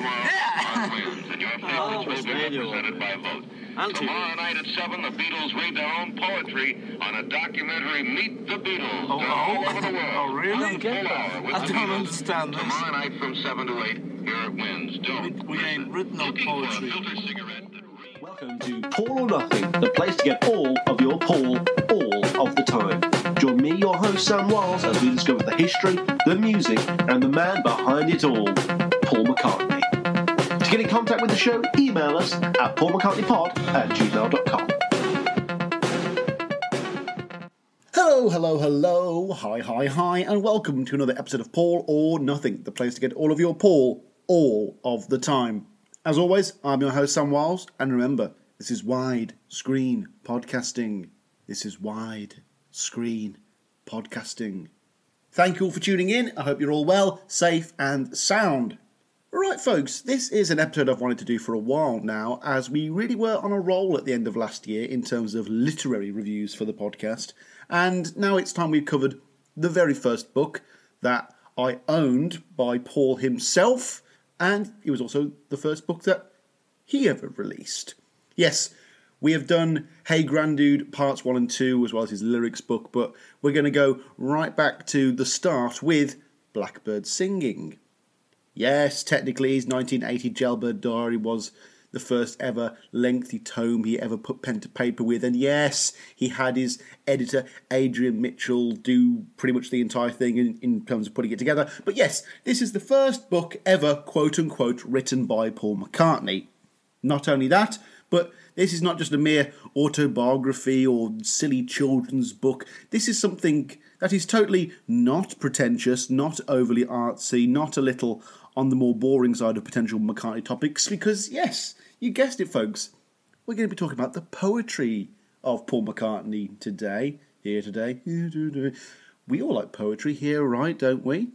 tomorrow on wins, and your Oh, favorites will be radio. represented by vote. On TV. Tomorrow night at 7, the Beatles read their own poetry on a documentary, Meet the Beatles. Oh, They're oh. all over oh, the world. Oh, really? One full hour I don't Beatles. understand this. Tomorrow night from 7 to 8, here at Wins. Don't We- we ain't written no Looking for a poetry. filter cigarette that reads- Welcome to Paul or Nothing, the place to get all of your Paul all of the time. Join me, your host Sam Wiles, as we discover the history, the music, and the man behind it all, Paul McCartney. To get in contact with the show, email us at paulmccartneypod at gmail.com. Hello, hello, hello, hi, hi, hi, and welcome to another episode of Paul or Nothing, the place to get all of your Paul all of the time. As always, I'm your host Sam Wiles, and remember, this is wide screen podcasting. This is wide screen podcasting. Thank you all for tuning in. I hope you're all well, safe, and sound. Right, folks, this is an episode I've wanted to do for a while now, as we really were on a roll at the end of last year in terms of literary reviews for the podcast. And now it's time we've covered the very first book that I owned by Paul himself, and it was also the first book that he ever released. Yes, we have done Hey Grandude parts 1 and 2, as well as his lyrics book, but we're going to go right back to the start with Blackbird Singing. Yes, technically his 1980 Jailbird Diary was the first ever lengthy tome he ever put pen to paper with, and yes, he had his editor Adrian Mitchell do pretty much the entire thing in, in terms of putting it together. But yes, this is the first book ever, quote unquote, written by Paul McCartney. Not only that, but this is not just a mere autobiography or silly children's book. This is something that is totally not pretentious, not overly artsy, not a little on the more boring side of potential McCartney topics, because, yes, you guessed it, folks, we're going to be talking about the poetry of Paul McCartney today. Here today. We all like poetry here, right, don't we?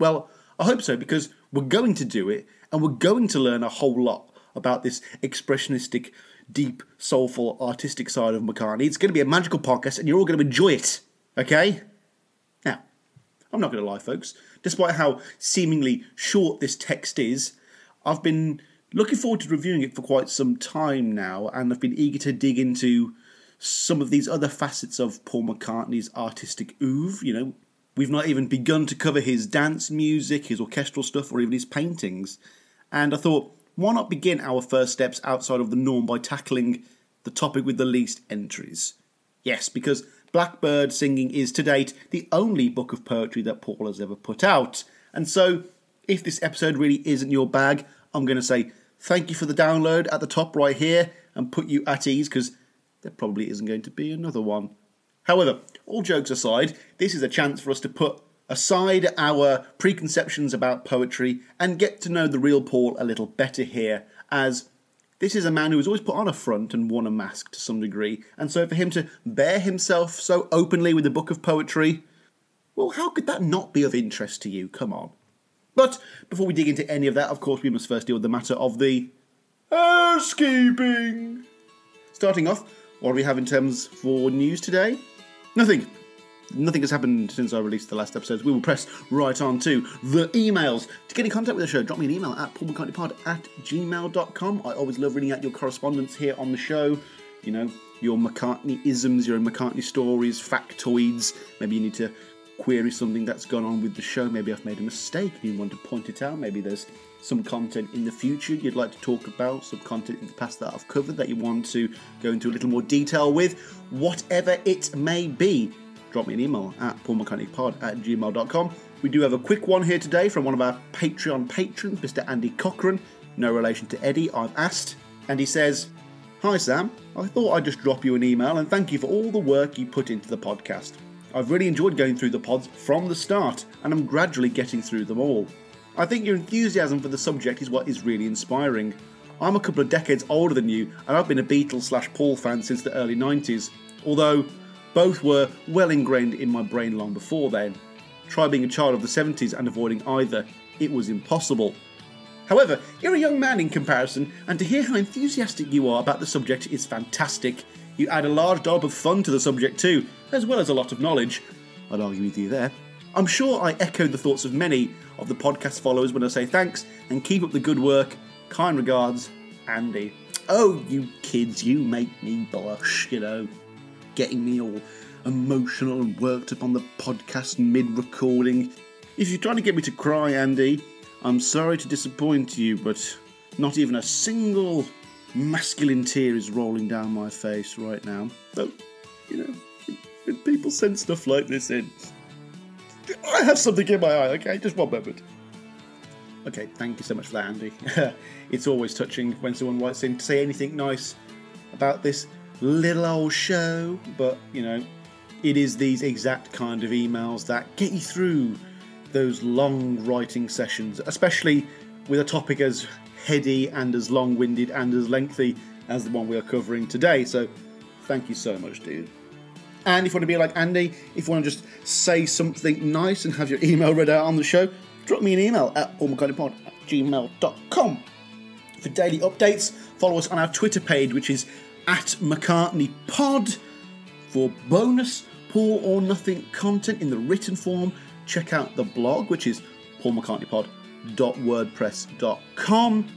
Well, I hope so because we're going to do it and we're going to learn a whole lot about this expressionistic, deep, soulful, artistic side of McCartney. It's going to be a magical podcast and you're all going to enjoy it, okay? I'm not going to lie, folks. Despite how seemingly short this text is, I've been looking forward to reviewing it for quite some time now and I've been eager to dig into some of these other facets of Paul McCartney's artistic oeuvre. You know, we've not even begun to cover his dance music, his orchestral stuff, or even his paintings. And I thought, why not begin our first steps outside of the norm by tackling the topic with the least entries? Yes, because Blackbird Singing is to date the only book of poetry that Paul has ever put out. And so, if this episode really isn't your bag, I'm going to say thank you for the download at the top right here and put you at ease because there probably isn't going to be another one. However, all jokes aside, this is a chance for us to put aside our preconceptions about poetry and get to know the real Paul a little better here, as this is a man who has always put on a front and worn a mask to some degree, and so for him to bear himself so openly with a book of poetry, well, how could that not be of interest to you? Come on. But before we dig into any of that, of course, we must first deal with the matter of the housekeeping. Starting off, what do we have in terms for news today? Nothing. Nothing has happened since I released the last episode. We will press right on to the emails. To get in contact with the show, drop me an email at paulmccartneypod at gmail.com. I always love reading out your correspondence here on the show. You know, your McCartney-isms, your McCartney stories, factoids. Maybe you need to query something that's gone on with the show. Maybe I've made a mistake and you want to point it out. Maybe there's some content in the future you'd like to talk about, some content in the past that I've covered that you want to go into a little more detail with. Whatever it may be, drop me an email at paulmccartneypod at gmail.com. We do have a quick one here today from one of our Patreon patrons, Mr. Andy Cochran. No relation to Eddie, I've asked. And he says, Hi Sam, I thought I'd just drop you an email and thank you for all the work you put into the podcast. I've really enjoyed going through the pods from the start, and I'm gradually getting through them all. I think your enthusiasm for the subject is what is really inspiring. I'm a couple of decades older than you, and I've been a Beatles slash Paul fan since the early 90s, although both were well ingrained in my brain long before then. Try being a child of the 70s and avoiding either, it was impossible. However, you're a young man in comparison, and to hear how enthusiastic you are about the subject is fantastic. You add a large dollop of fun to the subject too, as well as a lot of knowledge. I'd argue with you there. I'm sure I echo the thoughts of many. of the podcast followers when I say thanks and keep up the good work. Kind regards, Andy. Oh, you kids, you make me blush, you know, getting me all emotional and worked up on the podcast mid recording. If you're trying to get me to cry, Andy, I'm sorry to disappoint you, but not even a single masculine tear is rolling down my face right now. Though, you know, when people send stuff like this in, I have something in my eye, okay? Just one moment. Okay, thank you so much for that, Andy. it's always touching when someone writes in to say anything nice about this little old show, but, you know, it is these exact kind of emails that get you through those long writing sessions, especially with a topic as heady and as long winded and as lengthy as the one we are covering today. So, thank you so much, dude. And if you want to be like Andy, if you want to just say something nice and have your email read out on the show, drop me an email at paulmccartneypod at gmail.com. For daily updates, follow us on our Twitter page, which is at McCartney Pod For bonus Paul or Nothing content in the written form, check out the blog, which is paulmccartneypod.wordpress.com.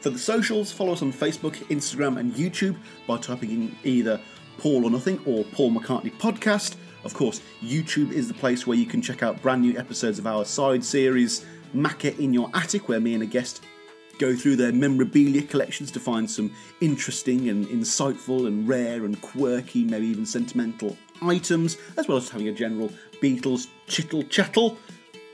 For the socials, follow us on Facebook, Instagram, and YouTube by typing in either Paul or Nothing or Paul McCartney Podcast. Of course, YouTube is the place where you can check out brand new episodes of our side series, Macca in Your Attic, where me and a guest go through their memorabilia collections to find some interesting and insightful and rare and quirky, maybe even sentimental items, as well as having a general Beatles chittle chattle.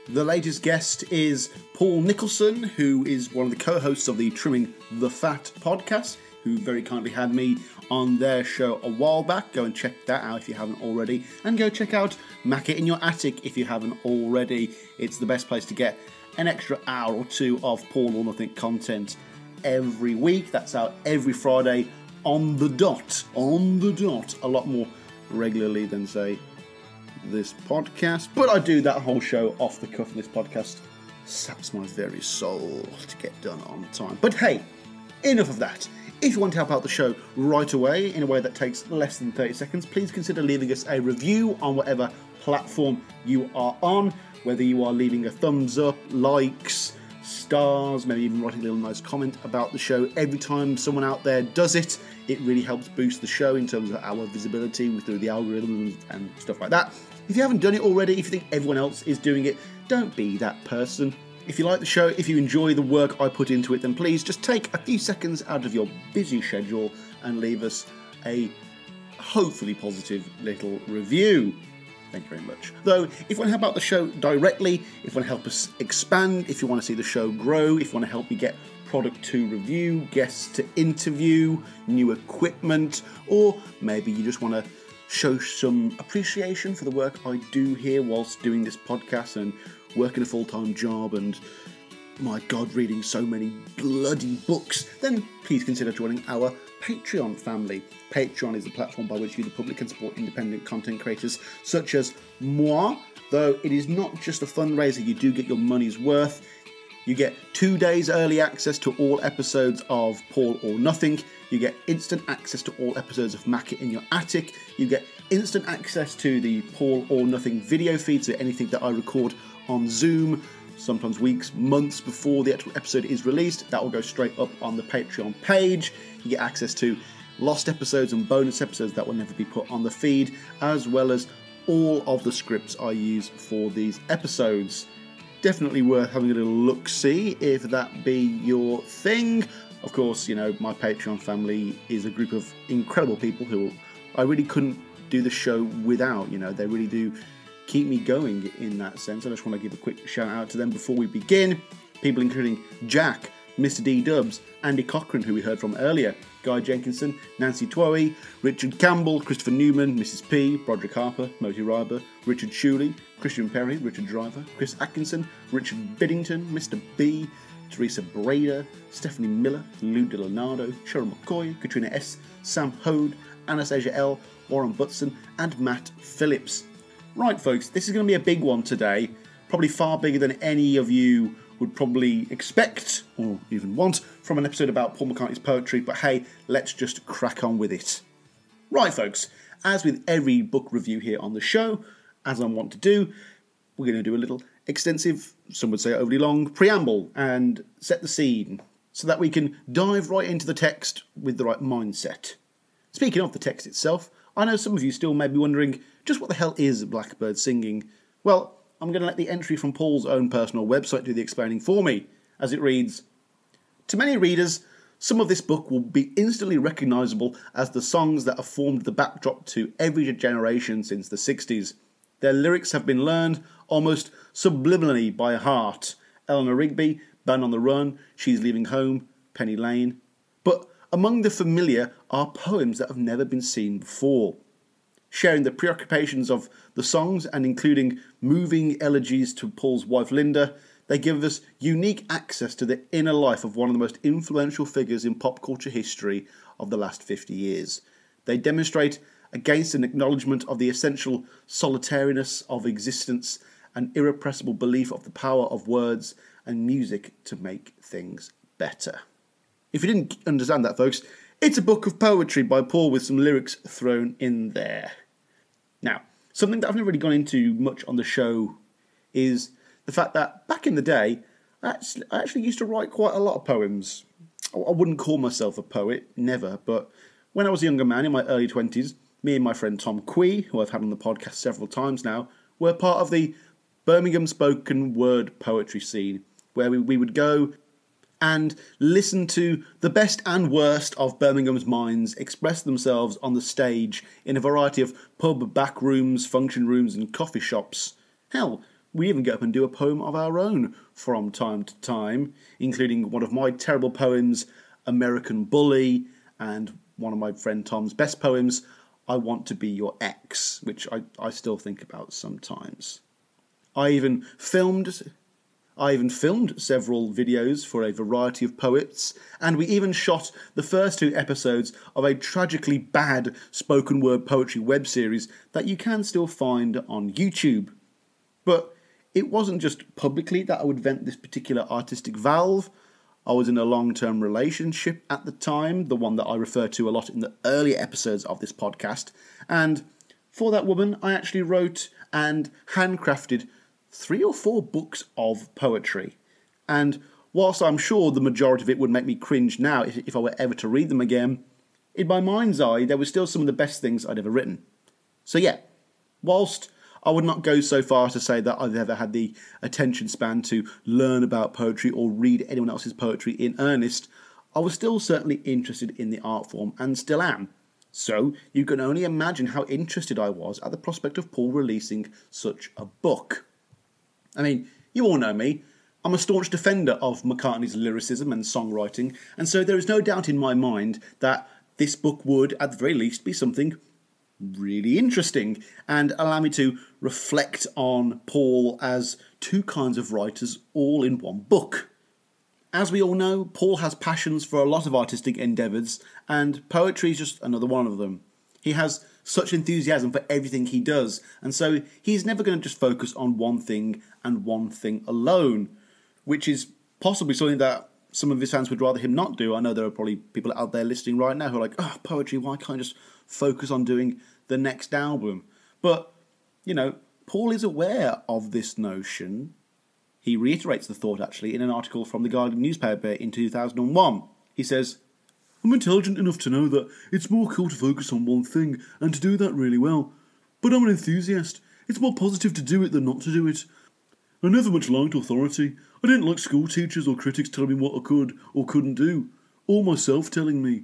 The latest guest is Paul Nicholson, who is one of the co hosts of the Trimming the Fat podcast, who very kindly had me on their show a while back. Go and check that out if you haven't already. And go check out Macca in Your Attic if you haven't already. It's the best place to get an extra hour or two of Paul or Nothing content every week. That's out every Friday on the dot. On the dot. A lot more regularly than, say, this podcast. But I do that whole show off the cuff. In this podcast saps my very soul to get done on time. But hey, enough of that. If you want to help out the show right away in a way that takes less than 30 seconds, please consider leaving us a review on whatever platform you are on. Whether you are leaving a thumbs up, likes, stars, maybe even writing a little nice comment about the show. Every time someone out there does it, it really helps boost the show in terms of our visibility through the algorithms and stuff like that. If you haven't done it already, if you think everyone else is doing it, don't be that person. If you like the show, if you enjoy the work I put into it, then please just take a few seconds out of your busy schedule and leave us a hopefully positive little review. Thank you very much. Though, if you want to help out the show directly, if you want to help us expand, if you want to see the show grow, if you want to help me get product to review, guests to interview, new equipment, or maybe you just want to show some appreciation for the work I do here whilst doing this podcast and working a full time job and my god, reading so many bloody books, then please consider joining our Patreon family. Patreon is the platform by which you, the public, can support independent content creators such as moi. Though it is not just a fundraiser, you do get your money's worth. You get two days early access to all episodes of Paul or Nothing. You get instant access to all episodes of Macca in Your Attic. You get instant access to the Paul or Nothing video feed, so anything that I record on Zoom, sometimes weeks, months before the actual episode is released, that will go straight up on the Patreon page. You get access to lost episodes and bonus episodes that will never be put on the feed, as well as all of the scripts I use for these episodes. Definitely worth having a little look see if that be your thing. Of course, you know, my Patreon family is a group of incredible people who I really couldn't do the show without. You know, they really do keep me going in that sense. I just want to give a quick shout out to them before we begin. People including Jack, Mr. D Dubs, Andy Cochran, who we heard from earlier, Guy Jenkinson, Nancy Twoey, Richard Campbell, Christopher Newman, Mrs. P, Broderick Harper, Moti Ryber, Richard Shuley, Christian Perry, Richard Driver, Chris Atkinson, Richard Biddington, Mr. B, Teresa Brader, Stephanie Miller, Lou Leonardo, Cheryl McCoy, Katrina S, Sam Hode, Anastasia L, Warren Butson, and Matt Phillips. Right, folks, this is going to be a big one today, probably far bigger than any of you would probably expect or even want from an episode about Paul McCartney's poetry, but hey, let's just crack on with it. Right, folks, as with every book review here on the show, as I want to do, we're going to do a little extensive, some would say overly long, preamble and set the scene so that we can dive right into the text with the right mindset. Speaking of the text itself, I know some of you still may be wondering just what the hell is Blackbird singing? Well, I'm going to let the entry from Paul's own personal website do the explaining for me, as it reads To many readers, some of this book will be instantly recognisable as the songs that have formed the backdrop to every generation since the 60s. Their lyrics have been learned almost subliminally by heart. Eleanor Rigby, Band on the Run, She's Leaving Home, Penny Lane. But among the familiar are poems that have never been seen before. Sharing the preoccupations of the songs and including moving elegies to Paul's wife Linda, they give us unique access to the inner life of one of the most influential figures in pop culture history of the last 50 years. They demonstrate against an acknowledgement of the essential solitariness of existence and irrepressible belief of the power of words and music to make things better. If you didn't understand that, folks, it's a book of poetry by Paul with some lyrics thrown in there. Now, something that I've never really gone into much on the show is the fact that back in the day, I actually, used to write quite a lot of poems. I wouldn't call myself a poet, never, but when I was a younger man in my early 20s, me and my friend Tom Quee, who I've had on the podcast several times now, were part of the Birmingham spoken word poetry scene, where we, we would go and listen to the best and worst of Birmingham's minds express themselves on the stage in a variety of pub back rooms, function rooms, and coffee shops. Hell, we even get up and do a poem of our own from time to time, including one of my terrible poems, American Bully, and one of my friend Tom's best poems, I Want to Be Your Ex, which I, I still think about sometimes. I even filmed I even filmed several videos for a variety of poets, and we even shot the first two episodes of a tragically bad spoken word poetry web series that you can still find on YouTube. But it wasn't just publicly that I would vent this particular artistic valve. I was in a long term relationship at the time, the one that I refer to a lot in the earlier episodes of this podcast, and for that woman, I actually wrote and handcrafted three or four books of poetry. And whilst I'm sure the majority of it would make me cringe now if, if I were ever to read them again, in my mind's eye, there were still some of the best things I'd ever written. So, yeah, whilst I would not go so far to say that I've ever had the attention span to learn about poetry or read anyone else's poetry in earnest, I was still certainly interested in the art form and still am. So you can only imagine how interested I was at the prospect of Paul releasing such a book. I mean, you all know me. I'm a staunch defender of McCartney's lyricism and songwriting, and so there is no doubt in my mind that this book would, at the very least, be something really interesting and allow me to reflect on Paul as two kinds of writers all in one book. As we all know, Paul has passions for a lot of artistic endeavours, and poetry is just another one of them. He has such enthusiasm for everything he does, and so he's never going to just focus on one thing and one thing alone, which is possibly something that some of his fans would rather him not do. I know there are probably people out there listening right now who are like, oh, poetry, why can't I just focus on doing the next album? But, you know, Paul is aware of this notion. He reiterates the thought actually in an article from the Guardian newspaper in 2001. He says, I'm intelligent enough to know that it's more cool to focus on one thing and to do that really well. But I'm an enthusiast. It's more positive to do it than not to do it. I never much liked authority. I didn't like school teachers or critics telling me what I could or couldn't do, or myself telling me.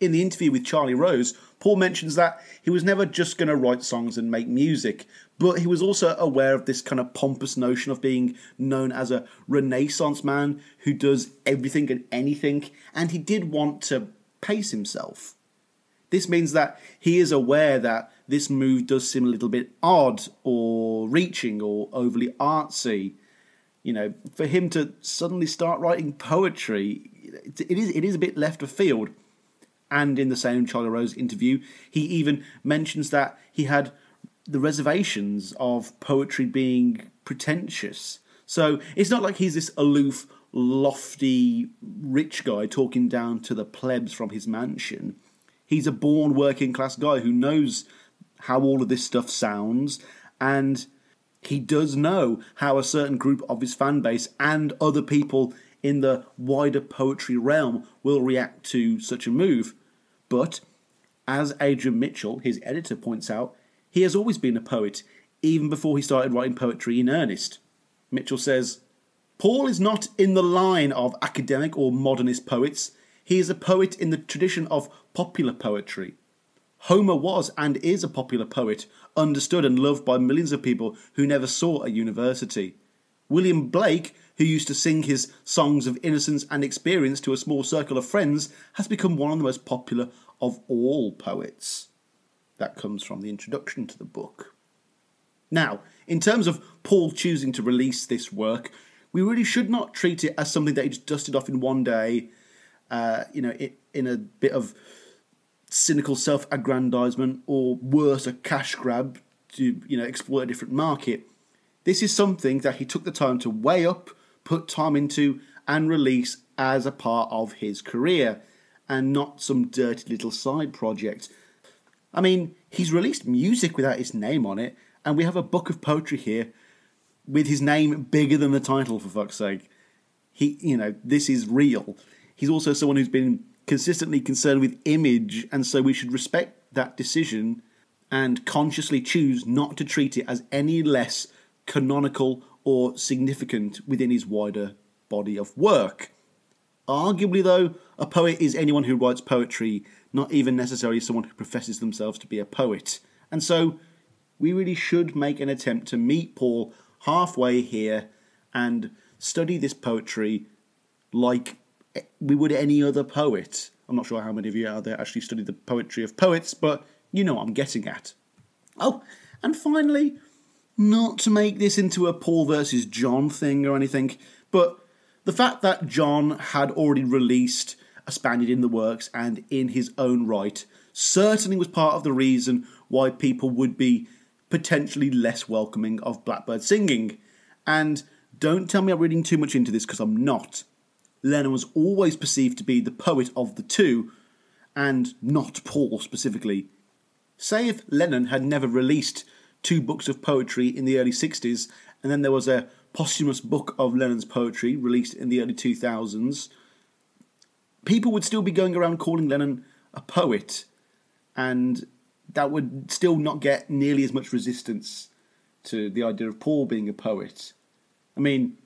In the interview with Charlie Rose, Paul mentions that he was never just going to write songs and make music, but he was also aware of this kind of pompous notion of being known as a Renaissance man who does everything and anything, and he did want to pace himself. This means that he is aware that this move does seem a little bit odd or reaching or overly artsy. You know, for him to suddenly start writing poetry, it is it is a bit left of field. And in the same Charlie Rose interview, he even mentions that he had the reservations of poetry being pretentious. So it's not like he's this aloof, lofty, rich guy talking down to the plebs from his mansion. He's a born working class guy who knows how all of this stuff sounds, and He does know how a certain group of his fan base and other people in the wider poetry realm will react to such a move. But, as Adrian Mitchell, his editor, points out, he has always been a poet, even before he started writing poetry in earnest. Mitchell says, Paul is not in the line of academic or modernist poets. He is a poet in the tradition of popular poetry. Homer was and is a popular poet, understood and loved by millions of people who never saw a university. William Blake, who used to sing his songs of innocence and experience to a small circle of friends, has become one of the most popular of all poets. That comes from the introduction to the book. Now, in terms of Paul choosing to release this work, we really should not treat it as something that he just dusted off in one day, uh, you know, in a bit of cynical self-aggrandizement or worse, a cash grab to you know exploit a different market. This is something that he took the time to weigh up, put time into, and release as a part of his career, and not some dirty little side project. I mean, he's released music without his name on it, and we have a book of poetry here with his name bigger than the title, for fuck's sake. He, you know, this is real. He's also someone who's been consistently concerned with image, and so we should respect that decision and consciously choose not to treat it as any less canonical or significant within his wider body of work. Arguably, though, a poet is anyone who writes poetry, not even necessarily someone who professes themselves to be a poet. And so, we really should make an attempt to meet Paul halfway here and study this poetry like we would any other poet. I'm not sure how many of you out there actually study the poetry of poets, but you know what I'm getting at. Oh, and finally, not to make this into a Paul versus John thing or anything, but the fact that John had already released A Spaniard in the Works and In His Own Write certainly was part of the reason why people would be potentially less welcoming of Blackbird singing. And don't tell me I'm reading too much into this because I'm not. Lennon was always perceived to be the poet of the two, and not Paul specifically. Say if Lennon had never released two books of poetry in the early 60s, and then there was a posthumous book of Lennon's poetry released in the early 2000s, people would still be going around calling Lennon a poet, and that would still not get nearly as much resistance to the idea of Paul being a poet. I mean,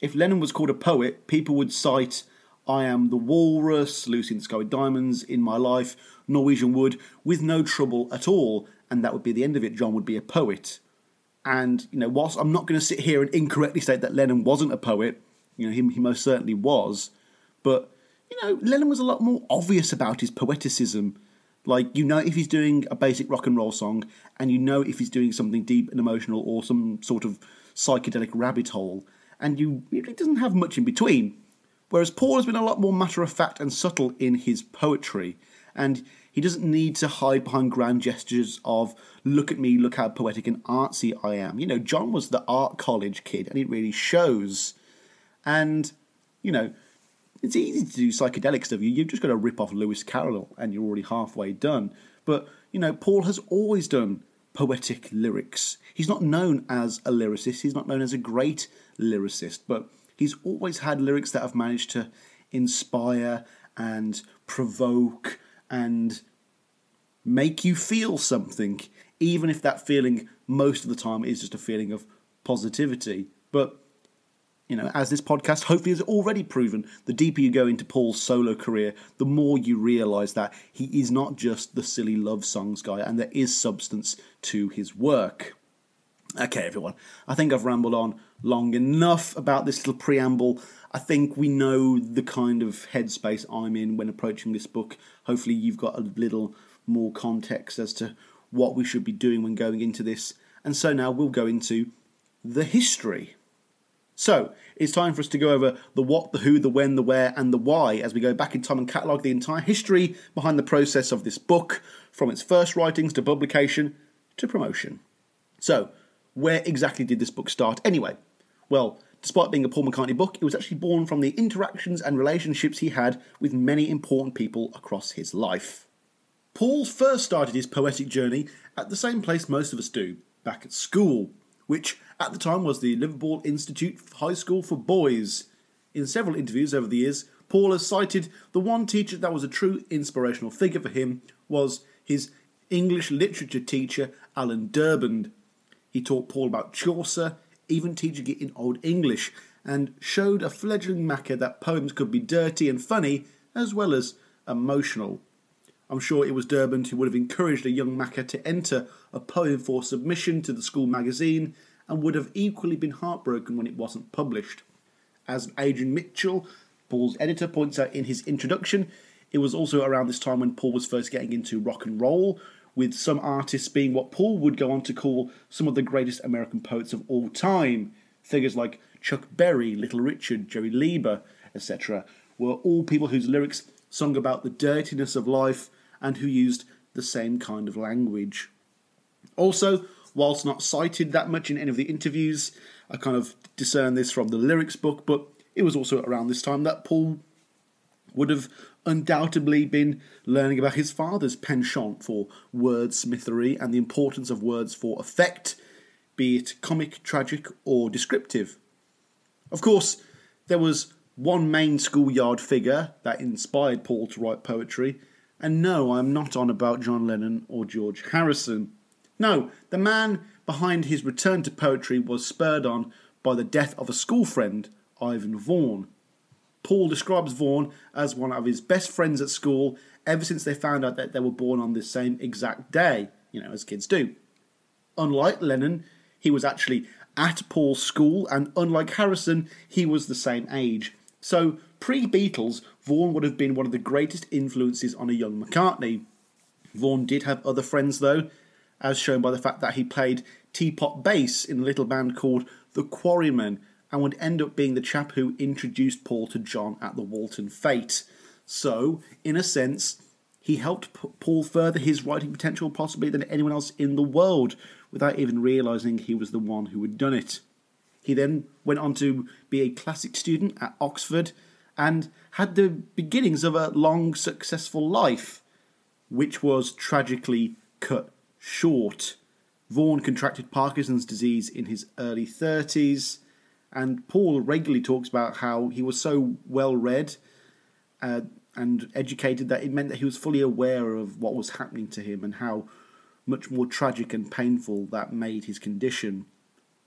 if Lennon was called a poet, people would cite I Am the Walrus, Lucy in the Sky with Diamonds, In My Life, Norwegian Wood, with no trouble at all, and that would be the end of it. John would be a poet. And, you know, whilst I'm not going to sit here and incorrectly state that Lennon wasn't a poet, you know, he, he most certainly was, but, you know, Lennon was a lot more obvious about his poeticism. Like, you know, if he's doing a basic rock and roll song, and you know if he's doing something deep and emotional or some sort of psychedelic rabbit hole and you really doesn't have much in between. Whereas Paul has been a lot more matter of fact and subtle in his poetry, and he doesn't need to hide behind grand gestures of "look at me, look how poetic and artsy I am." You know, John was the art college kid, and it really shows. And you know, it's easy to do psychedelic stuff. You've just got to rip off Lewis Carroll, and you're already halfway done. But you know, Paul has always done poetic lyrics. He's not known as a lyricist. He's not known as a great lyricist, but he's always had lyrics that have managed to inspire and provoke and make you feel something, even if that feeling most of the time is just a feeling of positivity. But you know, as this podcast hopefully has already proven, the deeper you go into Paul's solo career, the more you realise that he is not just the silly love songs guy, and there is substance to his work. Okay, everyone, I think I've rambled on long enough about this little preamble. I think we know the kind of headspace I'm in when approaching this book. Hopefully, you've got a little more context as to what we should be doing when going into this. And so now we'll go into the history. So, it's time for us to go over the what, the who, the when, the where, and the why as we go back in time and catalogue the entire history behind the process of this book, from its first writings to publication to promotion. So, where exactly did this book start anyway? Well, despite being a Paul McCartney book, it was actually born from the interactions and relationships he had with many important people across his life. Paul first started his poetic journey at the same place most of us do, back at school, which at the time was the Liverpool Institute High School for Boys. In several interviews over the years, Paul has cited the one teacher that was a true inspirational figure for him was his English literature teacher, Alan Durband. He taught Paul about Chaucer, even teaching it in Old English, and showed a fledgling Macca that poems could be dirty and funny as well as emotional. I'm sure it was Durband who would have encouraged a young Macca to enter a poem for submission to the school magazine and would have equally been heartbroken when it wasn't published. As Adrian Mitchell, Paul's editor, points out in his introduction, it was also around this time when Paul was first getting into rock and roll, with some artists being what Paul would go on to call some of the greatest American poets of all time. Figures like Chuck Berry, Little Richard, Jerry Leiber, etc., were all people whose lyrics sung about the dirtiness of life and who used the same kind of language. Also, whilst not cited that much in any of the interviews, I kind of discern this from the lyrics book, but it was also around this time that Paul would have undoubtedly been learning about his father's penchant for wordsmithery and the importance of words for effect, be it comic, tragic, or descriptive. Of course, there was one main schoolyard figure that inspired Paul to write poetry, and no, I'm not on about John Lennon or George Harrison. No, the man behind his return to poetry was spurred on by the death of a school friend, Ivan Vaughan. Paul describes Vaughan as one of his best friends at school ever since they found out that they were born on the same exact day, you know, as kids do. Unlike Lennon, he was actually at Paul's school, and unlike Harrison, he was the same age. So, pre Beatles, Vaughan would have been one of the greatest influences on a young McCartney. Vaughan did have other friends, though, as shown by the fact that he played tea chest bass in a little band called The Quarrymen, and would end up being the chap who introduced Paul to John at the Woolton Fete. So, in a sense, he helped Paul further his writing potential possibly than anyone else in the world without even realizing he was the one who had done it. He then went on to be a classic student at Oxford and had the beginnings of a long, successful life, which was tragically cut short. Vaughan contracted Parkinson's disease in his early 30s, and Paul regularly talks about how he was so well read uh, and educated that it meant that he was fully aware of what was happening to him and how much more tragic and painful that made his condition.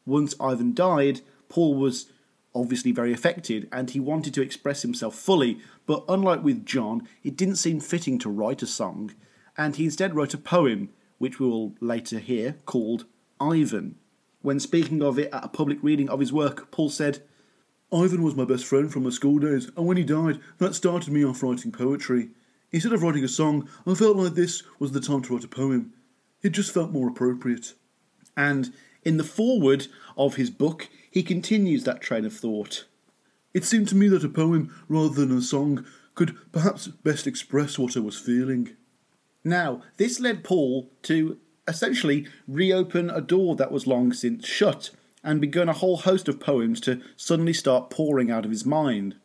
Once Ivan died, Paul was obviously very affected and he wanted to express himself fully, but unlike with John, it didn't seem fitting to write a song, and he instead wrote a poem, which we will later hear, called Ivan. When speaking of it at a public reading of his work, Paul said, Ivan was my best friend from my school days, and when he died, that started me off writing poetry. Instead of writing a song, I felt like this was the time to write a poem. It just felt more appropriate. And in the foreword of his book, he continues that train of thought. It seemed to me that a poem, rather than a song, could perhaps best express what I was feeling. Now, this led Paul to essentially reopen a door that was long since shut and begun a whole host of poems to suddenly start pouring out of his mind.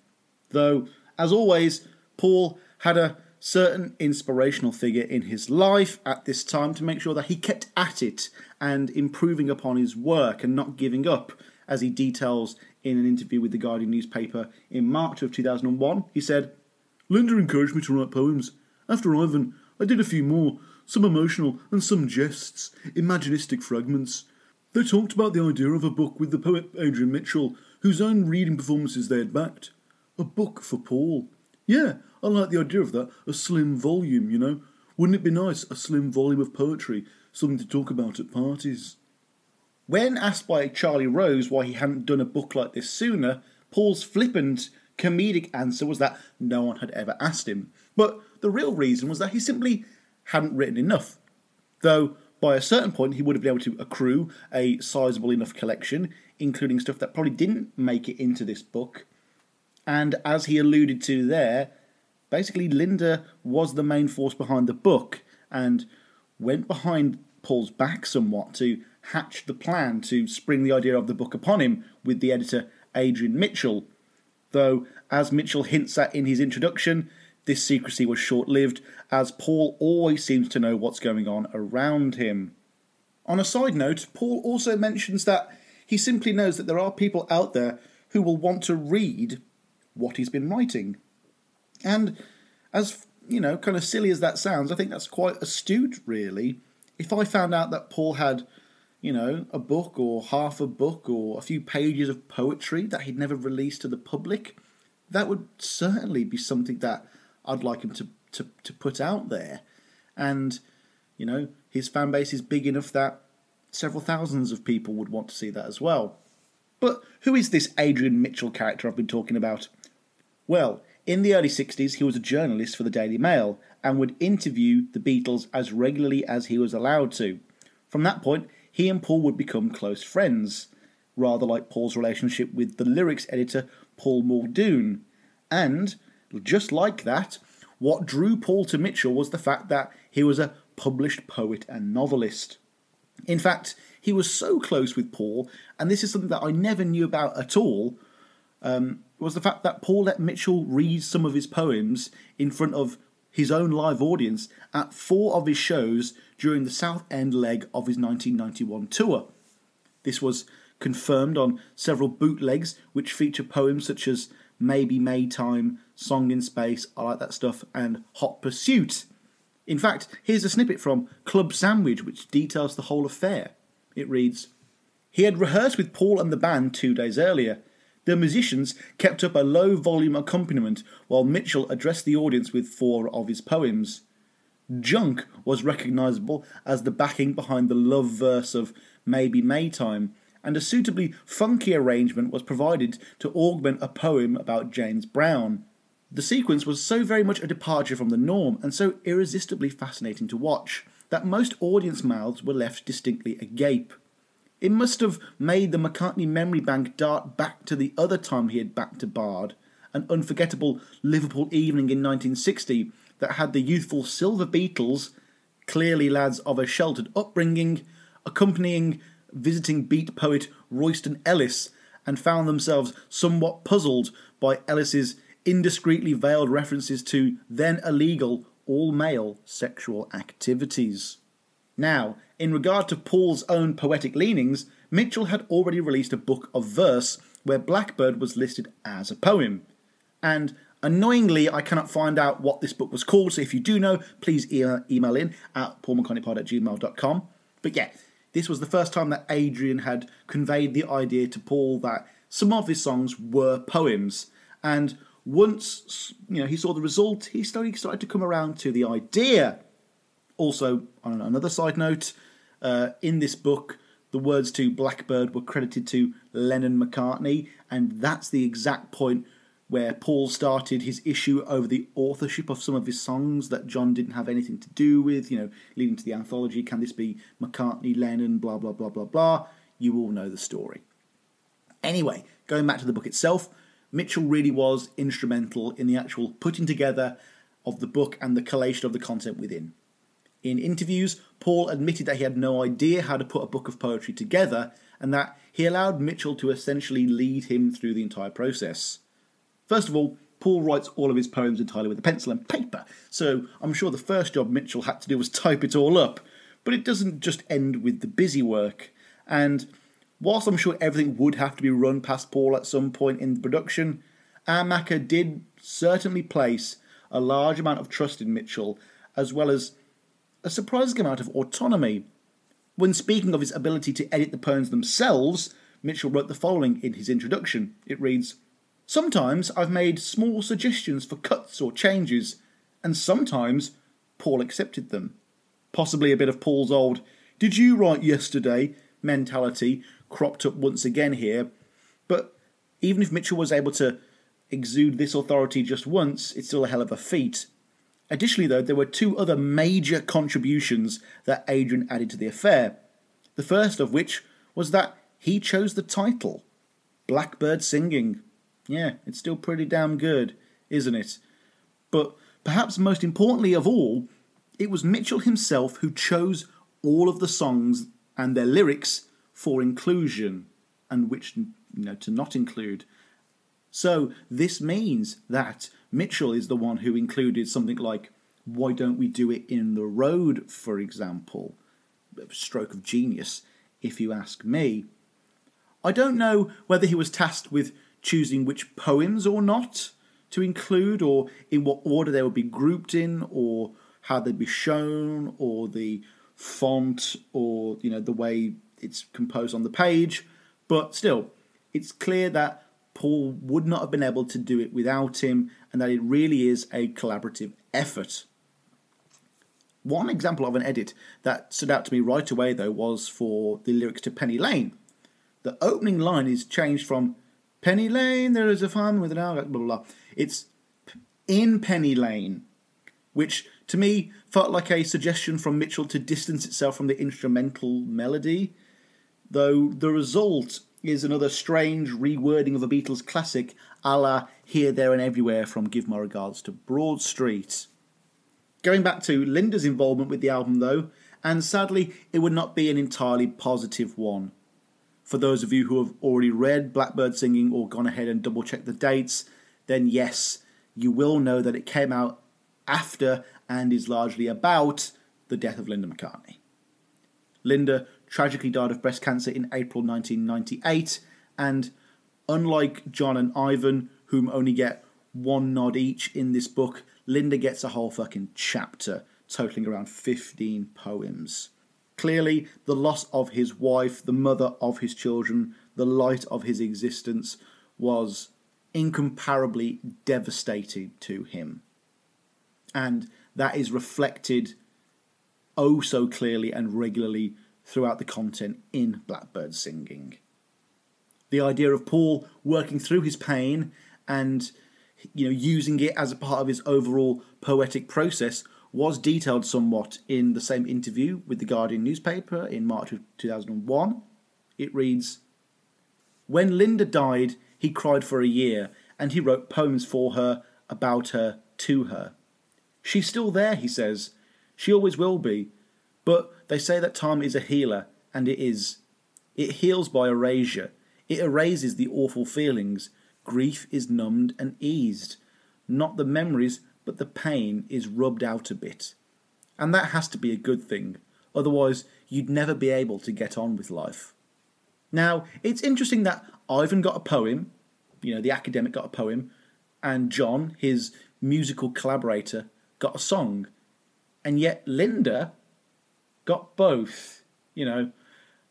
Though, as always, Paul had a certain inspirational figure in his life at this time to make sure that he kept at it and improving upon his work and not giving up, as he details in an interview with the Guardian newspaper in March of 2001. He said, Linda encouraged me to write poems. After Ivan, I did a few more, some emotional and some jests, imaginistic fragments. They talked about the idea of a book with the poet Adrian Mitchell, whose own reading performances they had backed. A book for Paul. Yeah, I like the idea of that. A slim volume, you know. Wouldn't it be nice, a slim volume of poetry, something to talk about at parties? When asked by Charlie Rose why he hadn't done a book like this sooner, Paul's flippant, comedic answer was that no one had ever asked him. But the real reason was that he simply hadn't written enough. Though by a certain point he would have been able to accrue a sizable enough collection, including stuff that probably didn't make it into this book. And as he alluded to there, basically Linda was the main force behind the book and went behind Paul's back somewhat to hatch the plan to spring the idea of the book upon him with the editor Adrian Mitchell. Though, as Mitchell hints at in his introduction, this secrecy was short lived, as Paul always seems to know what's going on around him. On a side note, Paul also mentions that he simply knows that there are people out there who will want to read what he's been writing. And as you know, kind of silly as that sounds, I think that's quite astute, really. If I found out that Paul had, you know, a book or half a book or a few pages of poetry that he'd never released to the public, that would certainly be something that I'd like him to, to, to put out there. And, you know, his fan base is big enough that several thousands of people would want to see that as well. But who is this Adrian Mitchell character I've been talking about? Well, in the early 60s, he was a journalist for the Daily Mail and would interview the Beatles as regularly as he was allowed to. From that point, he and Paul would become close friends, rather like Paul's relationship with the lyrics editor Paul Muldoon. And, just like that, what drew Paul to Mitchell was the fact that he was a published poet and novelist. In fact, he was so close with Paul, and this is something that I never knew about at all, um, was the fact that Paul let Mitchell read some of his poems in front of his own live audience at four of his shows during the South End leg of his 1991 tour. This was confirmed on several bootlegs which feature poems such as Maybe Maytime, Song in Space, I Like That Stuff, and Hot Pursuit. In fact, here's a snippet from Club Sandwich which details the whole affair. It reads He had rehearsed with Paul and the band two days earlier. The musicians kept up a low volume accompaniment while Mitchell addressed the audience with four of his poems. Junk was recognisable as the backing behind the love verse of Maybe Maytime, and a suitably funky arrangement was provided to augment a poem about James Brown. The sequence was so very much a departure from the norm and so irresistibly fascinating to watch that most audience mouths were left distinctly agape. It must have made the McCartney memory bank dart back to the other time he had backed a bard, an unforgettable Liverpool evening in 1960 that had the youthful Silver Beatles, clearly lads of a sheltered upbringing, accompanying visiting beat poet Royston Ellis, and found themselves somewhat puzzled by Ellis's indiscreetly veiled references to then illegal all male sexual activities. Now, in regard to Paul's own poetic leanings, Mitchell had already released a book of verse where Blackbird was listed as a poem. And annoyingly, I cannot find out what this book was called, so if you do know, please email in at paulmccartneypod at gmail.com. But yeah, this was the first time that Adrian had conveyed the idea to Paul that some of his songs were poems. And once you know he saw the result, he started, started to come around to the idea. Also, on another side note, uh, in this book, the words to Blackbird were credited to Lennon McCartney, and that's the exact point where Paul started his issue over the authorship of some of his songs that John didn't have anything to do with, you know, leading to the anthology. Can this be McCartney, Lennon, blah, blah, blah, blah, blah? You all know the story. Anyway, going back to the book itself, Mitchell really was instrumental in the actual putting together of the book and the collation of the content within. In interviews, Paul admitted that he had no idea how to put a book of poetry together and that he allowed Mitchell to essentially lead him through the entire process. First of all, Paul writes all of his poems entirely with a pencil and paper, so I'm sure the first job Mitchell had to do was type it all up. But it doesn't just end with the busy work, and whilst I'm sure everything would have to be run past Paul at some point in the production, Amaker did certainly place a large amount of trust in Mitchell, as well as a surprising amount of autonomy. When speaking of his ability to edit the poems themselves, Mitchell wrote the following in his introduction. It reads Sometimes I've made small suggestions for cuts or changes, and sometimes Paul accepted them. Possibly a bit of Paul's old, did you write yesterday mentality cropped up once again here. But even if Mitchell was able to exude this authority just once, it's still a hell of a feat. Additionally, though, there were two other major contributions that Adrian added to the affair. The first of which was that he chose the title Blackbird Singing. Yeah, it's still pretty damn good, isn't it? But perhaps most importantly of all, it was Mitchell himself who chose all of the songs and their lyrics for inclusion and which you know to not include. So this means that Mitchell is the one who included something like "Why don't we do it in the road?" for example. stroke of genius, if you ask me. I don't know whether he was tasked with choosing which poems or not to include, or in what order they would be grouped in, or how they'd be shown, or the font, or you know the way it's composed on the page. But still, it's clear that Paul would not have been able to do it without him, and that it really is a collaborative effort. One example of an edit that stood out to me right away, though, was for the lyrics to Penny Lane. The opening line is changed from Penny Lane, there is a farm with an hour, blah, blah, blah. It's in Penny Lane, which to me felt like a suggestion from Mitchell to distance itself from the instrumental melody, though the result is another strange rewording of a Beatles classic a la Here, There and Everywhere from Give My Regards to Broad Street. Going back to Linda's involvement with the album, though, and sadly, it would not be an entirely positive one. For those of you who have already read Blackbird Singing or gone ahead and double checked the dates, then yes, you will know that it came out after and is largely about the death of Linda McCartney. Linda tragically died of breast cancer in April 1998, and unlike John and Ivan, whom only get one nod each in this book, Linda gets a whole fucking chapter totaling around 15 poems. Clearly, the loss of his wife, the mother of his children, the light of his existence was incomparably devastating to him. And that is reflected oh so clearly and regularly throughout the content in Blackbird Singing. The idea of Paul working through his pain and you know, using it as a part of his overall poetic process was detailed somewhat in the same interview with the Guardian newspaper in March of 2001. It reads When Linda died, he cried for a year and he wrote poems for her, about her, to her. She's still there, he says. She always will be. But they say that time is a healer, and it is. It heals by erasure. It erases the awful feelings, grief is numbed and eased. Not the memories, but the pain is rubbed out a bit. And that has to be a good thing, otherwise, you'd never be able to get on with life. Now, it's interesting that Ivan got a poem, you know, the academic got a poem, and John, his musical collaborator, got a song. And yet Linda got both. You know,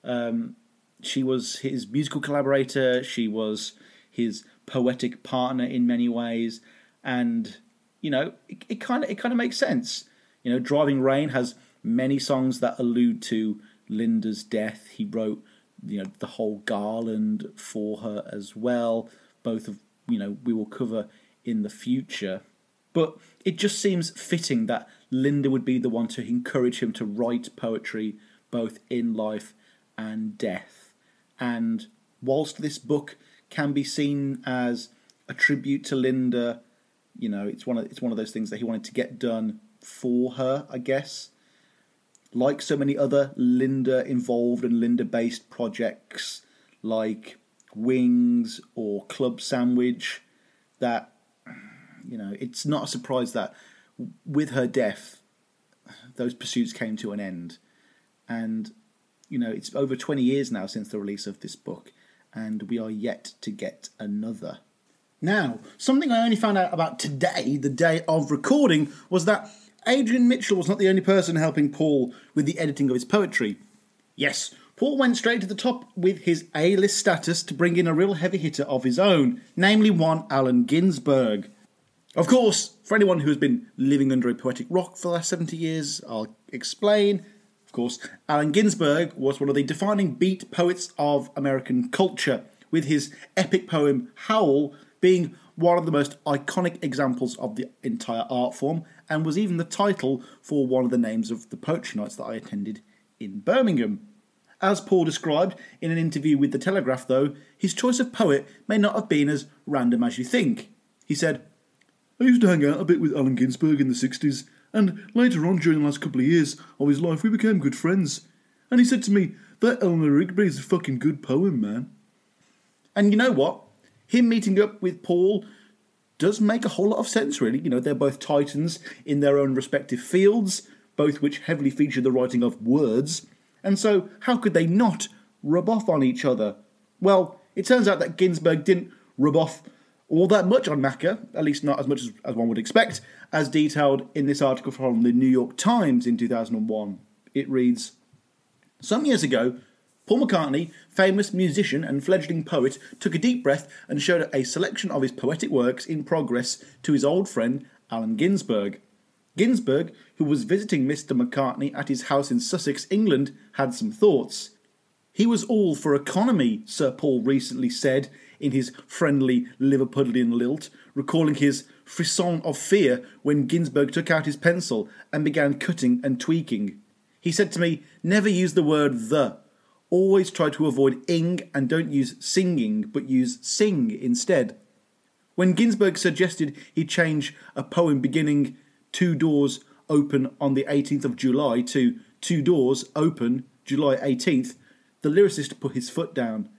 um, she was his musical collaborator, she was his poetic partner in many ways, and you know it kind of it kind of makes sense. You know, Driving Rain has many songs that allude to Linda's death. He wrote you know the whole garland for her as well. Both of you know we will cover in the future, but it just seems fitting that Linda would be the one to encourage him to write poetry both in life and death. And whilst this book can be seen as a tribute to Linda. You know, it's one of it's one of those things that he wanted to get done for her, I guess. Like so many other Linda involved and Linda based projects like Wings or Club Sandwich, that you know, it's not a surprise that with her death, those pursuits came to an end. And, you know, it's over 20 years now since the release of this book and we are yet to get another. Now, something I only found out about today, the day of recording, was that Adrian Mitchell was not the only person helping Paul with the editing of his poetry. Yes, Paul went straight to the top with his A list status to bring in a real heavy hitter of his own, namely one Allen Ginsberg. Of course, for anyone who has been living under a poetic rock for the last 70 years, I'll explain Of course, Allen Ginsberg was one of the defining beat poets of American culture, with his epic poem Howl being one of the most iconic examples of the entire art form, and was even the title for one of the names of the poetry nights that I attended in Birmingham. As Paul described in an interview with The Telegraph, though, his choice of poet may not have been as random as you think. He said, I used to hang out a bit with Allen Ginsberg in the 60s, and later on, during the last couple of years of his life, we became good friends. And he said to me, That Eleanor Rigby is a fucking good poem, man. And you know what? Him meeting up with Paul does make a whole lot of sense, really. You know, they're both titans in their own respective fields, both which heavily feature the writing of words. and so how could they not rub off on each other? Well, it turns out that Ginsberg didn't rub off all that much on Macca, at least not as much as, as one would expect, as detailed in this article from the New York Times in 2001. It reads Some years ago, Paul McCartney, famous musician and fledgling poet, took a deep breath and showed a selection of his poetic works in progress to his old friend Allen Ginsberg. Ginsberg, who was visiting Mr. McCartney at his house in Sussex, England, had some thoughts. He was all for economy, Sir Paul recently said in his friendly Liverpudlian lilt, recalling his frisson of fear when Ginsberg took out his pencil and began cutting and tweaking. He said to me, Never use the word the. Always try to avoid ing and don't use singing, but use sing instead. When Ginsberg suggested he change a poem beginning two doors open on the 18th of July to two doors open July 18th, the lyricist put his foot down.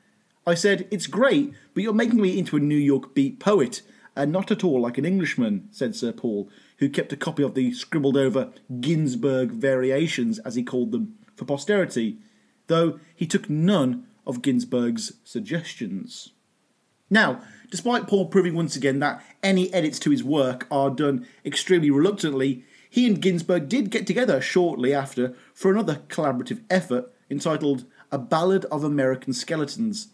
I said, It's great, but you're making me into a New York beat poet, and not at all like an Englishman, said Sir Paul, who kept a copy of the scribbled over Ginsberg variations, as he called them, for posterity, though he took none of Ginsberg's suggestions. Now, despite Paul proving once again that any edits to his work are done extremely reluctantly, he and Ginsberg did get together shortly after for another collaborative effort entitled A Ballad of American Skeletons.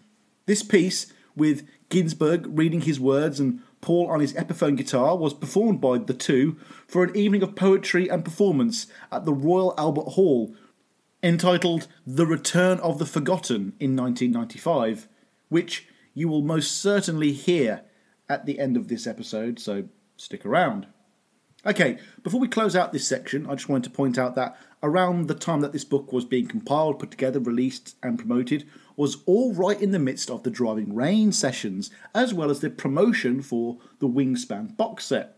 This piece, with Ginsberg reading his words and Paul on his Epiphone guitar, was performed by the two for an evening of poetry and performance at the Royal Albert Hall, entitled The Return of the Forgotten in 1995, which you will most certainly hear at the end of this episode, so stick around. Okay, before we close out this section, I just wanted to point out that around the time that this book was being compiled, put together, released, and promoted, was all right in the midst of the Driving Rain sessions, as well as the promotion for the Wingspan box set.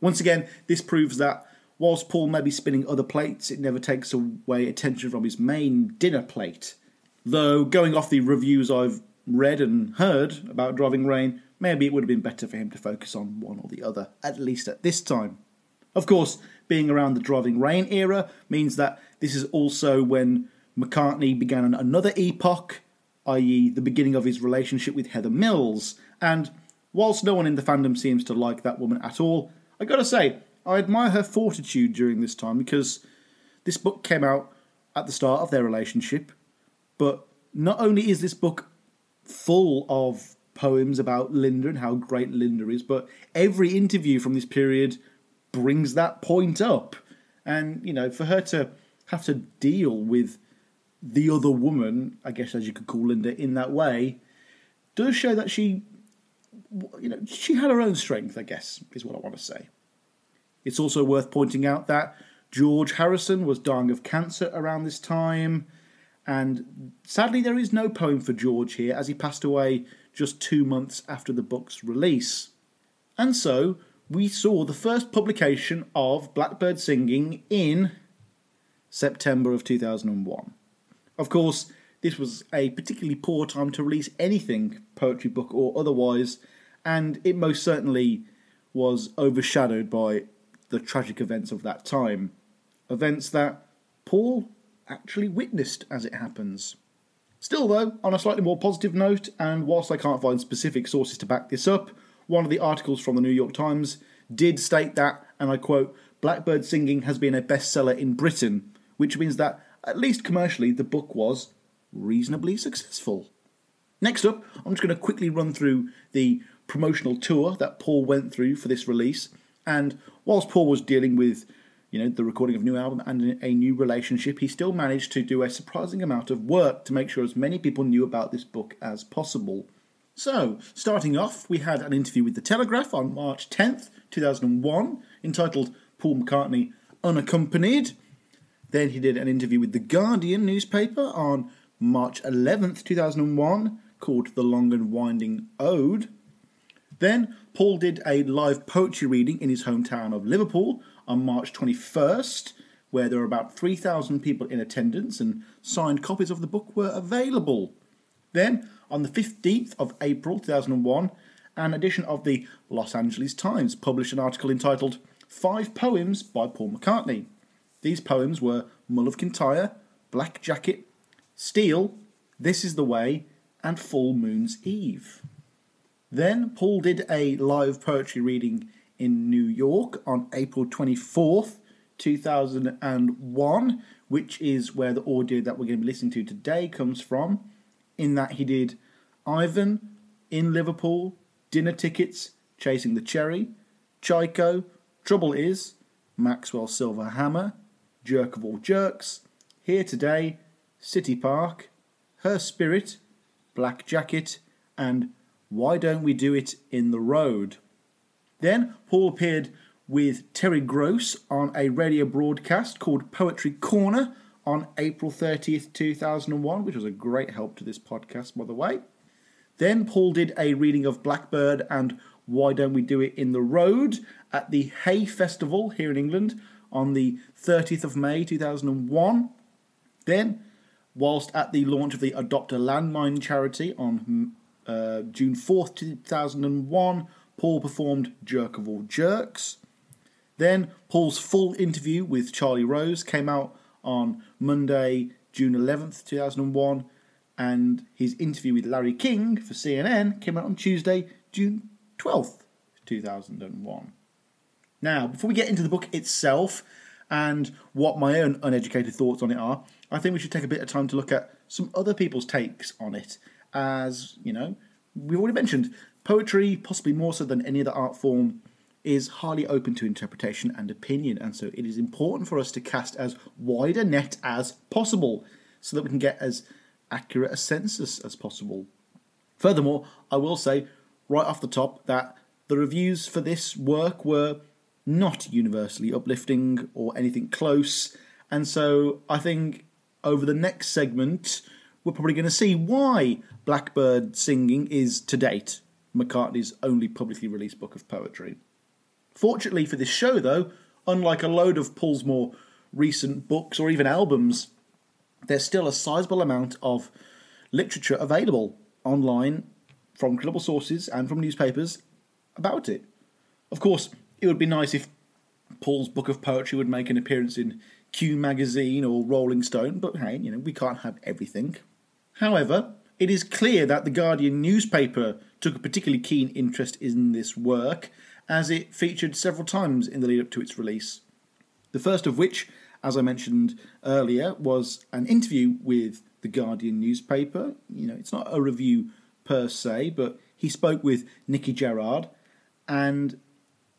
Once again, this proves that whilst Paul may be spinning other plates, it never takes away attention from his main dinner plate. Though, going off the reviews I've read and heard about Driving Rain, maybe it would have been better for him to focus on one or the other, at least at this time. Of course, being around the Driving Rain era means that this is also when McCartney began another epoch, i.e., the beginning of his relationship with Heather Mills. And whilst no one in the fandom seems to like that woman at all, I gotta say, I admire her fortitude during this time because this book came out at the start of their relationship, but not only is this book full of poems about Linda and how great Linda is, but every interview from this period brings that point up. And, you know, for her to have to deal with the other woman, I guess as you could call Linda, in that way, does show that she, you know, she had her own strength, I guess, is what I want to say. It's also worth pointing out that George Harrison was dying of cancer around this time, and sadly, there is no poem for George here as he passed away just two months after the book's release. And so, we saw the first publication of Blackbird Singing in September of 2001. Of course, this was a particularly poor time to release anything, poetry book or otherwise, and it most certainly was overshadowed by the tragic events of that time. Events that Paul actually witnessed as it happens. Still, though, on a slightly more positive note, and whilst I can't find specific sources to back this up, one of the articles from the New York Times did state that, and I quote, Blackbird Singing has been a bestseller in Britain, which means that, at least commercially, the book was reasonably successful. Next up, I'm just going to quickly run through the promotional tour that Paul went through for this release. And whilst Paul was dealing with, you know, the recording of a new album and a new relationship, he still managed to do a surprising amount of work to make sure as many people knew about this book as possible. So, starting off, we had an interview with The Telegraph on March 10th, 2001, entitled Paul McCartney Unaccompanied. Then he did an interview with The Guardian newspaper on March 11th, 2001, called The Long and Winding Ode. Then Paul did a live poetry reading in his hometown of Liverpool on March 21st, where there were about 3,000 people in attendance and signed copies of the book were available. Then on the 15th of April 2001, an edition of the Los Angeles Times published an article entitled Five Poems by Paul McCartney. These poems were Mull of Kintyre, Black Jacket, Steel, This Is the Way, and Full Moon's Eve. Then Paul did a live poetry reading in New York on April 24th, 2001, which is where the audio that we're going to be listening to today comes from. In that he did Ivan, In Liverpool, Dinner Tickets, Chasing the Cherry, Chico, Trouble Is, Maxwell Silver Hammer, Jerk of All Jerks, Here Today, City Park, Her Spirit, Black Jacket, and Why Don't We Do It in the Road? Then Paul appeared with Terry Gross on a radio broadcast called Poetry Corner on April 30th, 2001, which was a great help to this podcast, by the way. Then Paul did a reading of Blackbird and Why Don't We Do It in the Road at the Hay Festival here in England on the 30th of May 2001. Then, whilst at the launch of the Adopt a Landmine charity on uh, June 4th 2001, Paul performed Jerk of All Jerks. Then, Paul's full interview with Charlie Rose came out on Monday, June 11th 2001, and his interview with Larry King for CNN came out on Tuesday, June 12th 2001. Now, before we get into the book itself and what my own uneducated thoughts on it are, I think we should take a bit of time to look at some other people's takes on it. As, you know, we've already mentioned, poetry, possibly more so than any other art form, is highly open to interpretation and opinion, and so it is important for us to cast as wide a net as possible so that we can get as accurate a census as possible. Furthermore, I will say right off the top that the reviews for this work were not universally uplifting or anything close, and so I think over the next segment we're probably going to see why Blackbird Singing is to date McCartney's only publicly released book of poetry. Fortunately for this show, though, unlike a load of Paul's more recent books or even albums, there's still a sizable amount of literature available online from credible sources and from newspapers about it. Of course, it would be nice if Paul's book of poetry would make an appearance in Q magazine or Rolling Stone, but hey, you know, we can't have everything. However, it is clear that the Guardian newspaper took a particularly keen interest in this work, as it featured several times in the lead up to its release. The first of which, as I mentioned earlier, was an interview with the Guardian newspaper. You know, it's not a review per se, but he spoke with Nicci Gerrard, and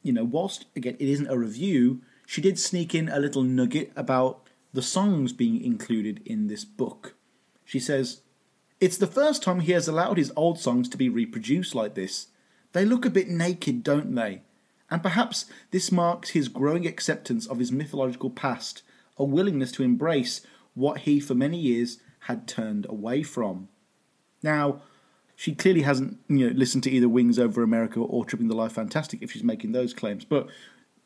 you know, whilst again it isn't a review, she did sneak in a little nugget about the songs being included in this book. She says, It's the first time he has allowed his old songs to be reproduced like this. They look a bit naked, don't they? And perhaps this marks his growing acceptance of his mythological past, a willingness to embrace what he for many years had turned away from. Now, she clearly hasn't you know listened to either Wings Over America or Tripping the Live Fantastic if she's making those claims. But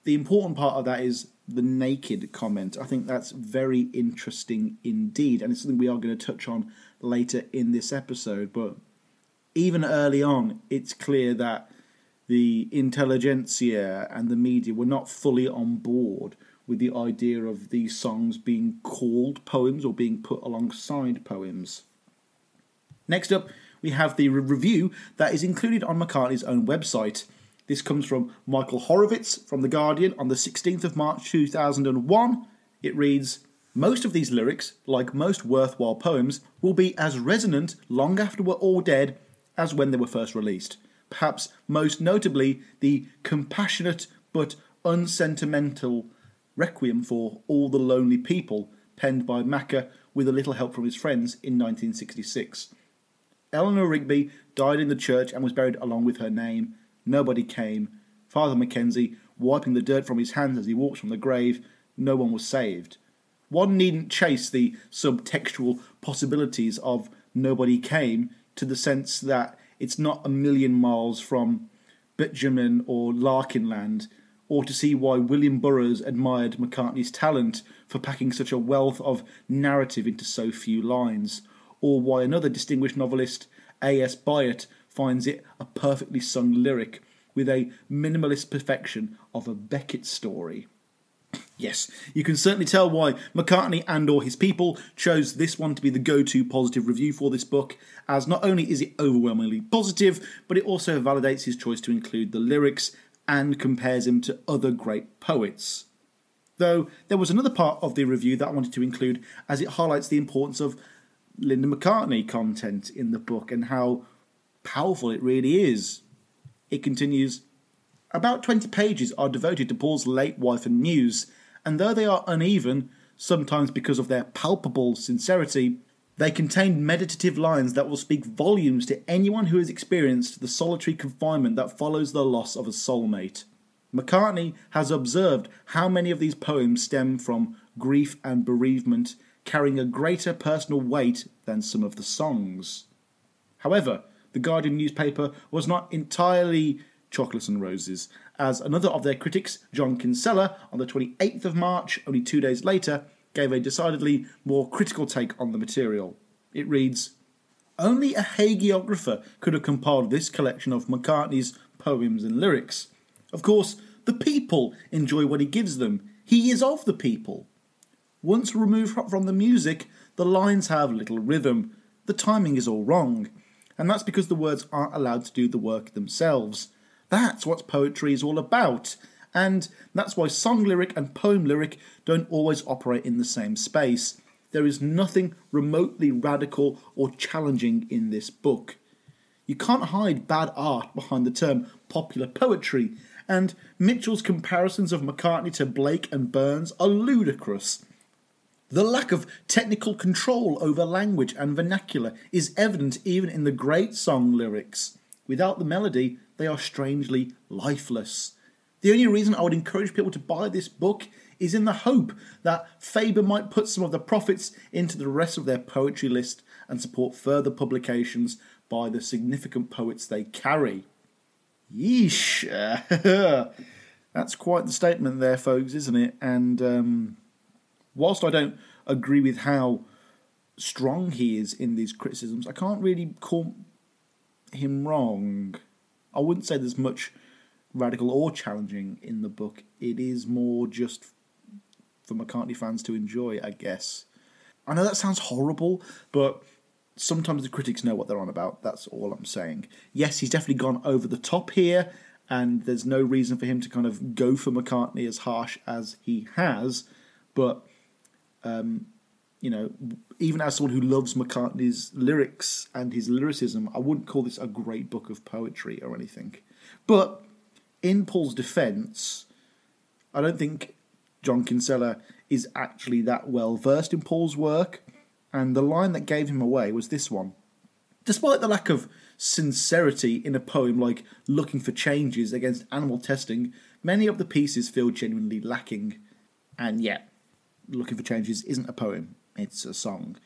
the important part of that is the naked comment. I think that's very interesting indeed, and it's something we are going to touch on later in this episode. But even early on, it's clear that the intelligentsia and the media were not fully on board with the idea of these songs being called poems or being put alongside poems. Next up, we have the re- review that is included on McCartney's own website. This comes from Michael Horovitz from The Guardian on the 16th of March 2001. It reads Most of these lyrics, like most worthwhile poems, will be as resonant long after we're all dead as when they were first released. Perhaps most notably, the compassionate but unsentimental Requiem for All the Lonely People, penned by Macca with a little help from his friends in 1966. Eleanor Rigby died in the church and was buried along with her name. Nobody came. Father Mackenzie, wiping the dirt from his hands as he walks from the grave, no one was saved. One needn't chase the subtextual possibilities of Nobody Came to the sense that it's not a million miles from Betjeman or Larkinland, or to see why William Burroughs admired McCartney's talent for packing such a wealth of narrative into so few lines, or why another distinguished novelist, A.S. Byatt, finds it a perfectly sung lyric with a minimalist perfection of a Beckett story. Yes, you can certainly tell why McCartney and or his people chose this one to be the go-to positive review for this book, as not only is it overwhelmingly positive, but it also validates his choice to include the lyrics and compares him to other great poets. Though there was another part of the review that I wanted to include as it highlights the importance of Linda McCartney content in the book and how powerful it really is. It continues About 20 pages are devoted to Paul's late wife and news, and though they are uneven, sometimes because of their palpable sincerity, they contain meditative lines that will speak volumes to anyone who has experienced the solitary confinement that follows the loss of a soulmate. McCartney has observed how many of these poems stem from grief and bereavement, carrying a greater personal weight than some of the songs. However, the Guardian newspaper was not entirely chocolates and roses, as another of their critics, John Kinsella, on the 28th of March, only two days later, gave a decidedly more critical take on the material. It reads Only a hagiographer could have compiled this collection of McCartney's poems and lyrics. Of course, the people enjoy what he gives them. He is of the people. Once removed from the music, the lines have little rhythm. The timing is all wrong. And that's because the words aren't allowed to do the work themselves. That's what poetry is all about. And that's why song lyric and poem lyric don't always operate in the same space. There is nothing remotely radical or challenging in this book. You can't hide bad art behind the term popular poetry, and Mitchell's comparisons of McCartney to Blake and Burns are ludicrous. The lack of technical control over language and vernacular is evident even in the great song lyrics. Without the melody, they are strangely lifeless. The only reason I would encourage people to buy this book is in the hope that Faber might put some of the profits into the rest of their poetry list and support further publications by the significant poets they carry. Yeesh. That's quite the statement there, folks, isn't it? And um, whilst I don't agree with how strong he is in these criticisms, I can't really call him wrong. I wouldn't say there's much radical or challenging in the book. It is more just for McCartney fans to enjoy, I guess. I know that sounds horrible, but sometimes the critics know what they're on about. That's all I'm saying. Yes, he's definitely gone over the top here, and there's no reason for him to kind of go for McCartney as harsh as he has. But, um, you know, even as someone who loves McCartney's lyrics and his lyricism, I wouldn't call this a great book of poetry or anything. But in Paul's defence, I don't think John Kinsella is actually that well versed in Paul's work, and the line that gave him away was this one. Despite the lack of sincerity in a poem like Looking for Changes against animal testing, many of the pieces feel genuinely lacking. And yet, Looking for Changes isn't a poem, it's a song.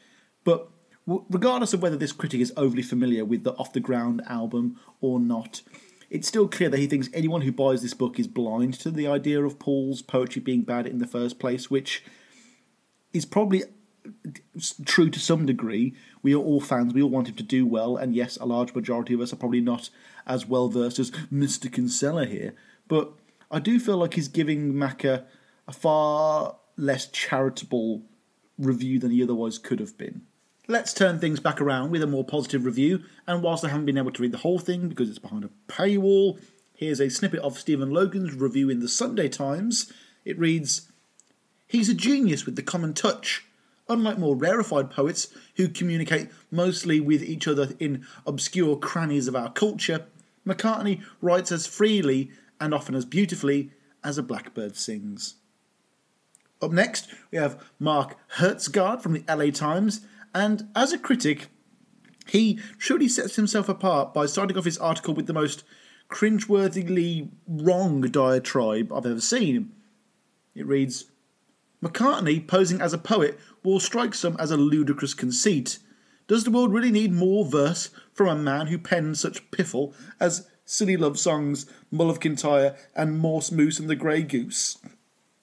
But regardless of whether this critic is overly familiar with the Off the Ground album or not, it's still clear that he thinks anyone who buys this book is blind to the idea of Paul's poetry being bad in the first place, which is probably true to some degree. We are all fans, we all want him to do well, and yes, a large majority of us are probably not as well versed as Mr. Kinsella here, but I do feel like he's giving Macca a far less charitable review than he otherwise could have been. Let's turn things back around with a more positive review, and whilst I haven't been able to read the whole thing because it's behind a paywall, here's a snippet of Stephen Logan's review in the Sunday Times. It reads He's a genius with the common touch. Unlike more rarefied poets who communicate mostly with each other in obscure crannies of our culture, McCartney writes as freely and often as beautifully as a blackbird sings. Up next, we have Mark Hertsgaard from the LA Times and as a critic, he truly sets himself apart by starting off his article with the most cringeworthily wrong diatribe I've ever seen. It reads McCartney posing as a poet will strike some as a ludicrous conceit. Does the world really need more verse from a man who penned such piffle as Silly Love Songs, Mull of Kintyre, and Morse Moose and the Grey Goose?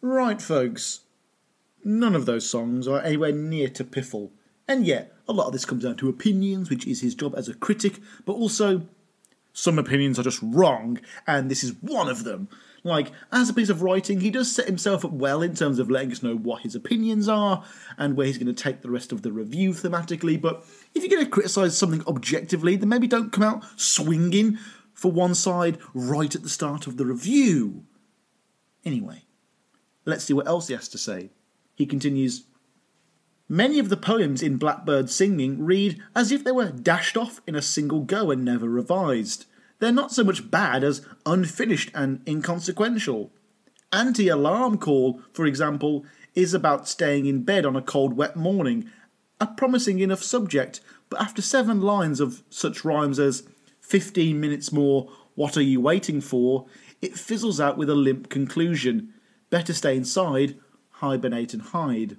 Right, folks. None of those songs are anywhere near to piffle. And yet, a lot of this comes down to opinions, which is his job as a critic, but also some opinions are just wrong, and this is one of them. Like, as a piece of writing, he does set himself up well in terms of letting us know what his opinions are and where he's going to take the rest of the review thematically. But if you're going to criticise something objectively, then maybe don't come out swinging for one side right at the start of the review. Anyway, let's see what else he has to say. He continues Many of the poems in Blackbird Singing read as if they were dashed off in a single go and never revised. They're not so much bad as unfinished and inconsequential. Anti alarm call, for example, is about staying in bed on a cold, wet morning. A promising enough subject, but after seven lines of such rhymes as 15 minutes more, what are you waiting for? It fizzles out with a limp conclusion. Better stay inside, hibernate and hide.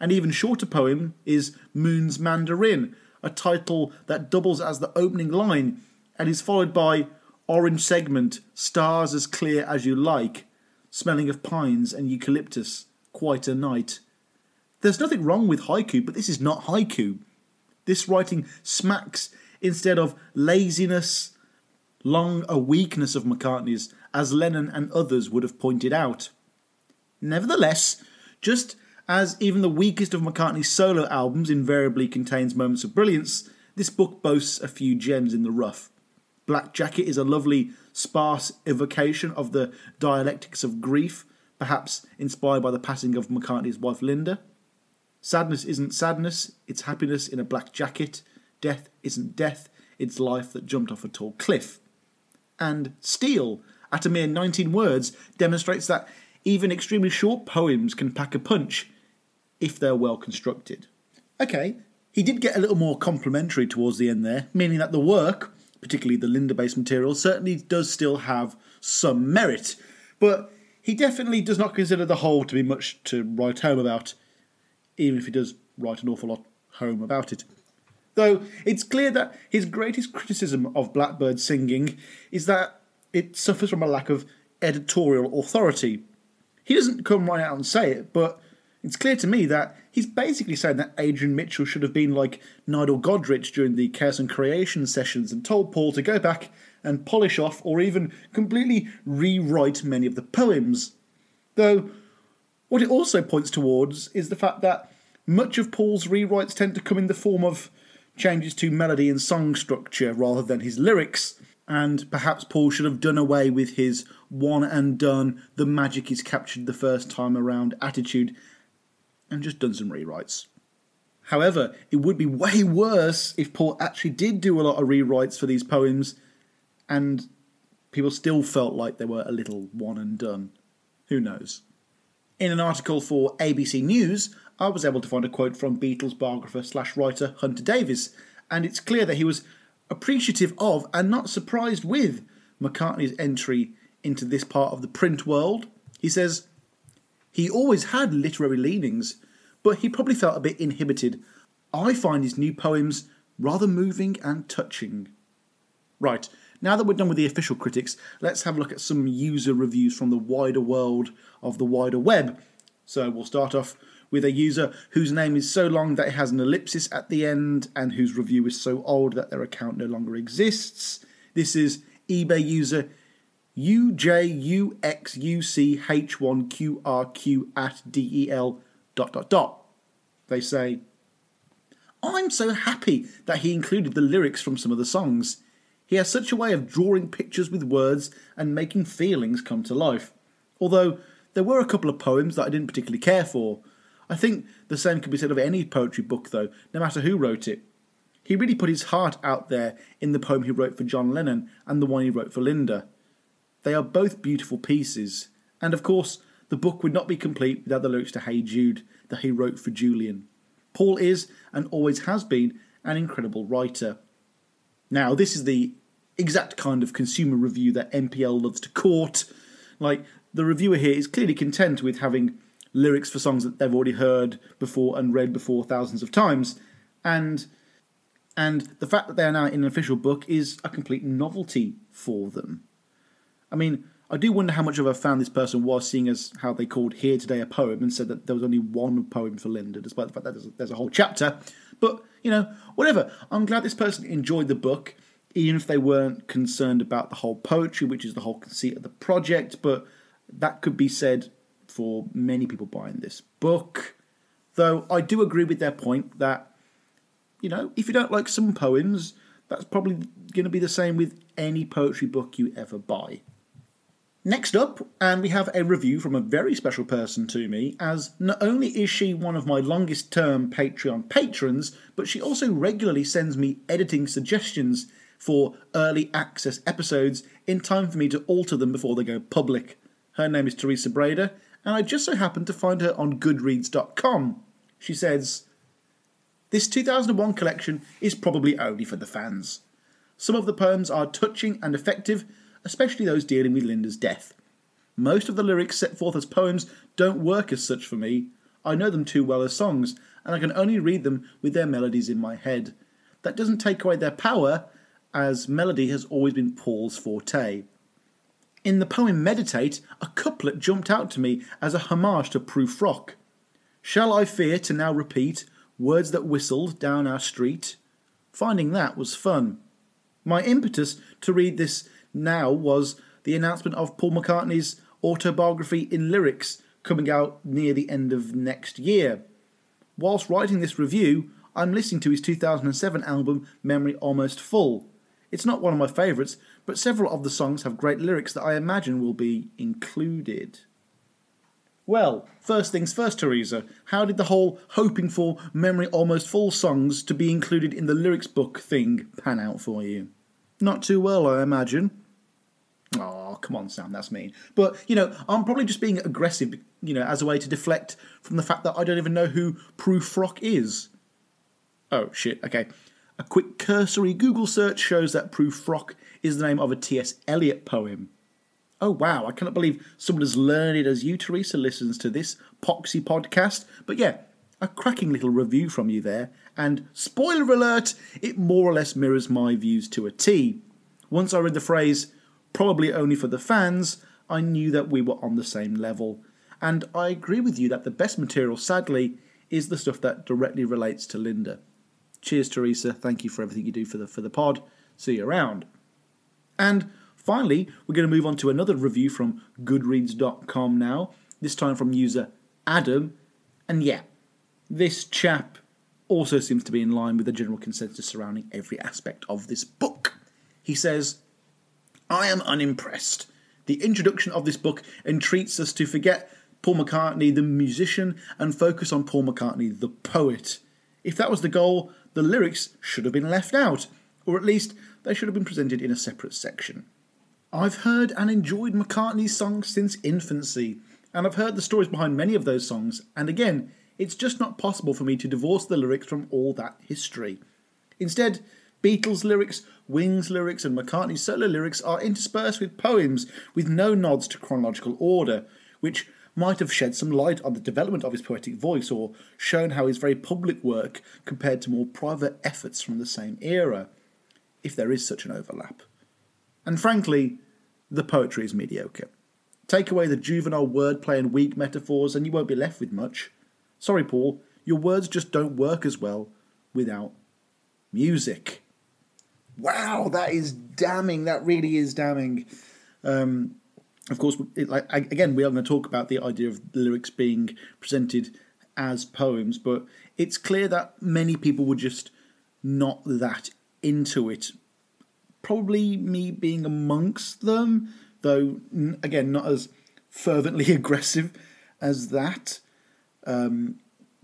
An even shorter poem is Moon's Mandarin, a title that doubles as the opening line and is followed by Orange Segment, Stars as Clear as You Like, Smelling of Pines and Eucalyptus, Quite a Night. There's nothing wrong with haiku, but this is not haiku. This writing smacks instead of laziness, long a weakness of McCartney's, as Lennon and others would have pointed out. Nevertheless, just as even the weakest of McCartney's solo albums invariably contains moments of brilliance, this book boasts a few gems in the rough. Black Jacket is a lovely, sparse evocation of the dialectics of grief, perhaps inspired by the passing of McCartney's wife Linda. Sadness isn't sadness, it's happiness in a black jacket. Death isn't death, it's life that jumped off a tall cliff. And Steel, at a mere 19 words, demonstrates that even extremely short poems can pack a punch if they're well constructed. Okay, he did get a little more complimentary towards the end there, meaning that the work, particularly the Linda based material, certainly does still have some merit. But he definitely does not consider the whole to be much to write home about, even if he does write an awful lot home about it. Though it's clear that his greatest criticism of Blackbird singing is that it suffers from a lack of editorial authority. He doesn't come right out and say it, but it's clear to me that he's basically saying that Adrian Mitchell should have been like Nigel Godrich during the Chaos and Creation sessions and told Paul to go back and polish off or even completely rewrite many of the poems. Though, what it also points towards is the fact that much of Paul's rewrites tend to come in the form of changes to melody and song structure rather than his lyrics, and perhaps Paul should have done away with his one and done, the magic is captured the first time around attitude and just done some rewrites. However, it would be way worse if Paul actually did do a lot of rewrites for these poems and people still felt like they were a little one and done. Who knows? In an article for ABC News, I was able to find a quote from Beatles biographer slash writer Hunter Davies, and it's clear that he was appreciative of and not surprised with McCartney's entry into this part of the print world. He says, He always had literary leanings, but he probably felt a bit inhibited. I find his new poems rather moving and touching. Right, now that we're done with the official critics, let's have a look at some user reviews from the wider world of the wider web. So we'll start off with a user whose name is so long that it has an ellipsis at the end and whose review is so old that their account no longer exists. This is eBay user UJUXUCH1QRQ at DEL dot dot dot. They say, I'm so happy that he included the lyrics from some of the songs. He has such a way of drawing pictures with words and making feelings come to life. Although there were a couple of poems that I didn't particularly care for. I think the same could be said of any poetry book, though, no matter who wrote it. He really put his heart out there in the poem he wrote for John Lennon and the one he wrote for Linda. They are both beautiful pieces, and of course, the book would not be complete without the lyrics to Hey Jude that he wrote for Julian. Paul is, and always has been, an incredible writer. Now, this is the exact kind of consumer review that MPL loves to court. Like, the reviewer here is clearly content with having lyrics for songs that they've already heard before and read before thousands of times, and and the fact that they are now in an official book is a complete novelty for them. I mean, I do wonder how much of a fan this person was, seeing as how they called Here Today a poem and said that there was only one poem for Linda, despite the fact that there's a, there's a whole chapter. But, you know, whatever. I'm glad this person enjoyed the book. even if they weren't concerned about the whole poetry, which is the whole conceit of the project. But that could be said for many people buying this book. Though I do agree with their point that, you know, if you don't like some poems, that's probably going to be the same with any poetry book you ever buy. Next up, and we have a review from a very special person to me, as not only is she one of my longest term Patreon patrons, but she also regularly sends me editing suggestions for early access episodes in time for me to alter them before they go public. Her name is Teresa Brader, and I just so happened to find her on Goodreads.com. She says, This 2001 collection is probably only for the fans. Some of the poems are touching and effective, especially those dealing with Linda's death. Most of the lyrics set forth as poems don't work as such for me. I know them too well as songs, and I can only read them with their melodies in my head. That doesn't take away their power, as melody has always been Paul's forte. In the poem Meditate, a couplet jumped out to me as a homage to Prue Shall I fear to now repeat words that whistled down our street? Finding that was fun. My impetus to read this now was the announcement of Paul McCartney's autobiography in lyrics coming out near the end of next year. Whilst writing this review, I'm listening to his 2007 album Memory Almost Full. It's not one of my favourites, but several of the songs have great lyrics that I imagine will be included. Well, first things first, Teresa. How did the whole hoping for memory almost full songs to be included in the lyrics book thing pan out for you? Not too well, I imagine. Oh, come on, Sam, that's mean. But, you know, I'm probably just being aggressive, you know, as a way to deflect from the fact that I don't even know who Prue is. Oh, shit, okay. A quick cursory Google search shows that "Prufrock is the name of a T.S. Eliot poem. Oh wow, I cannot believe someone as learned as you, Teresa, listens to this Poxy podcast. But yeah, a cracking little review from you there. And spoiler alert, it more or less mirrors my views to a T. Once I read the phrase, probably only for the fans, I knew that we were on the same level. And I agree with you that the best material, sadly, is the stuff that directly relates to Linda. Cheers, Teresa. Thank you for everything you do for the for the pod. See you around. And finally, we're going to move on to another review from Goodreads.com now. This time from user Adam. And yeah, this chap also seems to be in line with the general consensus surrounding every aspect of this book. He says, I am unimpressed. The introduction of this book entreats us to forget Paul McCartney, the musician, and focus on Paul McCartney, the poet. If that was the goal, the lyrics should have been left out, or at least they should have been presented in a separate section. I've heard and enjoyed McCartney's songs since infancy, and I've heard the stories behind many of those songs, and again, it's just not possible for me to divorce the lyrics from all that history. Instead, Beatles lyrics, Wings lyrics, and McCartney's solo lyrics are interspersed with poems with no nods to chronological order, which might have shed some light on the development of his poetic voice or shown how his very public work compared to more private efforts from the same era, if there is such an overlap. And frankly, the poetry is mediocre. Take away the juvenile wordplay and weak metaphors, and you won't be left with much. Sorry, Paul, your words just don't work as well without music. Wow, that is damning. That really is damning. Um, of course, it, like again, we are going to talk about the idea of the lyrics being presented as poems, but it's clear that many people were just not that into it. Probably me being amongst them, though again, not as fervently aggressive as that. Um,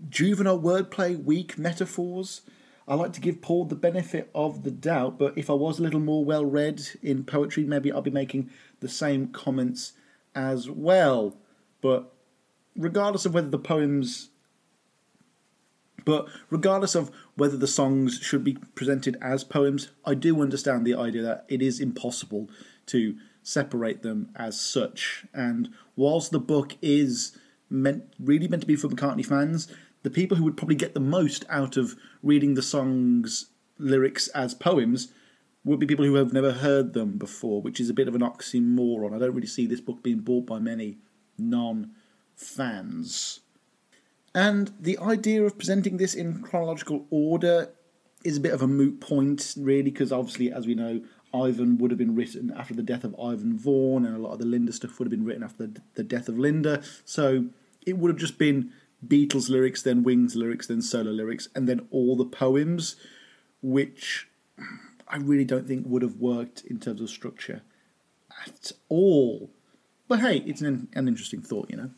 juvenile wordplay, weak metaphors. I like to give Paul the benefit of the doubt, but if I was a little more well read in poetry, maybe I'll be making the same comments as well. But regardless of whether the poems but regardless of whether the songs should be presented as poems, I do understand the idea that it is impossible to separate them as such. And whilst the book is meant really meant to be for McCartney fans, the people who would probably get the most out of reading the songs lyrics as poems would be people who have never heard them before, which is a bit of an oxymoron. I don't really see this book being bought by many non fans. And the idea of presenting this in chronological order is a bit of a moot point, really, because obviously, as we know, Ivan would have been written after the death of Ivan Vaughan, and a lot of the Linda stuff would have been written after the, the death of Linda. So it would have just been Beatles lyrics, then Wings lyrics, then solo lyrics, and then all the poems, which I really don't think would have worked in terms of structure at all. But hey, it's an, an interesting thought, you know.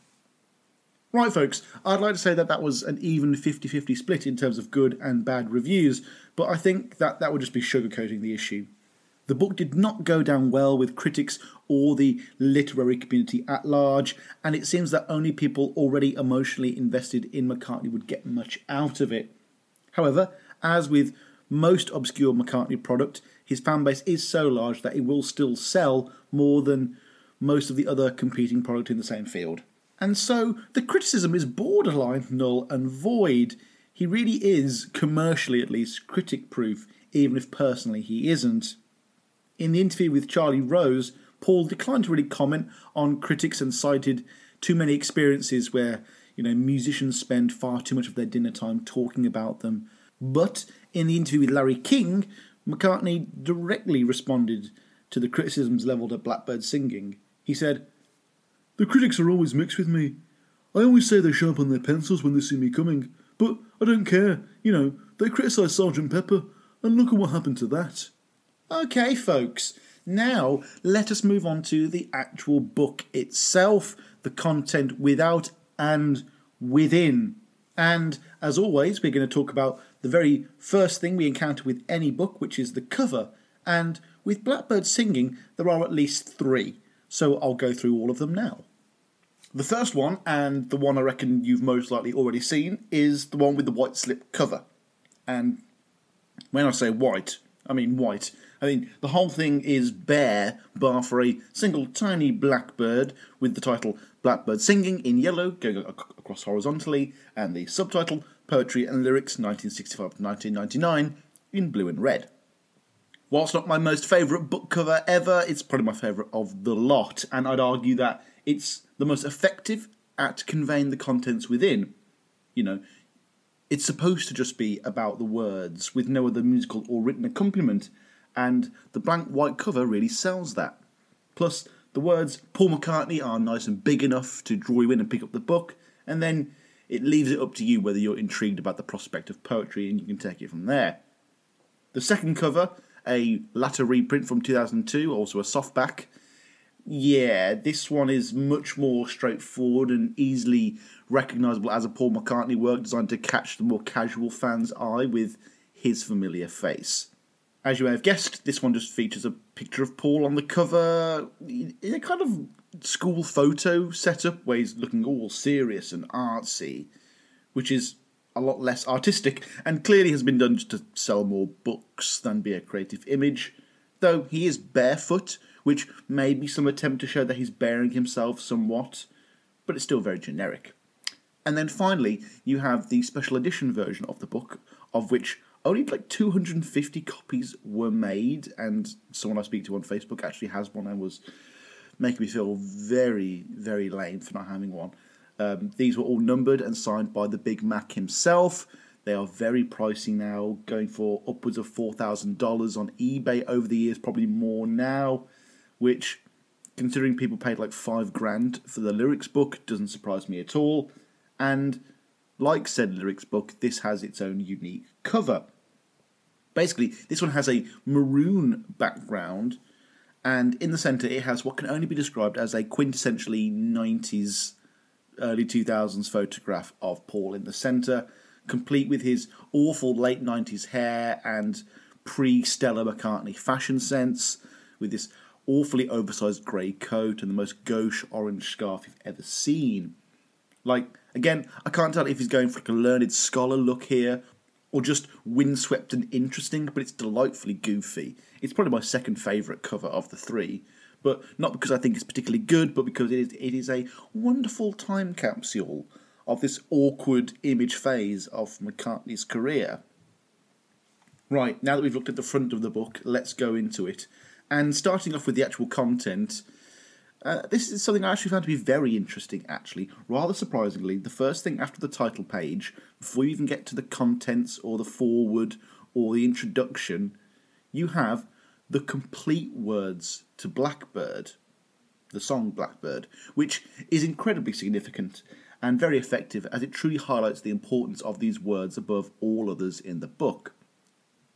Right, folks, I'd like to say that that was an even 50 50 split in terms of good and bad reviews, but I think that that would just be sugarcoating the issue. The book did not go down well with critics or the literary community at large, and it seems that only people already emotionally invested in McCartney would get much out of it. However, as with most obscure McCartney product, his fan base is so large that it will still sell more than most of the other competing product in the same field. And so the criticism is borderline null and void. He really is, commercially at least, critic proof, even if personally he isn't. In the interview with Charlie Rose, Paul declined to really comment on critics and cited too many experiences where you know musicians spend far too much of their dinner time talking about them. But in the interview with Larry King, McCartney directly responded to the criticisms levelled at Blackbird singing. He said, the critics are always mixed with me. I always say they sharpen their pencils when they see me coming, but I don't care. You know, they criticise Sergeant Pepper, and look at what happened to that. Okay, folks, now let us move on to the actual book itself, the content without and within. And as always, we're going to talk about the very first thing we encounter with any book, which is the cover. And with Blackbird singing, there are at least three. So I'll go through all of them now. The first one, and the one I reckon you've most likely already seen, is the one with the white slip cover. And when I say white, I mean white. I mean, the whole thing is bare, bar for a single tiny blackbird with the title Blackbird Singing in yellow going across horizontally, and the subtitle Poetry and Lyrics 1965 to 1999 in blue and red. Whilst not my most favourite book cover ever, it's probably my favourite of the lot, and I'd argue that it's the most effective at conveying the contents within. You know, it's supposed to just be about the words with no other musical or written accompaniment, and the blank white cover really sells that. Plus, the words Paul McCartney are nice and big enough to draw you in and pick up the book, and then it leaves it up to you whether you're intrigued about the prospect of poetry and you can take it from there. The second cover, a latter reprint from 2002, also a softback, yeah, this one is much more straightforward and easily recognisable as a Paul McCartney work designed to catch the more casual fan's eye with his familiar face. As you may have guessed, this one just features a picture of Paul on the cover in a kind of school photo setup where he's looking all serious and artsy, which is a lot less artistic and clearly has been done to sell more books than be a creative image. Though he is barefoot, which may be some attempt to show that he's bearing himself somewhat, but it's still very generic. And then finally, you have the special edition version of the book, of which only like 250 copies were made, and someone I speak to on Facebook actually has one and was making me feel very, very lame for not having one. Um, these were all numbered and signed by the Big Mac himself. They are very pricey now, going for upwards of $4,000 on eBay over the years, probably more now which, considering people paid like five grand for the lyrics book, doesn't surprise me at all. And like said lyrics book, this has its own unique cover. Basically, this one has a maroon background, and in the centre it has what can only be described as a quintessentially 90s, early 2000s photograph of Paul in the centre, complete with his awful late 90s hair and pre Stella McCartney fashion sense, with this awfully oversized grey coat and the most gauche orange scarf you've ever seen. Like, again, I can't tell if he's going for like a learned scholar look here or just windswept and interesting, but it's delightfully goofy. It's probably my second favourite cover of the three, but not because I think it's particularly good, but because it is, it is a wonderful time capsule of this awkward image phase of McCartney's career. Right, now that we've looked at the front of the book, let's go into it and starting off with the actual content, uh, this is something I actually found to be very interesting, actually. Rather surprisingly, the first thing after the title page, before you even get to the contents or the forward or the introduction, you have the complete words to Blackbird, the song Blackbird, which is incredibly significant and very effective as it truly highlights the importance of these words above all others in the book.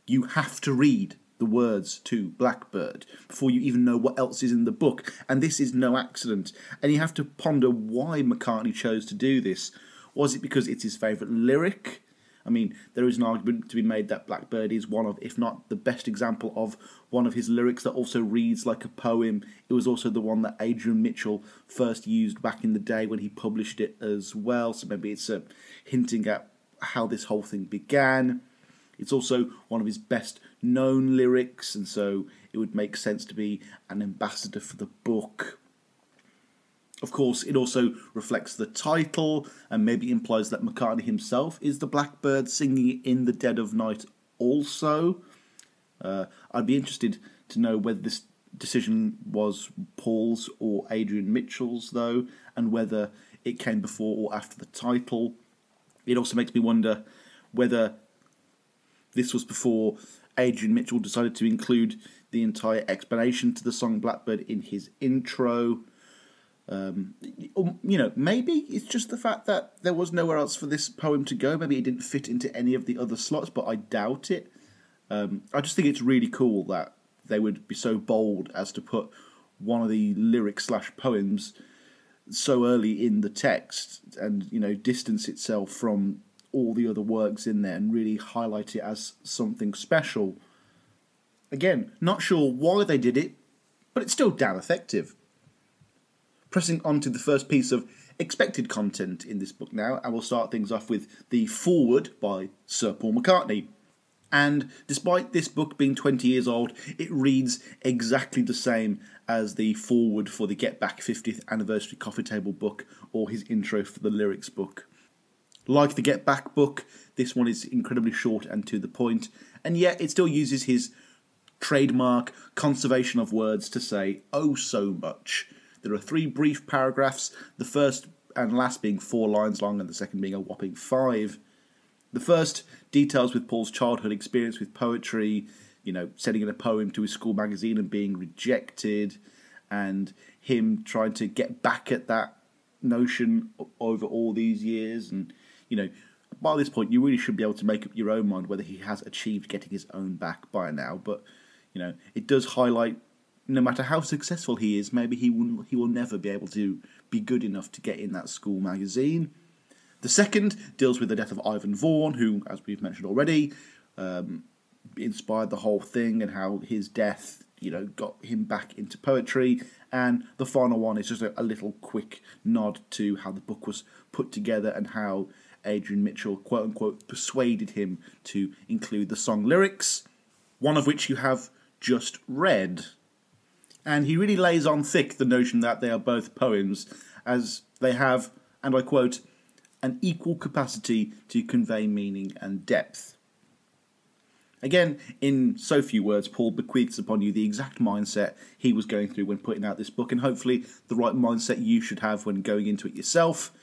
You have to read the words to Blackbird before you even know what else is in the book, and this is no accident. And you have to ponder why McCartney chose to do this. Was it because it's his favourite lyric? I mean, there is an argument to be made that Blackbird is one of, if not the best example of one of his lyrics that also reads like a poem. It was also the one that Adrian Mitchell first used back in the day when he published it as well. So maybe it's a hinting at how this whole thing began. It's also one of his best known lyrics, and so it would make sense to be an ambassador for the book. Of course, it also reflects the title and maybe implies that McCartney himself is the blackbird singing in the dead of night also. Uh, I'd be interested to know whether this decision was Paul's or Adrian Mitchell's, though, and whether it came before or after the title. It also makes me wonder whether this was before Adrian Mitchell decided to include the entire explanation to the song Blackbird in his intro. Um, you know, maybe it's just the fact that there was nowhere else for this poem to go. Maybe it didn't fit into any of the other slots, but I doubt it. Um, I just think it's really cool that they would be so bold as to put one of the lyric slash poems so early in the text and you know distance itself from all the other works in there and really highlight it as something special. Again, not sure why they did it, but it's still damn effective. Pressing on to the first piece of expected content in this book now, I will start things off with the foreword by Sir Paul McCartney. And despite this book being 20 years old, it reads exactly the same as the foreword for the Get Back 50th Anniversary Coffee Table book or his intro for the lyrics book. Like the Get Back book, this one is incredibly short and to the point, and yet it still uses his trademark conservation of words to say oh so much. There are three brief paragraphs, the first and last being four lines long, and the second being a whopping five. The first details with Paul's childhood experience with poetry, you know, sending in a poem to his school magazine and being rejected, and him trying to get back at that notion over all these years. And, you know, by this point, you really should be able to make up your own mind whether he has achieved getting his own back by now. But, you know, it does highlight no matter how successful he is, maybe he will, he will never be able to be good enough to get in that school magazine. The second deals with the death of Ivan Vaughan, who, as we've mentioned already, um, inspired the whole thing and how his death, you know, got him back into poetry. And the final one is just a, a little quick nod to how the book was put together and how Adrian Mitchell, quote unquote, persuaded him to include the song lyrics, one of which you have just read and he really lays on thick the notion that they are both poems, as they have, and I quote, an equal capacity to convey meaning and depth. Again, in so few words, Paul bequeaths upon you the exact mindset he was going through when putting out this book, and hopefully the right mindset you should have when going into it yourself.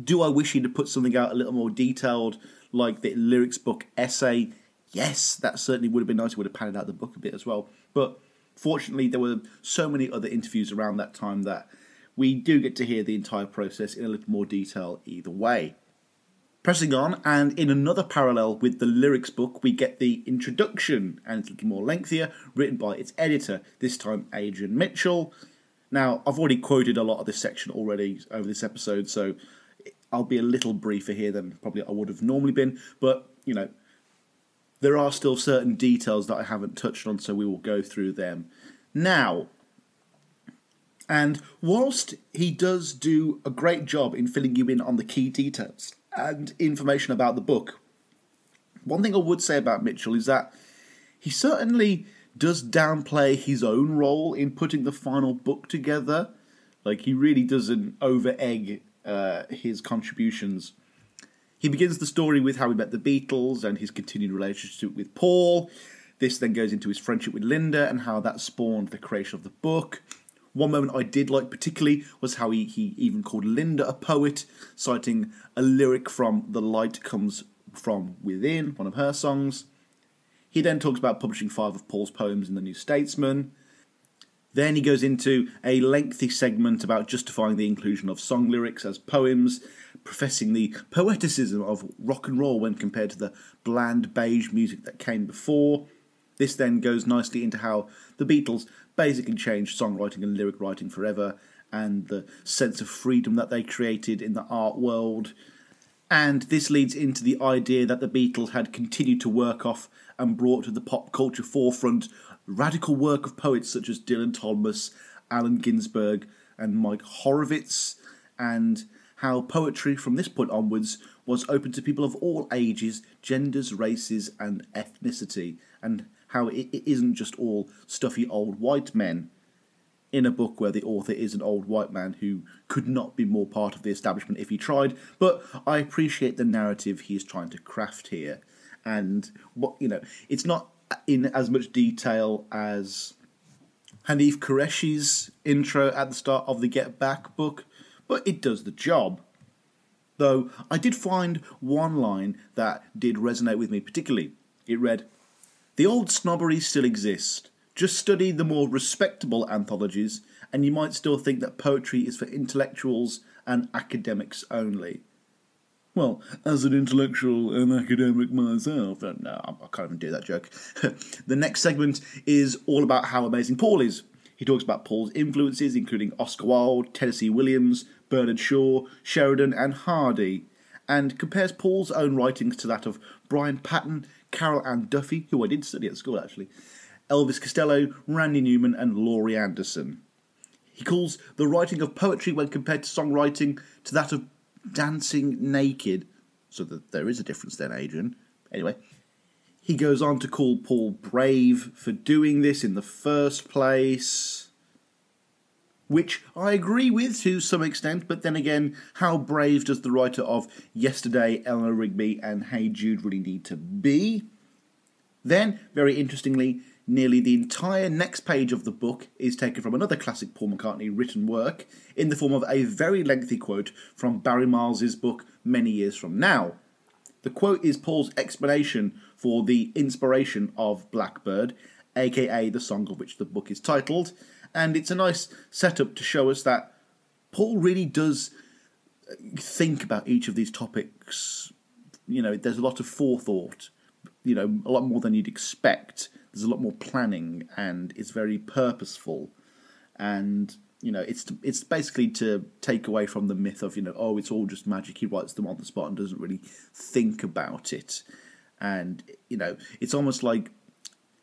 Do I wish he'd put something out a little more detailed, like the lyrics book essay? Yes, that certainly would have been nice. It would have padded out the book a bit as well. But Fortunately, there were so many other interviews around that time that we do get to hear the entire process in a little more detail either way. Pressing on, and in another parallel with the lyrics book, we get the introduction, and it's a little more lengthier, written by its editor, this time Adrian Mitchell. Now, I've already quoted a lot of this section already over this episode, so I'll be a little briefer here than probably I would have normally been, but you know, there are still certain details that I haven't touched on, so we will go through them now. And whilst he does do a great job in filling you in on the key details and information about the book, one thing I would say about Mitchell is that he certainly does downplay his own role in putting the final book together. Like, he really doesn't over egg uh, his contributions. He begins the story with how he met the Beatles and his continued relationship with Paul. This then goes into his friendship with Linda and how that spawned the creation of the book. One moment I did like particularly was how he, he even called Linda a poet, citing a lyric from The Light Comes From Within, one of her songs. He then talks about publishing five of Paul's poems in the New Statesman. Then he goes into a lengthy segment about justifying the inclusion of song lyrics as poems, professing the poeticism of rock and roll when compared to the bland beige music that came before. This then goes nicely into how the Beatles basically changed songwriting and lyric writing forever, and the sense of freedom that they created in the art world. And this leads into the idea that the Beatles had continued to work off and brought to the pop culture forefront radical work of poets such as Dylan Thomas, Allen Ginsberg, and Mike Horovitz, and how poetry from this point onwards was open to people of all ages, genders, races, and ethnicity, and how it isn't just all stuffy old white men in a book where the author is an old white man who could not be more part of the establishment if he tried. But I appreciate the narrative he is trying to craft here, and what you know, it's not in as much detail as Hanif Kureishi's intro at the start of the Get Back book, but it does the job. Though I did find one line that did resonate with me particularly. It read, The old snobbery still exists. Just study the more respectable anthologies, and you might still think that poetry is for intellectuals and academics only. Well, as an intellectual and academic myself, no, uh, I can't even do that joke. the next segment is all about how amazing Paul is. He talks about Paul's influences, including Oscar Wilde, Tennessee Williams, Bernard Shaw, Sheridan, and Hardy, and compares Paul's own writings to that of Brian Patten, Carol Ann Duffy, who I did study at school actually, Elvis Costello, Randy Newman, and Laurie Anderson. He calls the writing of poetry when compared to songwriting to that of dancing naked, so that there is a difference then, Adrian. Anyway, he goes on to call Paul brave for doing this in the first place, which I agree with to some extent, but then again, how brave does the writer of Yesterday, Eleanor Rigby, and Hey Jude really need to be? Then, very interestingly, Nearly the entire next page of the book is taken from another classic Paul McCartney written work in the form of a very lengthy quote from Barry Miles's book Many Years From Now. The quote is Paul's explanation for the inspiration of Blackbird, aka the song of which the book is titled, and it's a nice setup to show us that Paul really does uh, think about each of these topics. You know, there's a lot of forethought, you know, a lot more than you'd expect there's a lot more planning and it's very purposeful. And you know it's to, it's basically to take away from the myth of you know oh it's all just magic. He writes them on the spot and doesn't really think about it. And you know it's almost like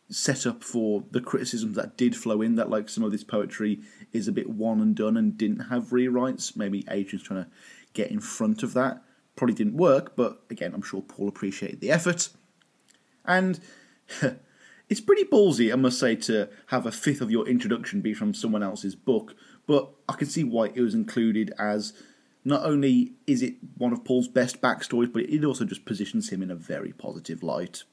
set up for the criticisms that did flow in that like some of this poetry is a bit one and done and didn't have rewrites. Maybe Adrian's trying to get in front of that. Probably didn't work but again I'm sure Paul appreciated the effort. And It's pretty ballsy, I must say, to have a fifth of your introduction be from someone else's book, but I can see why it was included as not only is it one of Paul's best backstories, but it also just positions him in a very positive light.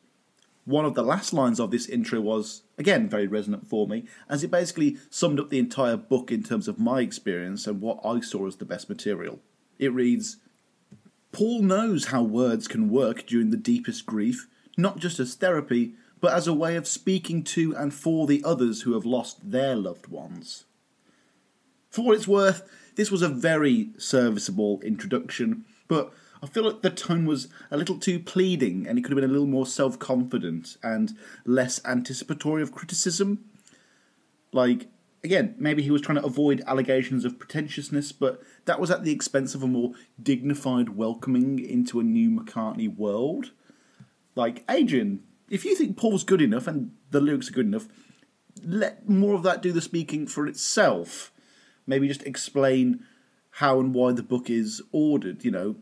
One of the last lines of this intro was, again, very resonant for me, as it basically summed up the entire book in terms of my experience and what I saw as the best material. It reads Paul knows how words can work during the deepest grief, not just as therapy, but as a way of speaking to and for the others who have lost their loved ones. For what it's worth, this was a very serviceable introduction, but I feel like the tone was a little too pleading and it could have been a little more self confident and less anticipatory of criticism. Like, again, maybe he was trying to avoid allegations of pretentiousness, but that was at the expense of a more dignified welcoming into a new McCartney world. Like, Adrian, if you think Paul's good enough and the lyrics are good enough, let more of that do the speaking for itself. Maybe just explain how and why the book is ordered. You know,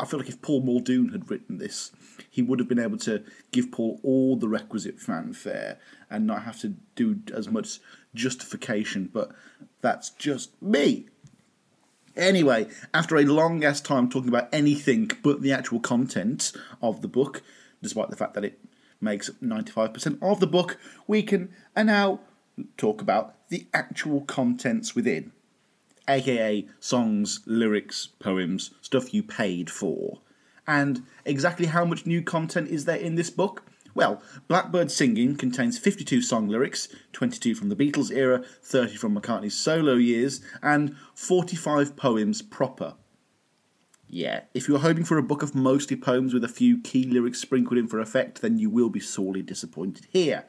I feel like if Paul Muldoon had written this, he would have been able to give Paul all the requisite fanfare and not have to do as much justification. But that's just me. Anyway, after a long ass time talking about anything but the actual content of the book, despite the fact that it makes 95% of the book, we can and now talk about the actual contents within, aka songs, lyrics, poems, stuff you paid for. And exactly how much new content is there in this book? Well, Blackbird Singing contains 52 song lyrics, 22 from the Beatles era, 30 from McCartney's solo years, and 45 poems proper. Yeah, if you're hoping for a book of mostly poems with a few key lyrics sprinkled in for effect, then you will be sorely disappointed here.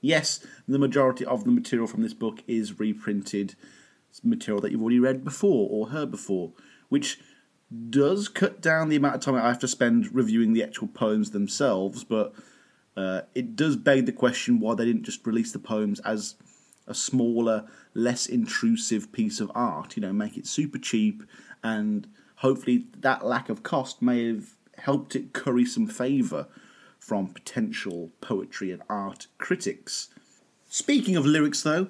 Yes, the majority of the material from this book is reprinted material that you've already read before or heard before, which does cut down the amount of time I have to spend reviewing the actual poems themselves, but uh, it does beg the question why they didn't just release the poems as a smaller, less intrusive piece of art. You know, make it super cheap, and hopefully that lack of cost may have helped it curry some favour from potential poetry and art critics. Speaking of lyrics, though,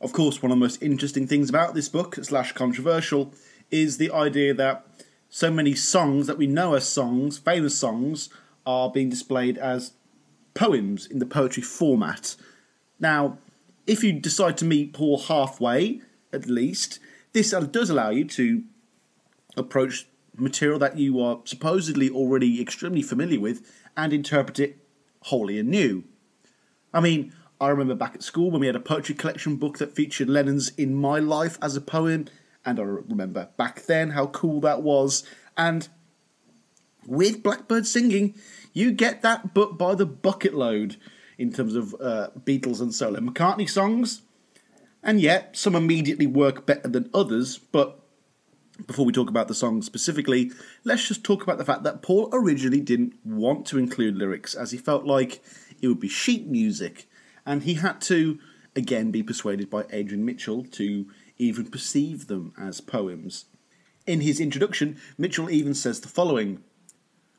of course, one of the most interesting things about this book, slash controversial, is the idea that so many songs that we know as songs, famous songs, are being displayed as poems in the poetry format. Now, if you decide to meet Paul halfway, at least, this does allow you to approach material that you are supposedly already extremely familiar with and interpret it wholly anew. I mean, I remember back at school when we had a poetry collection book that featured Lennon's In My Life as a poem, and I remember back then how cool that was. And with Blackbird singing, you get that book by the bucket load in terms of uh, Beatles and solo McCartney songs. And yet, some immediately work better than others. But before we talk about the song specifically, let's just talk about the fact that Paul originally didn't want to include lyrics as he felt like it would be sheet music. And he had to, again, be persuaded by Adrian Mitchell to even perceive them as poems. In his introduction, Mitchell even says the following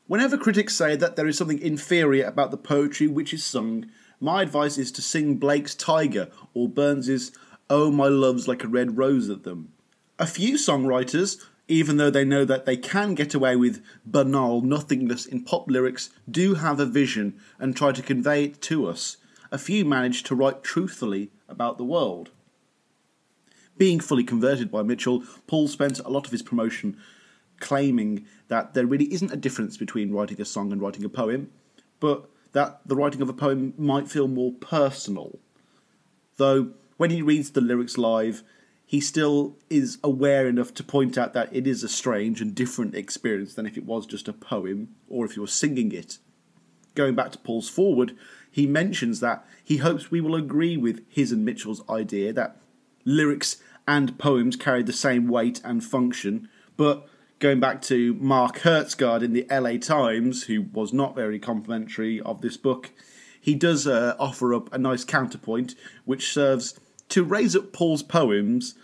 Whenever critics say that there is something inferior about the poetry which is sung, my advice is to sing Blake's Tiger or Burns's Oh My Love's Like a Red Rose at them. A few songwriters, even though they know that they can get away with banal nothingness in pop lyrics, do have a vision and try to convey it to us. A few manage to write truthfully about the world. Being fully converted by Mitchell, Paul spent a lot of his promotion claiming that there really isn't a difference between writing a song and writing a poem, but that the writing of a poem might feel more personal. Though, when he reads the lyrics live, he still is aware enough to point out that it is a strange and different experience than if it was just a poem or if you were singing it. Going back to Paul's forward, he mentions that he hopes we will agree with his and Mitchell's idea that lyrics and poems carry the same weight and function, but going back to Mark Hertsgaard in the LA Times, who was not very complimentary of this book, he does uh, offer up a nice counterpoint which serves to raise up Paul's poems,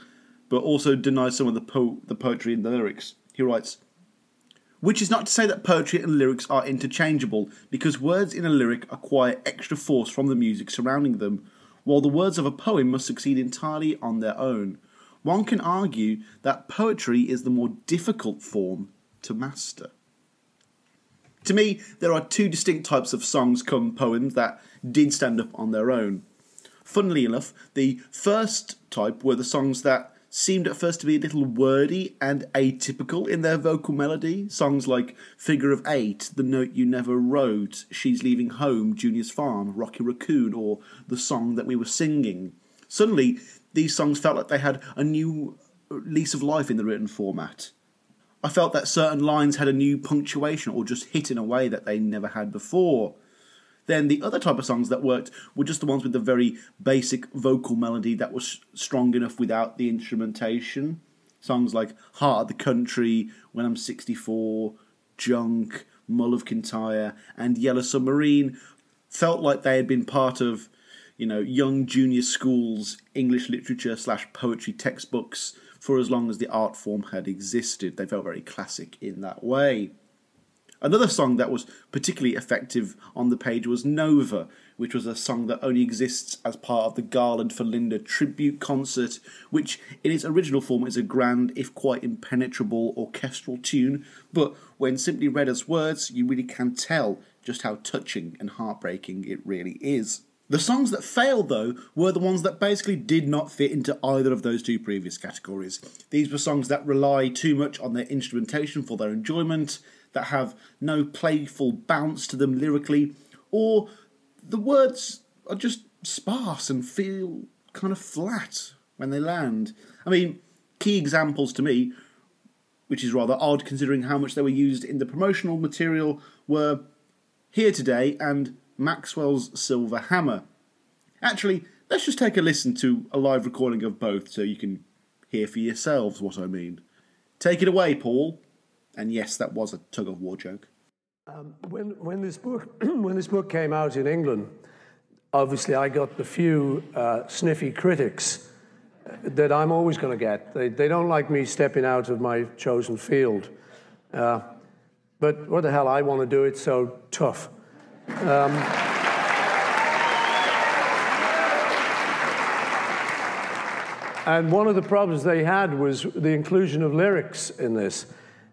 but also deny some of the, po- the poetry in the lyrics. He writes, which is not to say that poetry and lyrics are interchangeable, because words in a lyric acquire extra force from the music surrounding them, while the words of a poem must succeed entirely on their own. One can argue that poetry is the more difficult form to master. To me, there are two distinct types of songs come poems that did stand up on their own. Funnily enough, the first type were the songs that seemed at first to be a little wordy and atypical in their vocal melody. Songs like Figure of Eight, The Note You Never Wrote, She's Leaving Home, Junior's Farm, Rocky Raccoon, or the song that we were singing. Suddenly, these songs felt like they had a new lease of life in the written format. I felt that certain lines had a new punctuation or just hit in a way that they never had before. Then the other type of songs that worked were just the ones with the very basic vocal melody that was strong enough without the instrumentation. Songs like Heart of the Country, When I'm 64, Junk, Mull of Kintyre, and Yellow Submarine felt like they had been part of you know, young junior schools, English literature slash poetry textbooks for as long as the art form had existed. They felt very classic in that way. Another song that was particularly effective on the page was Nova, which was a song that only exists as part of the Garland for Linda tribute concert, which in its original form is a grand, if quite impenetrable, orchestral tune, but when simply read as words, you really can tell just how touching and heartbreaking it really is. The songs that failed, though, were the ones that basically did not fit into either of those two previous categories. These were songs that rely too much on their instrumentation for their enjoyment, that have no playful bounce to them lyrically, or the words are just sparse and feel kind of flat when they land. I mean, key examples to me, which is rather odd considering how much they were used in the promotional material, were Here Today and Maxwell's Silver Hammer. Actually, let's just take a listen to a live recording of both so you can hear for yourselves what I mean. Take it away, Paul. And yes, that was a tug of war joke. Um, when, when, this book, when this book came out in England, obviously I got the few uh, sniffy critics that I'm always going to get. They, they don't like me stepping out of my chosen field. Uh, but what the hell, I want to do it, so tough. Um, and one of the problems they had was the inclusion of lyrics in this.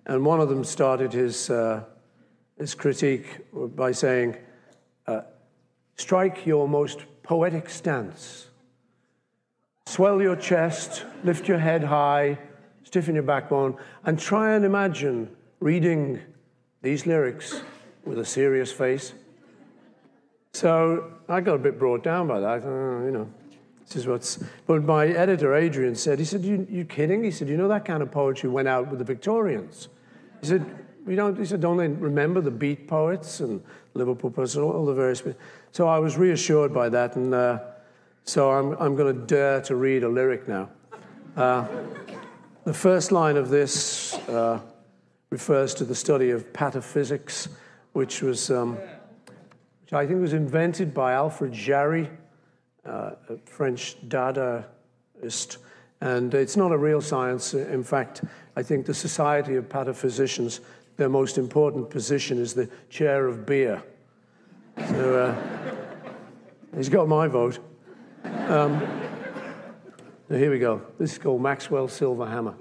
And one of them started his, uh, his critique by saying, uh, Strike your most poetic stance. Swell your chest, lift your head high, stiffen your backbone, and try and imagine reading these lyrics with a serious face. So I got a bit brought down by that. Uh, you know, this is what's. But my editor, Adrian, said, he said, you, you kidding? He said, you know, that kind of poetry went out with the Victorians. He said, we don't, he said, don't they remember the beat poets and Liverpool poets and all the various. So I was reassured by that, and uh, so I'm, I'm going to dare to read a lyric now. Uh, the first line of this uh, refers to the study of pataphysics, which was, um, which I think was invented by Alfred Jarry, uh, a French Dadaist. And it's not a real science. In fact, I think the Society of Pataphysicians, their most important position is the chair of beer. So uh, he's got my vote. Um, here we go. This is called Maxwell Silver Hammer.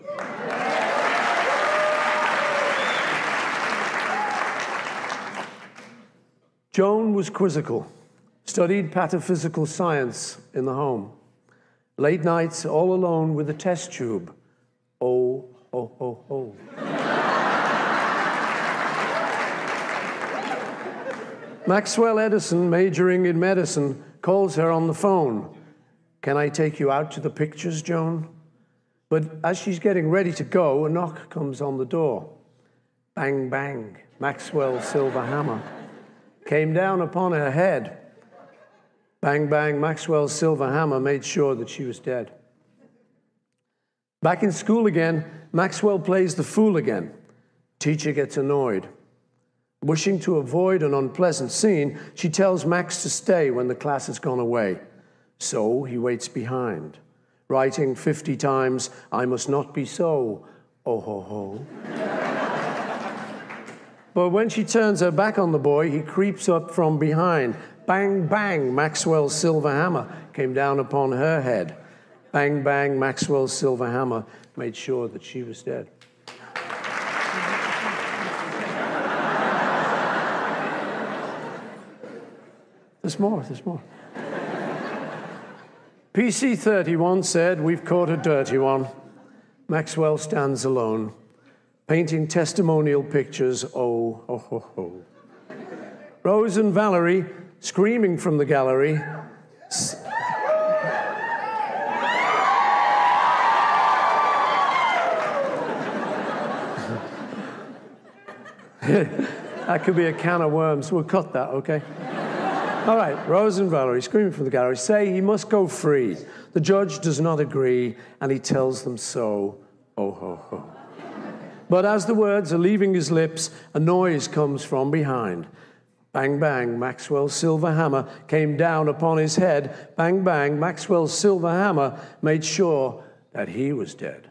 Joan was quizzical, studied pataphysical science in the home. Late nights all alone with a test tube. Oh, oh, oh, oh. Maxwell Edison, majoring in medicine, calls her on the phone. Can I take you out to the pictures, Joan? But as she's getting ready to go, a knock comes on the door. Bang, bang. Maxwell's silver hammer came down upon her head. Bang, bang, Maxwell's silver hammer made sure that she was dead. Back in school again, Maxwell plays the fool again. Teacher gets annoyed. Wishing to avoid an unpleasant scene, she tells Max to stay when the class has gone away. So he waits behind, writing 50 times, I must not be so, oh ho ho. but when she turns her back on the boy, he creeps up from behind. Bang, bang, Maxwell's silver hammer came down upon her head. Bang, bang, Maxwell's silver hammer made sure that she was dead. There's more, there's more. PC 31 said, We've caught a dirty one. Maxwell stands alone, painting testimonial pictures. Oh, oh, ho, ho. Rose and Valerie screaming from the gallery. that could be a can of worms. We'll cut that, okay? All right, Rose and Valerie screaming from the gallery say he must go free. The judge does not agree, and he tells them so. Oh, ho, ho. But as the words are leaving his lips, a noise comes from behind. Bang, bang, Maxwell's silver hammer came down upon his head. Bang, bang, Maxwell's silver hammer made sure that he was dead.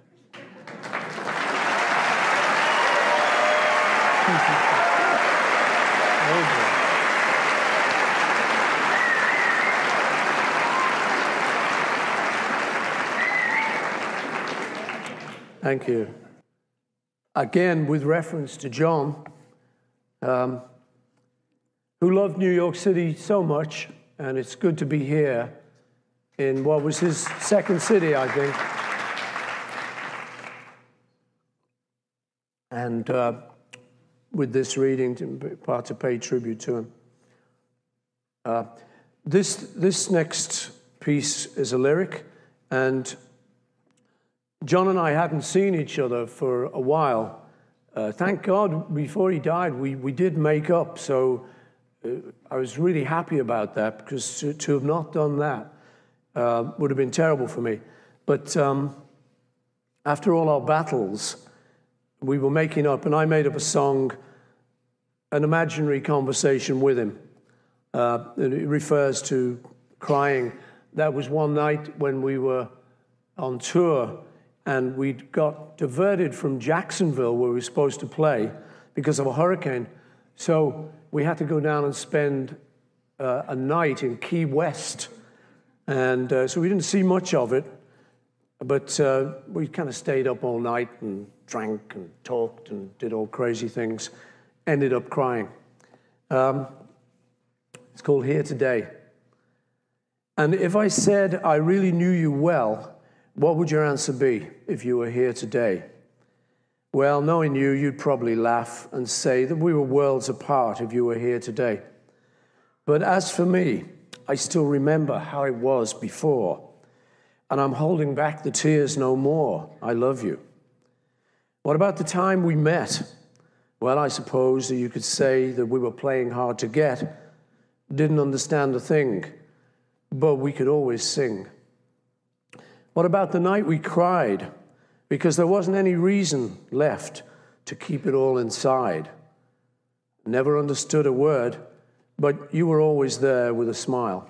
Thank you. Again, with reference to John, um, who loved New York City so much, and it's good to be here in what was his second city, I think. And uh, with this reading, to, part to pay tribute to him. Uh, this this next piece is a lyric, and John and I hadn't seen each other for a while. Uh, thank God, before he died, we, we did make up. So I was really happy about that because to, to have not done that uh, would have been terrible for me. But um, after all our battles, we were making up, and I made up a song, an imaginary conversation with him. Uh, it refers to crying. That was one night when we were on tour and we got diverted from Jacksonville, where we were supposed to play, because of a hurricane. So we had to go down and spend uh, a night in Key West. And uh, so we didn't see much of it, but uh, we kind of stayed up all night and drank and talked and did all crazy things. Ended up crying. Um, it's called Here Today. And if I said I really knew you well, what would your answer be if you were here today? Well, knowing you, you'd probably laugh and say that we were worlds apart if you were here today. But as for me, I still remember how it was before, and I'm holding back the tears no more. I love you. What about the time we met? Well, I suppose that you could say that we were playing hard to get, didn't understand a thing, but we could always sing. What about the night we cried because there wasn't any reason left to keep it all inside? Never understood a word, but you were always there with a smile.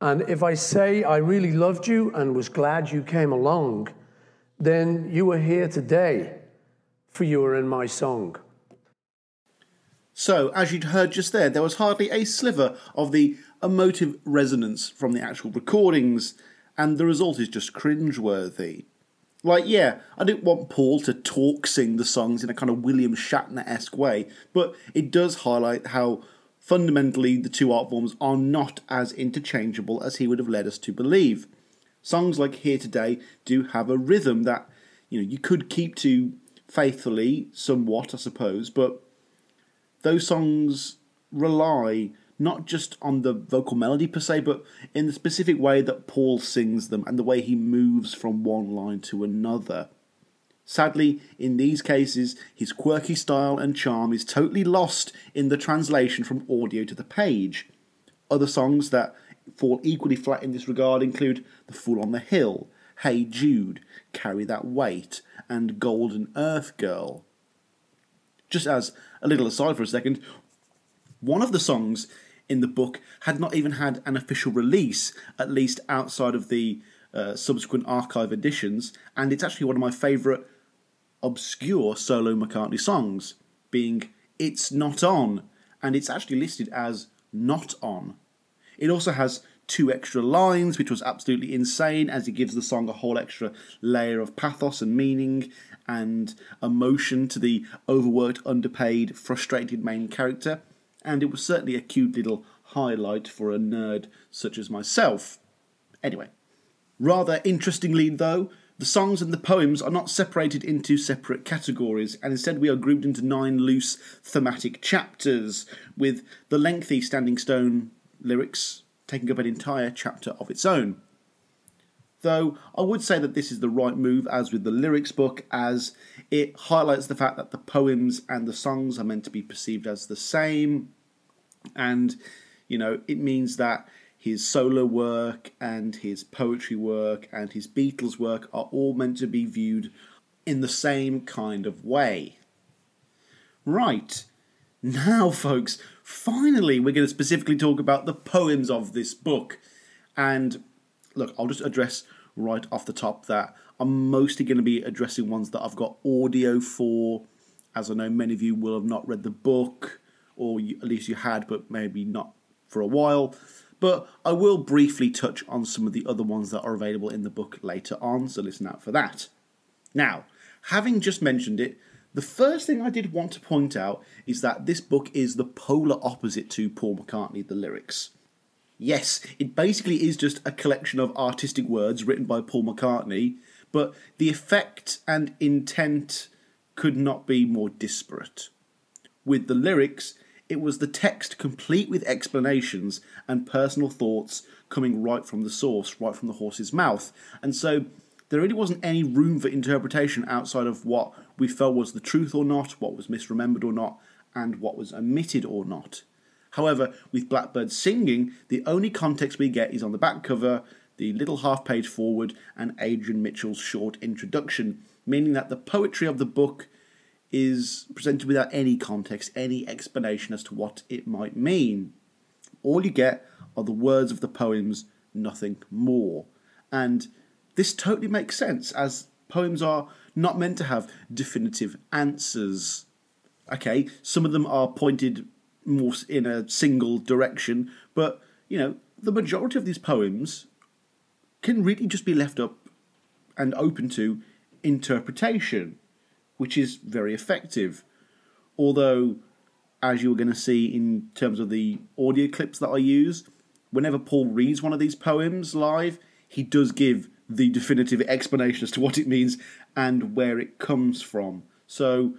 And if I say I really loved you and was glad you came along, then you were here today, for you were in my song. So, as you'd heard just there, there was hardly a sliver of the emotive resonance from the actual recordings and the result is just cringeworthy. Like, yeah, I didn't want Paul to talk sing the songs in a kind of William Shatner esque way, but it does highlight how fundamentally the two art forms are not as interchangeable as he would have led us to believe. Songs like Here Today do have a rhythm that, you know, you could keep to faithfully, somewhat, I suppose, but those songs rely not just on the vocal melody per se, but in the specific way that Paul sings them and the way he moves from one line to another. Sadly, in these cases, his quirky style and charm is totally lost in the translation from audio to the page. Other songs that fall equally flat in this regard include The Fool on the Hill, Hey Jude, Carry That Weight, and Golden Earth Girl. Just as a little aside for a second, one of the songs in the book had not even had an official release, at least outside of the uh, subsequent archive editions, and it's actually one of my favourite obscure solo McCartney songs, being It's Not On, and it's actually listed as Not On. It also has two extra lines, which was absolutely insane, as it gives the song a whole extra layer of pathos and meaning and emotion to the overworked, underpaid, frustrated main character and it was certainly a cute little highlight for a nerd such as myself. Anyway, rather interestingly though, the songs and the poems are not separated into separate categories, and instead we are grouped into nine loose thematic chapters, with the lengthy Standing Stone lyrics taking up an entire chapter of its own. Though I would say that this is the right move, as with the lyrics book, as it highlights the fact that the poems and the songs are meant to be perceived as the same, and you know it means that his solo work and his poetry work and his Beatles work are all meant to be viewed in the same kind of way. Right. Now, folks, finally, we're going to specifically talk about the poems of this book. And look, I'll just address right off the top that I'm mostly going to be addressing ones that I've got audio for, as I know many of you will have not read the book or you, at least you had, but maybe not for a while. But I will briefly touch on some of the other ones that are available in the book later on, so listen out for that. Now, having just mentioned it, the first thing I did want to point out is that this book is the polar opposite to Paul McCartney, the lyrics. Yes, it basically is just a collection of artistic words written by Paul McCartney, but the effect and intent could not be more disparate. With the lyrics, It was the text complete with explanations and personal thoughts coming right from the source, right from the horse's mouth. And so there really wasn't any room for interpretation outside of what we felt was the truth or not, what was misremembered or not, and what was omitted or not. However, with Blackbird singing, the only context we get is on the back cover, the little half page forward, and Adrian Mitchell's short introduction, meaning that the poetry of the book is presented without any context, any explanation as to what it might mean. All you get are the words of the poems, nothing more. And this totally makes sense, as poems are not meant to have definitive answers. Okay, some of them are pointed more in a single direction, but you know, the majority of these poems can really just be left up and open to interpretation, which is very effective. Although, as you're going to see in terms of the audio clips that I use, whenever Paul reads one of these poems live, he does give the definitive explanation as to what it means and where it comes from. So,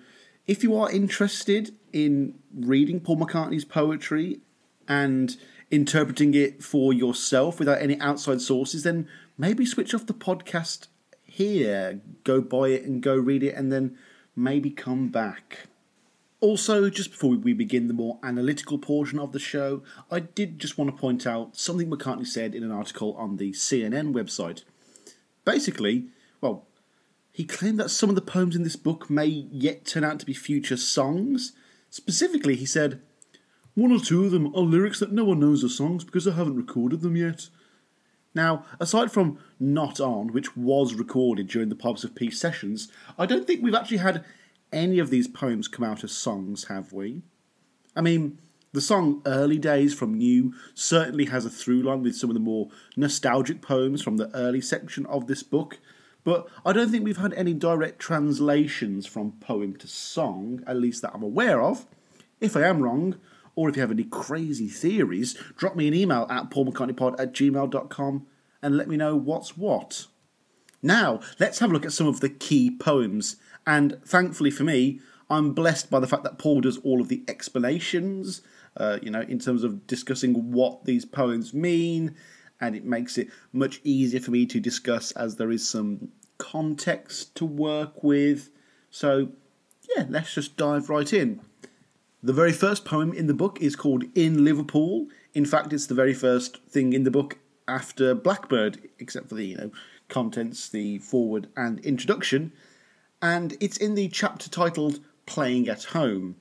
if you are interested in reading Paul McCartney's poetry and interpreting it for yourself without any outside sources, then maybe switch off the podcast here, go buy it and go read it, and then maybe come back. Also, just before we begin the more analytical portion of the show, I did just want to point out something McCartney said in an article on the CNN website. Basically, he claimed that some of the poems in this book may yet turn out to be future songs. Specifically, he said, One or two of them are lyrics that no one knows are songs because I haven't recorded them yet. Now, aside from Not On, which was recorded during the Pipes of Peace sessions, I don't think we've actually had any of these poems come out as songs, have we? I mean, the song Early Days from New certainly has a through line with some of the more nostalgic poems from the early section of this book, but I don't think we've had any direct translations from poem to song, at least that I'm aware of. If I am wrong, or if you have any crazy theories, drop me an email at paulmccartneypod at gmail.com and let me know what's what. Now, let's have a look at some of the key poems. And thankfully for me, I'm blessed by the fact that Paul does all of the explanations, uh, you know, in terms of discussing what these poems mean, and it makes it much easier for me to discuss as there is some context to work with. So, yeah, let's just dive right in. The very first poem in the book is called In Liverpool. In fact, it's the very first thing in the book after Blackbird, except for the, you know, contents, the forward and introduction. And it's in the chapter titled Playing at Home.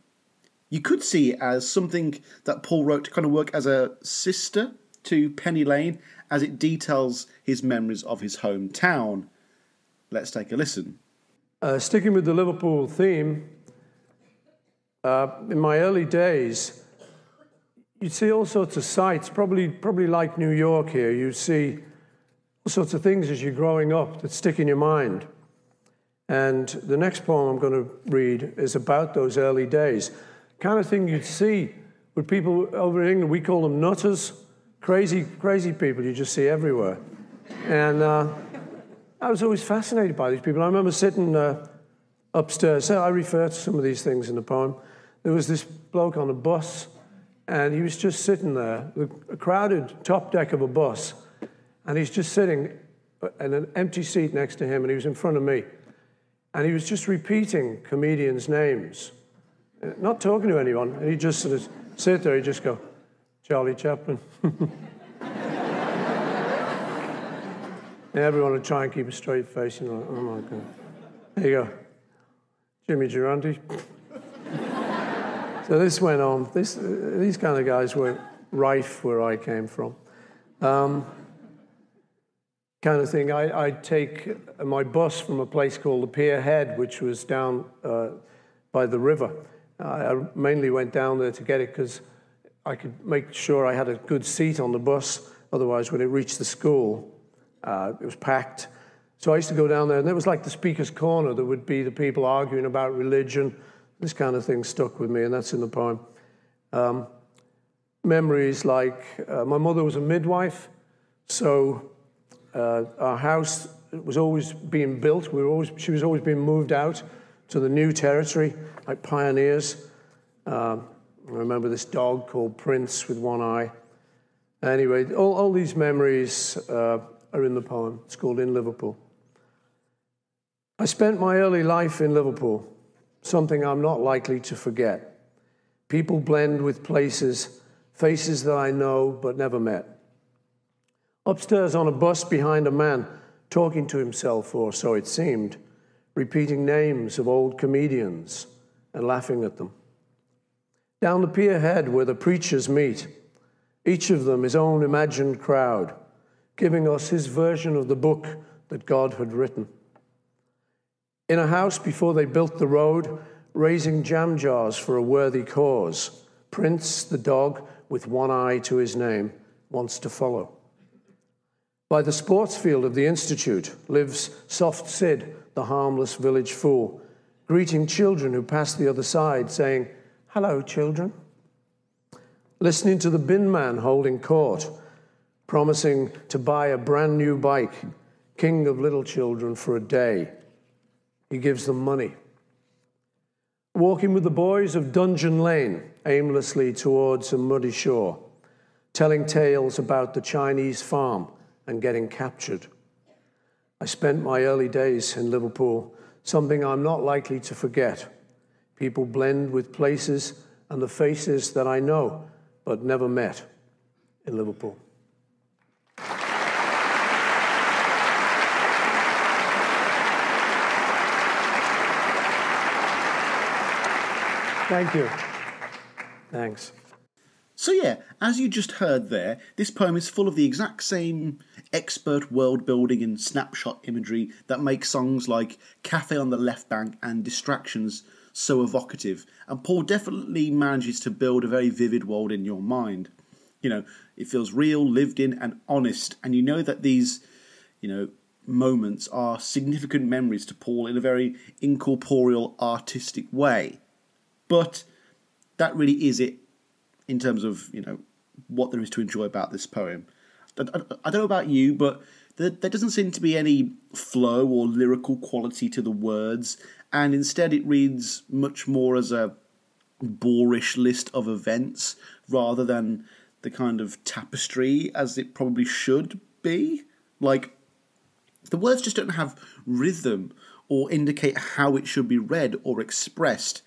You could see it as something that Paul wrote to kind of work as a sister to Penny Lane as it details his memories of his hometown. Let's take a listen. Uh, sticking with the Liverpool theme, uh, in my early days, you'd see all sorts of sights, probably, probably like New York here. You'd see all sorts of things as you're growing up that stick in your mind. And the next poem I'm going to read is about those early days. Kind of thing you'd see with people over in England, we call them nutters, crazy, crazy people you just see everywhere. And uh, I was always fascinated by these people. I remember sitting uh, upstairs, so I refer to some of these things in the poem. There was this bloke on a bus, and he was just sitting there, a crowded top deck of a bus, and he's just sitting in an empty seat next to him, and he was in front of me. And he was just repeating comedians' names, not talking to anyone. And he'd just sort of sit there, he'd just go, Charlie Chaplin. everyone would try and keep a straight face, you know, oh my God. There you go. Jimmy Durante. so this went on. This, these kind of guys were rife where I came from. Um, kind of thing. I, would take my bus from a place called the Pier Head, which was down uh, by the river. I mainly went down there to get it because I could make sure I had a good seat on the bus. Otherwise, when it reached the school, uh, it was packed. So I used to go down there, and it was like the speaker's corner. There would be the people arguing about religion. This kind of thing stuck with me, and that's in the poem. Um, memories like uh, my mother was a midwife, so uh, our house was always being built. We were always, she was always being moved out to the new territory, like pioneers. Uh, I remember this dog called Prince with one eye. Anyway, all, all these memories uh, are in the poem. It's called In Liverpool. I spent my early life in Liverpool, something I'm not likely to forget. People blend with places, faces that I know but never met. Upstairs on a bus behind a man talking to himself, or so it seemed, repeating names of old comedians and laughing at them. Down the pier head where the preachers meet, each of them his own imagined crowd, giving us his version of the book that God had written. In a house before they built the road, raising jam jars for a worthy cause, Prince, the dog with one eye to his name, wants to follow. By the sports field of the Institute lives Soft Sid, the harmless village fool, greeting children who pass the other side, saying, Hello, children. Listening to the bin man holding court, promising to buy a brand new bike, king of little children for a day. He gives them money. Walking with the boys of Dungeon Lane aimlessly towards a muddy shore, telling tales about the Chinese farm and getting captured. I spent my early days in Liverpool, something I'm not likely to forget. People blend with places and the faces that I know but never met in Liverpool. Thank you. Thanks. So, yeah, as you just heard there, this poem is full of the exact same expert world building and snapshot imagery that makes songs like Cafe on the Left Bank and Distractions so evocative. And Paul definitely manages to build a very vivid world in your mind. You know, it feels real, lived in, and honest. And you know that these, you know, moments are significant memories to Paul in a very incorporeal, artistic way. But that really is it in terms of you know what there is to enjoy about this poem. I, don't know about you, but there, there doesn't seem to be any flow or lyrical quality to the words, and instead it reads much more as a boorish list of events rather than the kind of tapestry as it probably should be. Like, the words just don't have rhythm or indicate how it should be read or expressed.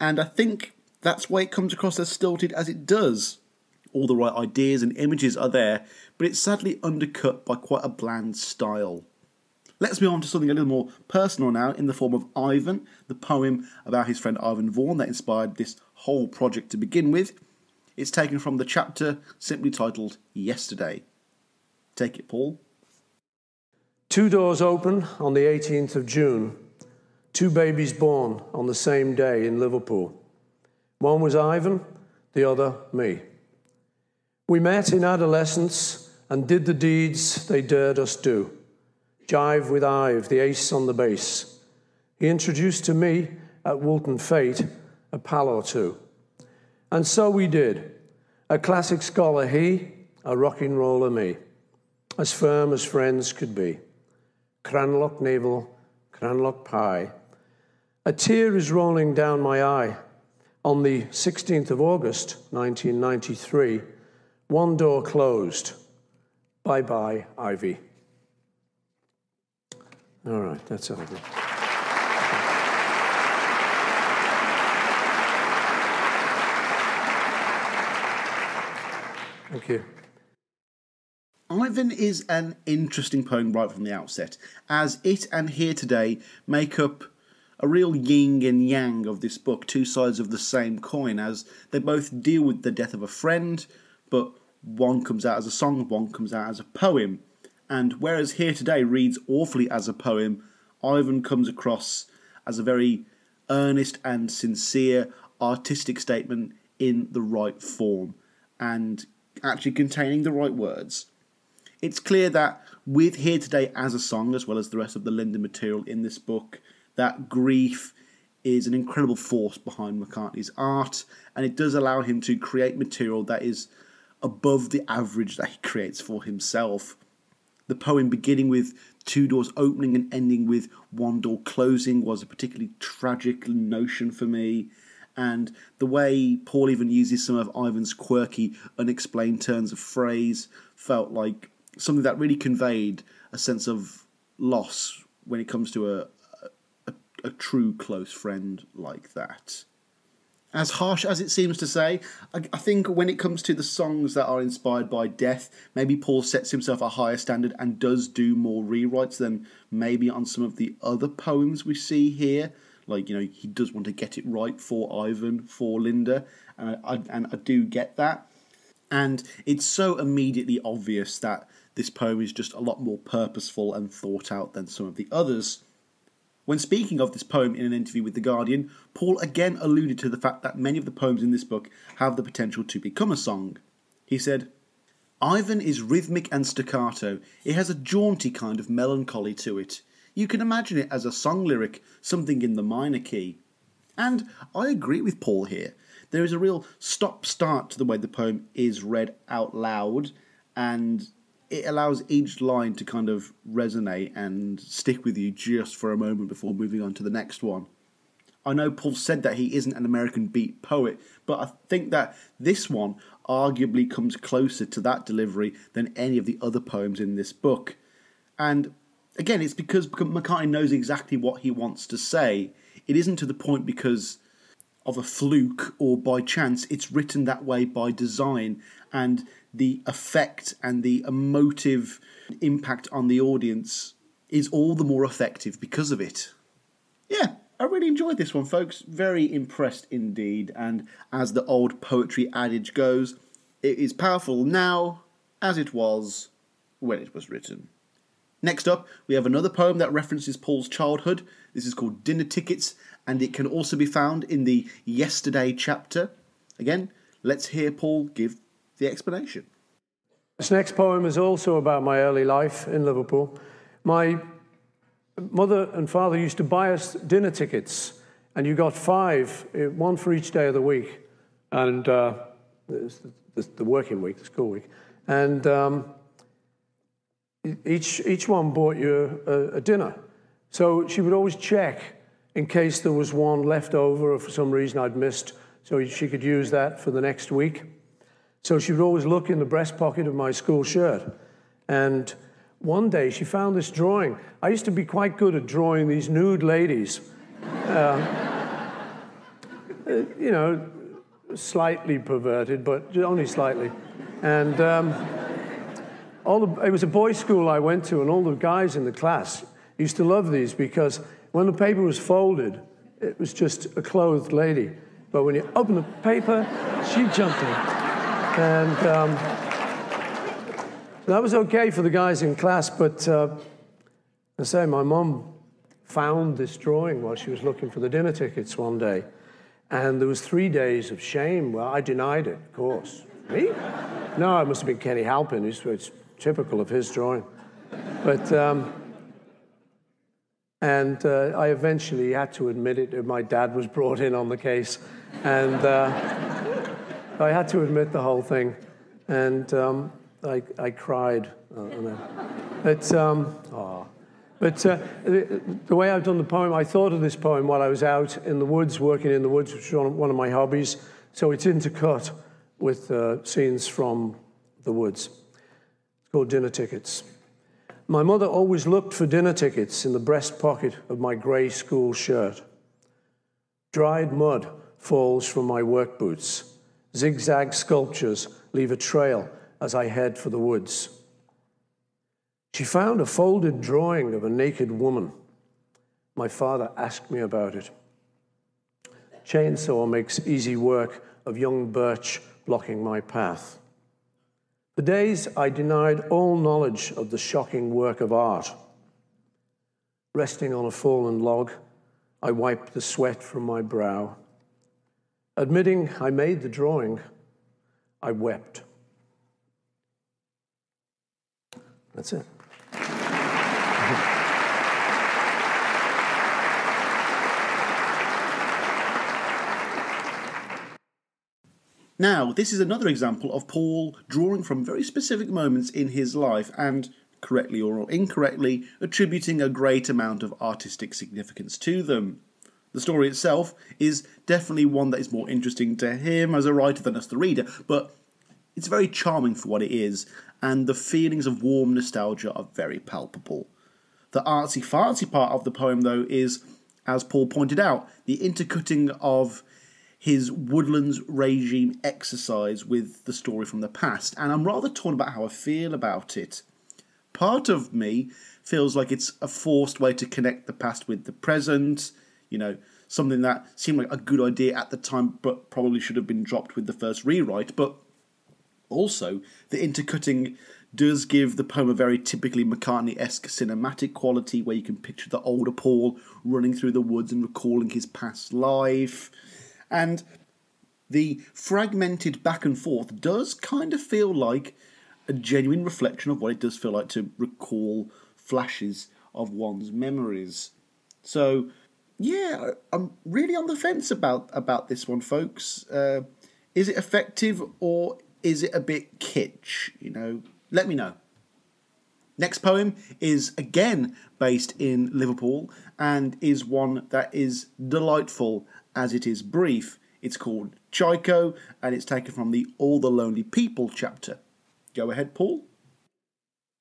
And I think that's why it comes across as stilted as it does. All the right ideas and images are there, but it's sadly undercut by quite a bland style. Let's move on to something a little more personal now, in the form of Ivan, the poem about his friend Ivan Vaughan that inspired this whole project to begin with. It's taken from the chapter simply titled Yesterday. Take it, Paul. Two doors open on the 18th of June, two babies born on the same day in Liverpool. One was Ivan, the other me. We met in adolescence and did the deeds they dared us do. Jive with Ive, the ace on the bass. He introduced to me at Woolton Fete a pal or two. And so we did. A classic scholar he, a rocking roller me. As firm as friends could be. Cranlock navel, Cranlock pie. A tear is rolling down my eye on the 16th of August, 1993, one door closed. Bye bye, Ivy. All right, that's over. Thank you. Ivan is an interesting poem right from the outset, as it and Here Today make up a real yin and yang of this book, two sides of the same coin, as they both deal with the death of a friend, but one comes out as a song, one comes out as a poem. And whereas Here Today reads awfully as a poem, Ivan comes across as a very earnest and sincere artistic statement in the right form and actually containing the right words. It's clear that with Here Today as a song, as well as the rest of the Linda material in this book, that grief is an incredible force behind McCartney's art, and it does allow him to create material that is above the average that he creates for himself. The poem beginning with two doors opening and ending with one door closing was a particularly tragic notion for me, And the way Paul even uses some of Ivan's quirky, unexplained turns of phrase felt like something that really conveyed a sense of loss when it comes to a, a, a true close friend like that. As harsh as it seems to say, I, I think when it comes to the songs that are inspired by death, maybe Paul sets himself a higher standard and does do more rewrites than maybe on some of the other poems we see here. Like, you know, he does want to get it right for Ivan, for Linda, and I, and I do get that. And it's so immediately obvious that this poem is just a lot more purposeful and thought out than some of the others. When speaking of this poem in an interview with The Guardian, Paul again alluded to the fact that many of the poems in this book have the potential to become a song. He said, Ivan is rhythmic and staccato. It has a jaunty kind of melancholy to it. You can imagine it as a song lyric, something in the minor key. And I agree with Paul here. There is a real stop start to the way the poem is read out loud, and it allows each line to kind of resonate and stick with you just for a moment before moving on to the next one. I know Paul said that he isn't an American beat poet, but I think that this one arguably comes closer to that delivery than any of the other poems in this book. And again, it's because McCartney knows exactly what he wants to say. It isn't to the point because of a fluke or by chance, it's written that way by design, and the effect and the emotive impact on the audience is all the more effective because of it. Yeah, I really enjoyed this one, folks. Very impressed indeed. And as the old poetry adage goes, it is powerful now as it was when it was written. Next up, we have another poem that references Paul's childhood. This is called Dinner Tickets, and it can also be found in the Yesterday chapter. Again, let's hear Paul give the explanation. This next poem is also about my early life in Liverpool. My mother and father used to buy us dinner tickets, and you got five, eh, one for each day of the week, and uh, the, the, working week, the school week. And um, each, each one bought you a, a dinner. So she would always check in case there was one left over or for some reason I'd missed, so she could use that for the next week. So she would always look in the breast pocket of my school shirt. And one day she found this drawing. I used to be quite good at drawing these nude ladies. Uh, you know, slightly perverted, but only slightly. And um, all the, it was a boys' school I went to, and all the guys in the class used to love these because when the paper was folded, it was just a clothed lady. But when you open the paper, she jumped in. And um, that was okay for the guys in class, but uh, I say, my mom found this drawing while she was looking for the dinner tickets one day. And there was three days of shame. Well, I denied it, of course. Me? No, it must have been Kenny Halpin. It's, it's typical of his drawing. But, um, and uh, I eventually had to admit it. My dad was brought in on the case. And uh, I had to admit the whole thing, and um, I, I cried. Uh, but um, but uh, the, the, way I've done the poem, I thought of this poem while I was out in the woods, working in the woods, which is one of my hobbies. So it's intercut with uh, scenes from the woods. It's called Dinner Tickets. My mother always looked for dinner tickets in the breast pocket of my grey school shirt. Dried mud falls from my work boots. Zigzag sculptures leave a trail as I head for the woods. She found a folded drawing of a naked woman. My father asked me about it. Chainsaw makes easy work of young birch blocking my path. For days, I denied all knowledge of the shocking work of art. Resting on a fallen log, I wiped the sweat from my brow. Admitting I made the drawing, I wept. That's it. Now, this is another example of Paul drawing from very specific moments in his life and, correctly or incorrectly, attributing a great amount of artistic significance to them. The story itself is definitely one that is more interesting to him as a writer than us, the reader, but it's very charming for what it is, and the feelings of warm nostalgia are very palpable. The artsy fartsy part of the poem, though, is, as Paul pointed out, the intercutting of his woodlands regime exercise with the story from the past, and I'm rather torn about how I feel about it. Part of me feels like it's a forced way to connect the past with the present, you know, something that seemed like a good idea at the time but probably should have been dropped with the first rewrite, but also the intercutting does give the poem a very typically McCartney esque cinematic quality where you can picture the older Paul running through the woods and recalling his past life. And the fragmented back and forth does kind of feel like a genuine reflection of what it does feel like to recall flashes of one's memories. So, yeah, I'm really on the fence about about this one, folks. Uh, is it effective or is it a bit kitsch? You know, let me know. Next poem is again based in Liverpool and is one that is delightful as it is brief. It's called Chico and it's taken from the All the Lonely People chapter. Go ahead, Paul.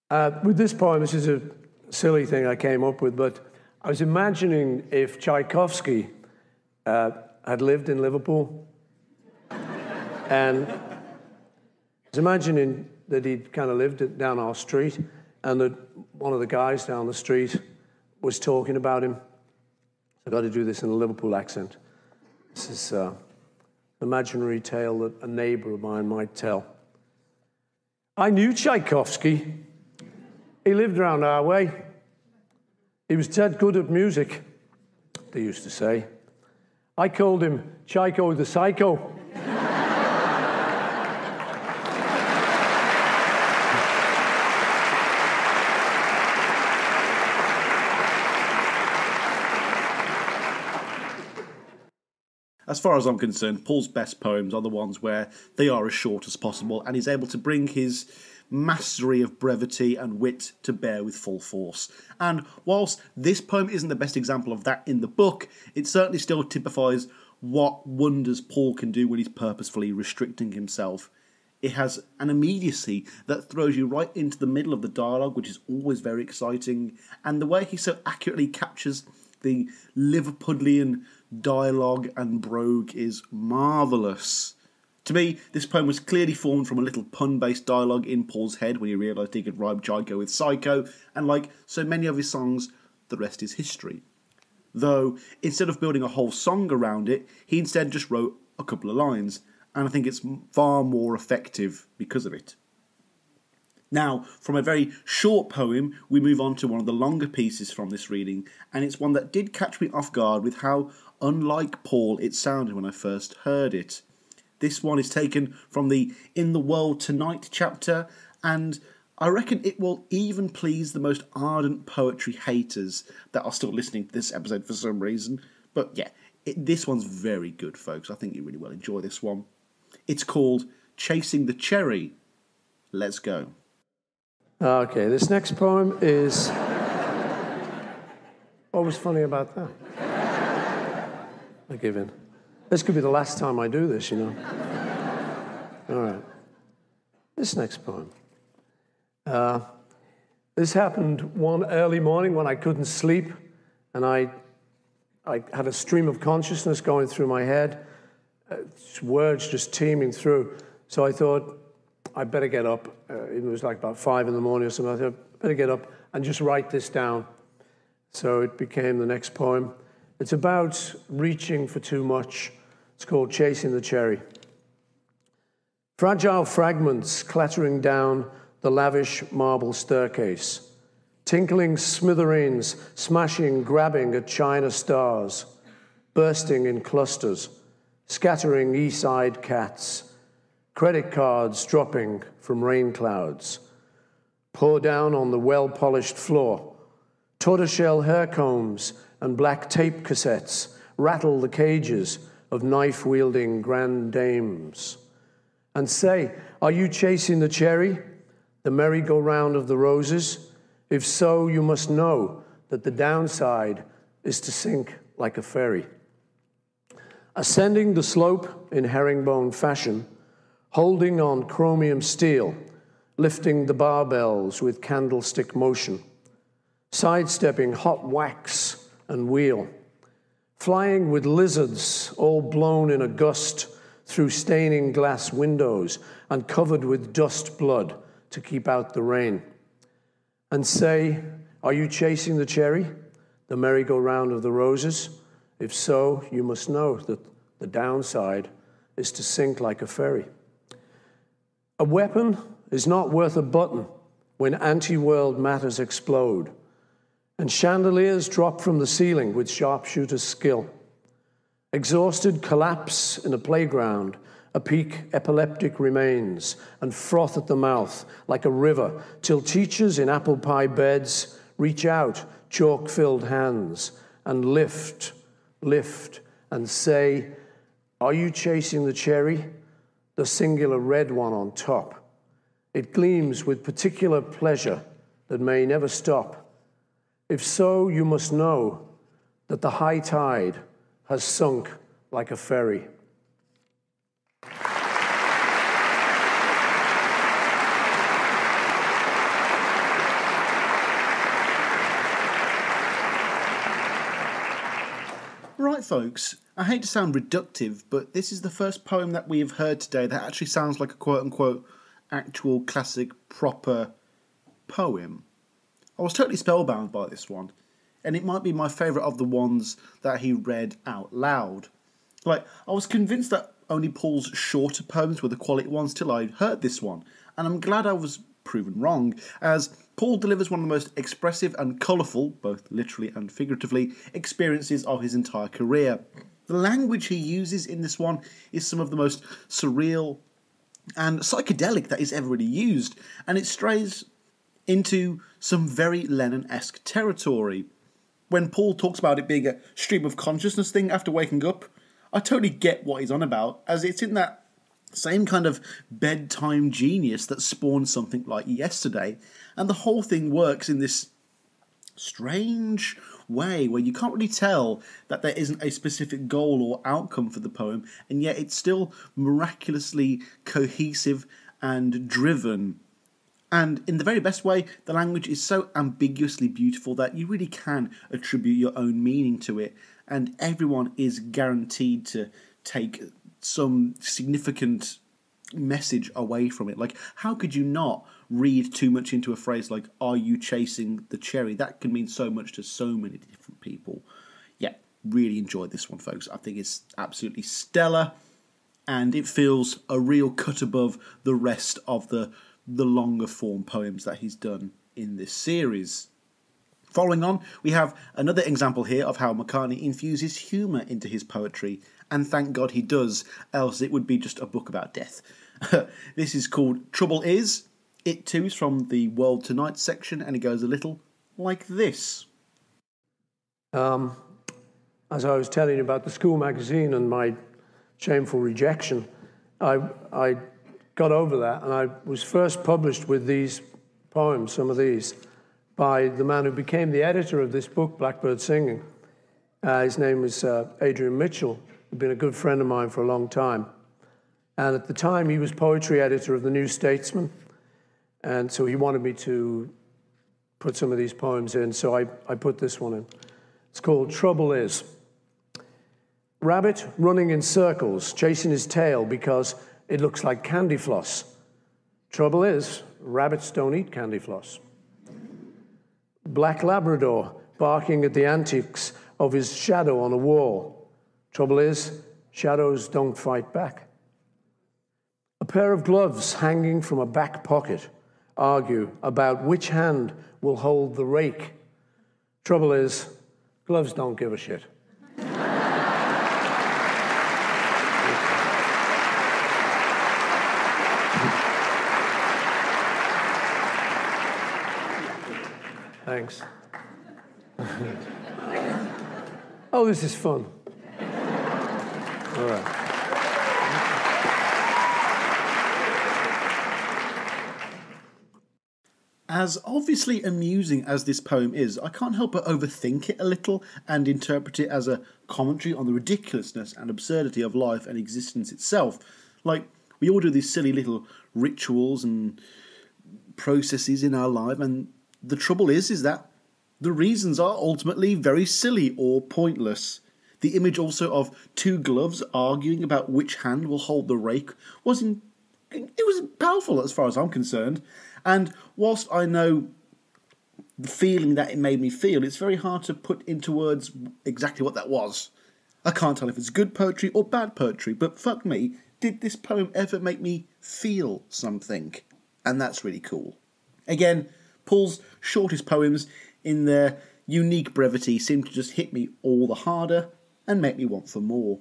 Uh, with this poem, this is a silly thing I came up with, but I was imagining if Tchaikovsky uh, had lived in Liverpool and I was imagining that he'd kind of lived down our street and that one of the guys down the street was talking about him. I've got to do this in a Liverpool accent. This is uh, an imaginary tale that a neighbor of mine might tell. I knew Tchaikovsky. He lived around our way. He was dead good at music, they used to say. I called him Chico the Psycho. As far as I'm concerned, Paul's best poems are the ones where they are as short as possible and he's able to bring his mastery of brevity and wit to bear with full force. And whilst this poem isn't the best example of that in the book, it certainly still typifies what wonders Paul can do when he's purposefully restricting himself. It has an immediacy that throws you right into the middle of the dialogue, which is always very exciting, and the way he so accurately captures the Liverpudlian dialogue and brogue is marvellous. To me, this poem was clearly formed from a little pun based dialogue in Paul's head when he realised he could rhyme Chico with Psycho, and like so many of his songs, the rest is history. Though, instead of building a whole song around it, he instead just wrote a couple of lines, and I think it's far more effective because of it. Now, from a very short poem, we move on to one of the longer pieces from this reading, and it's one that did catch me off guard with how unlike Paul it sounded when I first heard it. This one is taken from the In the World Tonight chapter, and I reckon it will even please the most ardent poetry haters that are still listening to this episode for some reason. But yeah, it, this one's very good, folks. I think you really will enjoy this one. It's called Chasing the Cherry. Let's go. Ah, okay, this next poem is. what was funny about that? I give in. This could be the last time I do this, you know. All right. This next poem. Uh, this happened one early morning when I couldn't sleep, and I, I had a stream of consciousness going through my head, uh, words just teeming through. So I thought, I better get up. Uh, it was like about five in the morning or something. I thought, I better get up and just write this down. So it became the next poem. It's about reaching for too much. It's called Chasing the Cherry. Fragile fragments clattering down the lavish marble staircase, tinkling smithereens, smashing, grabbing at china stars, bursting in clusters, scattering east-side cats. Credit cards dropping from rain clouds, pour down on the well polished floor, tortoiseshell hair combs and black tape cassettes rattle the cages of knife wielding grand dames. And say, Are you chasing the cherry, the merry-go-round of the roses? If so, you must know that the downside is to sink like a ferry. ascending the slope in herringbone fashion, holding on chromium steel, lifting the barbells with candlestick motion, sidestepping hot wax and wheel, flying with lizards all blown in a gust through staining glass windows and covered with dust blood to keep out the rain. And say, Are you chasing the cherry, the merry-go-round of the roses? If so, you must know that the downside is to sink like a ferry. A weapon is not worth a button when anti world matters explode, and chandeliers drop from the ceiling with sharpshooter's skill. Exhausted collapse in a playground, a peak epileptic remains, and froth at the mouth like a river, till teachers in apple pie beds reach out chalk filled hands and lift, lift, and say, Are you chasing the cherry? The singular red one on top. It gleams with particular pleasure that may never stop. If so, you must know that the high tide has sunk like a ferry. Right, folks, I hate to sound reductive, but this is the first poem that we have heard today that actually sounds like a quote unquote actual classic proper poem. I was totally spellbound by this one, and it might be my favourite of the ones that he read out loud. Like, I was convinced that only Paul's shorter poems were the quality ones till I heard this one, and I'm glad I was proven wrong, as Paul delivers one of the most expressive and colourful, both literally and figuratively, experiences of his entire career. The language he uses in this one is some of the most surreal and psychedelic that is ever really used, and it strays into some very Lennon esque territory. When Paul talks about it being a stream of consciousness thing after waking up, I totally get what he's on about, as it's in that same kind of bedtime genius that spawned something like yesterday, and the whole thing works in this strange way where you can't really tell that there isn't a specific goal or outcome for the poem, and yet it's still miraculously cohesive and driven. And in the very best way, the language is so ambiguously beautiful that you really can attribute your own meaning to it, and everyone is guaranteed to take some significant message away from it. Like, how could you not read too much into a phrase like, Are you chasing the cherry? That can mean so much to so many different people. Yeah, really enjoyed this one, folks. I think it's absolutely stellar and it feels a real cut above the rest of the the longer form poems that he's done in this series. Following on, we have another example here of how McCartney infuses humour into his poetry, and thank God he does, else it would be just a book about death. this is called Trouble Is. It too is from the World Tonight section, and it goes a little like this. Um, as I was telling you about the school magazine and my shameful rejection, I, I got over that, and I was first published with these poems, some of these by the man who became the editor of this book, Blackbird Singing. Uh, his name was uh, Adrian Mitchell, who'd been a good friend of mine for a long time. And at the time, he was poetry editor of the New Statesman. And so he wanted me to put some of these poems in. So I, I put this one in. It's called Trouble Is. Rabbit running in circles, chasing his tail because it looks like candy floss. Trouble is, rabbits don't eat candy floss black Labrador barking at the antics of his shadow on a wall. Trouble is, shadows don't fight back. A pair of gloves hanging from a back pocket argue about which hand will hold the rake. Trouble is, gloves don't give a shit. Thanks. oh, this is fun. All right. As obviously amusing as this poem is, I can't help but overthink it a little and interpret it as a commentary on the ridiculousness and absurdity of life and existence itself. Like, we all do these silly little rituals and processes in our life, and the trouble is, is that the reasons are ultimately very silly or pointless. The image also of two gloves arguing about which hand will hold the rake was in, it was powerful as far as I'm concerned. And whilst I know the feeling that it made me feel, it's very hard to put into words exactly what that was. I can't tell if it's good poetry or bad poetry, but fuck me, did this poem ever make me feel something? And that's really cool. Again, Paul's shortest poems, in their unique brevity, seem to just hit me all the harder and make me want for more.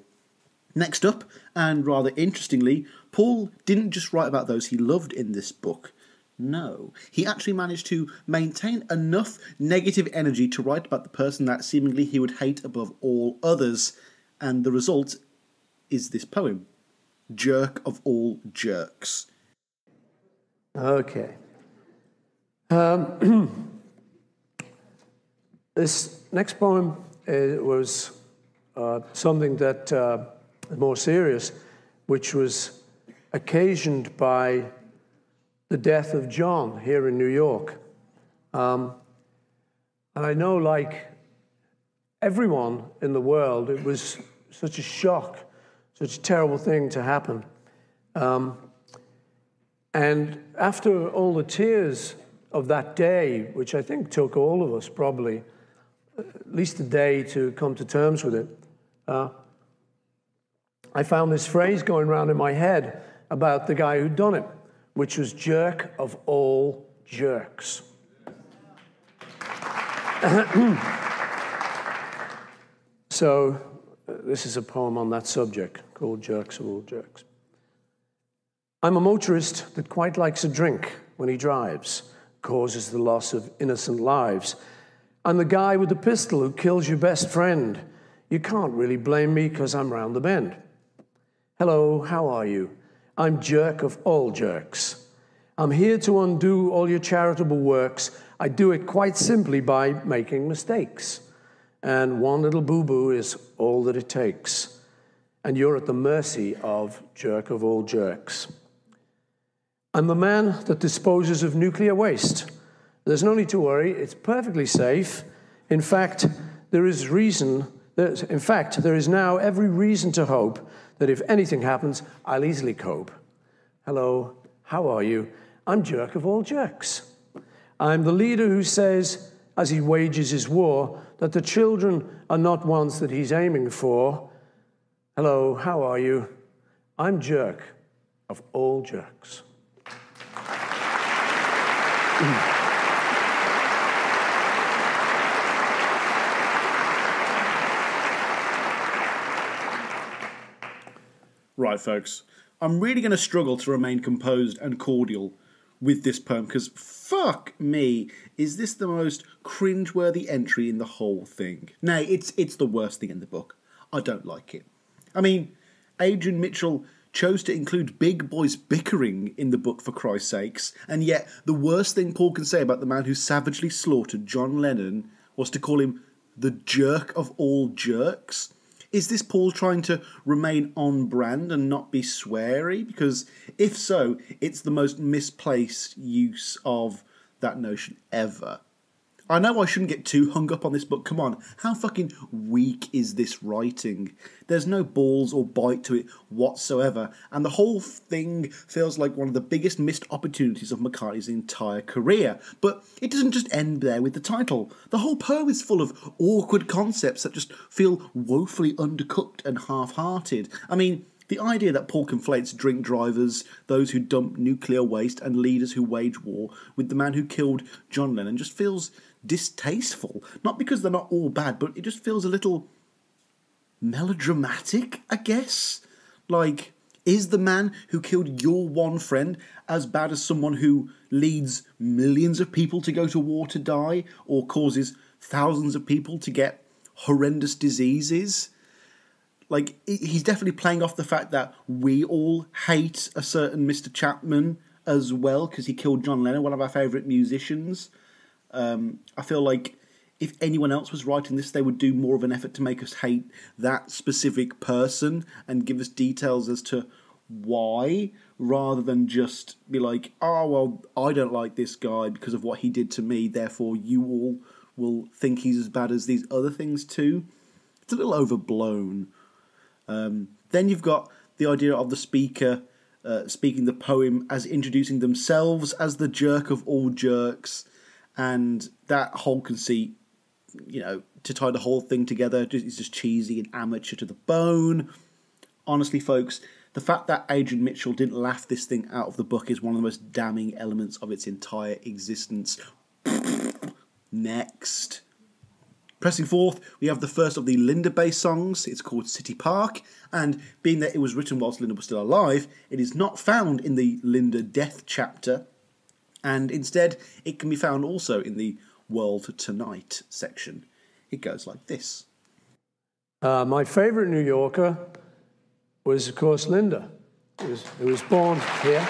Next up, and rather interestingly, Paul didn't just write about those he loved in this book. No, he actually managed to maintain enough negative energy to write about the person that seemingly he would hate above all others, and the result is this poem Jerk of All Jerks. Okay. Um, this next poem uh, was uh, something that uh, more serious, which was occasioned by the death of John here in New York. Um, and I know, like everyone in the world, it was such a shock, such a terrible thing to happen. Um, and after all the tears of that day, which I think took all of us probably at least a day to come to terms with it, uh, I found this phrase going around in my head about the guy who'd done it which was jerk of all jerks. so, uh, this is a poem on that subject called Jerks of All Jerks. I'm a motorist that quite likes a drink when he drives, causes the loss of innocent lives. I'm the guy with the pistol who kills your best friend. You can't really blame me because I'm round the bend. Hello, how are you? I'm jerk of all jerks. I'm here to undo all your charitable works. I do it quite simply by making mistakes. And one little boo boo is all that it takes. And you're at the mercy of jerk of all jerks. I'm the man that disposes of nuclear waste. There's no need to worry, it's perfectly safe. In fact, there is reason, in fact, there is now every reason to hope that if anything happens, I'll easily cope. Hello, how are you? I'm jerk of all jerks. I'm the leader who says, as he wages his war, that the children are not ones that he's aiming for. Hello, how are you? I'm jerk of all jerks. Right, folks. I'm really going to struggle to remain composed and cordial with this poem because fuck me, is this the most cringeworthy entry in the whole thing? Nay, it's it's the worst thing in the book. I don't like it. I mean, Adrian Mitchell chose to include big boys bickering in the book for Christ's sakes, and yet the worst thing Paul can say about the man who savagely slaughtered John Lennon was to call him the jerk of all jerks. Is this Paul trying to remain on brand and not be sweary? Because if so, it's the most misplaced use of that notion ever. I know I shouldn't get too hung up on this, but come on, how fucking weak is this writing? There's no balls or bite to it whatsoever, and the whole thing feels like one of the biggest missed opportunities of McCartney's entire career. But it doesn't just end there with the title. The whole poem is full of awkward concepts that just feel woefully undercooked and half hearted. I mean, the idea that Paul conflates drink drivers, those who dump nuclear waste, and leaders who wage war with the man who killed John Lennon just feels distasteful. Not because they're not all bad, but it just feels a little melodramatic, I guess. Like, is the man who killed your one friend as bad as someone who leads millions of people to go to war to die or causes thousands of people to get horrendous diseases? Like, he's definitely playing off the fact that we all hate a certain Mr. Chapman as well because he killed John Lennon, one of our favourite musicians. Um, I feel like if anyone else was writing this, they would do more of an effort to make us hate that specific person and give us details as to why, rather than just be like, oh, well, I don't like this guy because of what he did to me, therefore you all will think he's as bad as these other things too. It's a little overblown. Um, then you've got the idea of the speaker uh, speaking the poem as introducing themselves as the jerk of all jerks, and that whole conceit, you know, to tie the whole thing together is just cheesy and amateur to the bone. Honestly, folks, the fact that Adrian Mitchell didn't laugh this thing out of the book is one of the most damning elements of its entire existence. Next. Pressing forth, we have the first of the Linda based songs. It's called City Park, and being that it was written whilst Linda was still alive, it is not found in the Linda death chapter, and instead it can be found also in the World Tonight section. It goes like this Uh, my favorite New Yorker was, of course, Linda, who was, who was born here.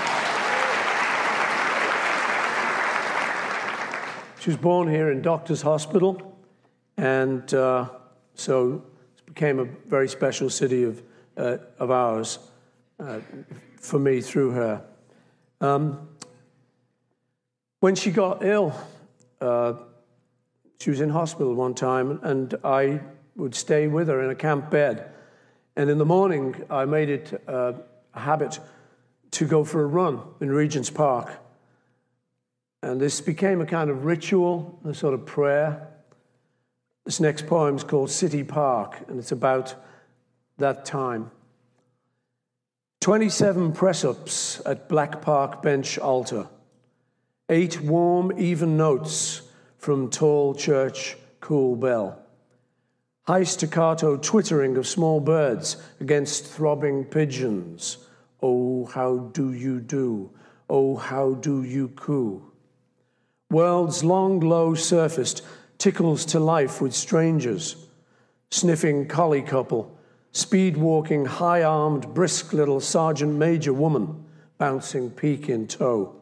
She was born here in Doctors Hospital, and uh, so it became a very special city of, uh, of ours uh, for me through her. Um, when she got ill, uh, she was in hospital one time, and I would stay with her in a camp bed. And in the morning, I made it uh, a habit to go for a run in Regent's Park. And this became a kind of ritual, a sort of prayer. This next poem is called City Park, and it's about that time. 27 press ups at Black Park Bench Altar. Eight warm, even notes from tall church cool bell. High staccato twittering of small birds against throbbing pigeons. Oh, how do you do? Oh, how do you coo? World's long, low surfaced tickles to life with strangers. Sniffing collie couple, speed walking, high armed, brisk little sergeant major woman, bouncing Peke in tow.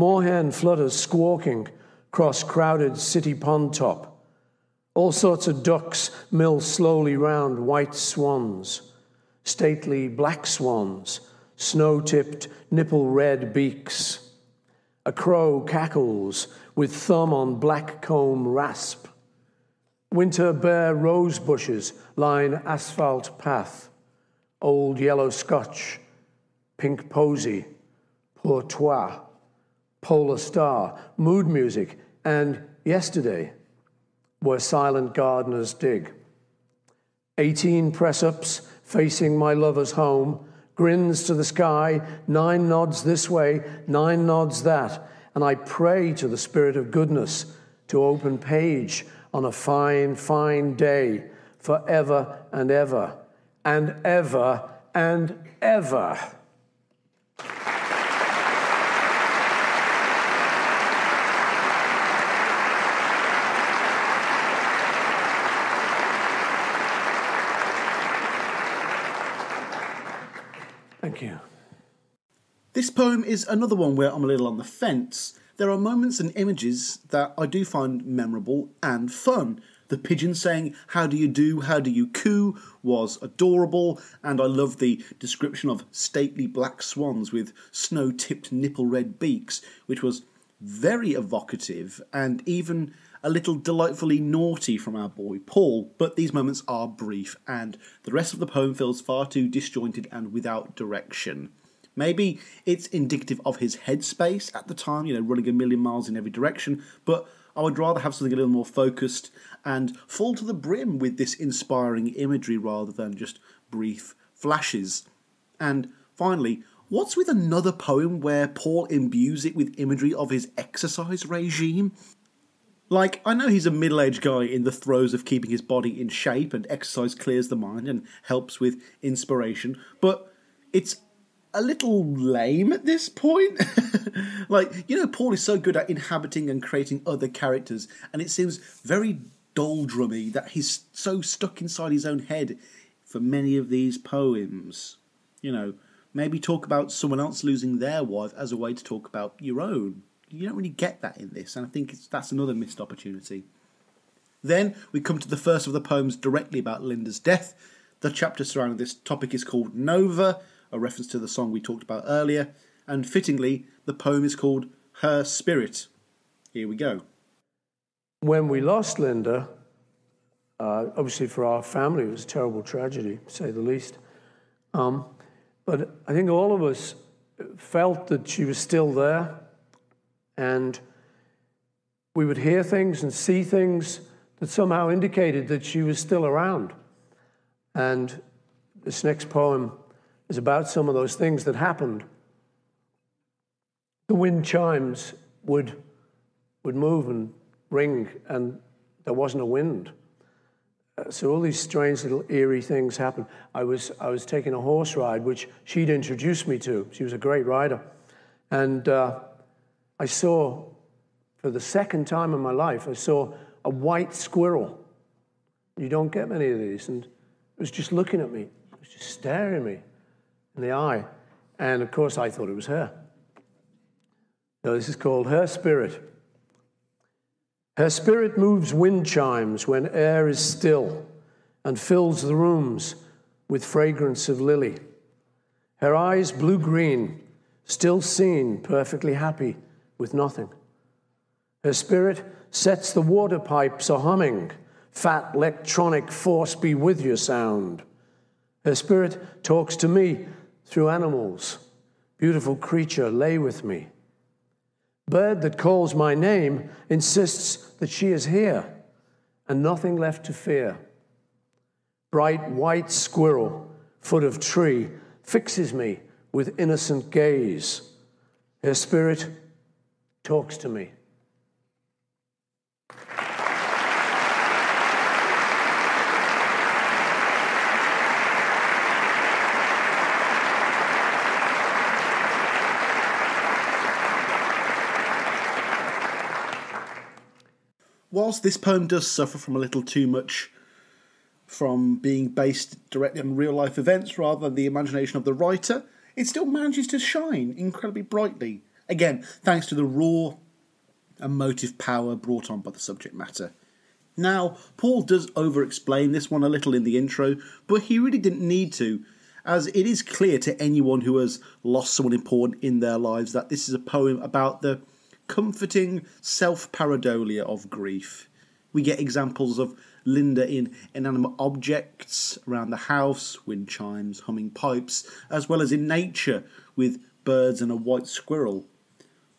Moorhen flutters squawking cross crowded city pond top. All sorts of ducks mill slowly round white swans, stately black swans, snow tipped, nipple red beaks. A crow cackles with thumb on black comb rasp. Winter bare rose bushes line asphalt path. Old yellow scotch, pink posy, pour toi, polar star, mood music, and yesterday where silent gardeners dig. 18 press ups facing my lover's home, grins to the sky, nine nods this way, nine nods that, and I pray to the Spirit of goodness to open page on a fine, fine day forever and ever and ever and ever. Thank you. This poem is another one where I'm a little on the fence. There are moments and images that I do find memorable and fun. The pigeon saying, How do you do? How do you coo? was adorable, and I love the description of stately black swans with snow tipped nipple red beaks, which was very evocative and even a little delightfully naughty from our boy Paul, but these moments are brief, and the rest of the poem feels far too disjointed and without direction. Maybe it's indicative of his headspace at the time, you know, running a million miles in every direction, but I would rather have something a little more focused and full to the brim with this inspiring imagery rather than just brief flashes. And finally, what's with another poem where Paul imbues it with imagery of his exercise regime? Like, I know he's a middle aged guy in the throes of keeping his body in shape, and exercise clears the mind and helps with inspiration, but it's a little lame at this point. like, you know, Paul is so good at inhabiting and creating other characters, and it seems very doldrummy that he's so stuck inside his own head for many of these poems. You know, maybe talk about someone else losing their wife as a way to talk about your own. You don't really get that in this, and I think that's another missed opportunity. Then we come to the first of the poems directly about Linda's death. The chapter surrounding this topic is called Nova, a reference to the song we talked about earlier, and fittingly, the poem is called Her Spirit. Here we go. When we lost Linda, uh, obviously for our family, it was a terrible tragedy, to say the least. Um, but I think all of us felt that she was still there, and we would hear things and see things that somehow indicated that she was still around. And this next poem is about some of those things that happened. The wind chimes would, would move and ring, and there wasn't a wind. Uh, so all these strange little eerie things happened. I was, I was taking a horse ride, which she'd introduced me to. She was a great rider. And uh, I saw, for the second time in my life, I saw a white squirrel. You don't get many of these. And it was just looking at me, it was just staring me in the eye. And of course, I thought it was her. So this is called Her Spirit. Her spirit moves wind chimes when air is still and fills the rooms with fragrance of lily. Her eyes blue green, still seen, perfectly happy with nothing. Her spirit sets the water pipes a humming, fat electronic force be with you sound. Her spirit talks to me through animals. Beautiful creature, lay with me. Bird that calls my name insists that she is here and nothing left to fear. Bright white squirrel, foot of tree, fixes me with innocent gaze. Her spirit talks to me. Whilst this poem does suffer from a little too much from being based directly on real life events rather than the imagination of the writer, it still manages to shine incredibly brightly. Again, thanks to the raw emotive power brought on by the subject matter. Now, Paul does over explain this one a little in the intro, but he really didn't need to, as it is clear to anyone who has lost someone important in their lives that this is a poem about the comforting self pareidolia of grief. We get examples of Linda in inanimate objects around the house, wind chimes, humming pipes, as well as in nature with birds and a white squirrel.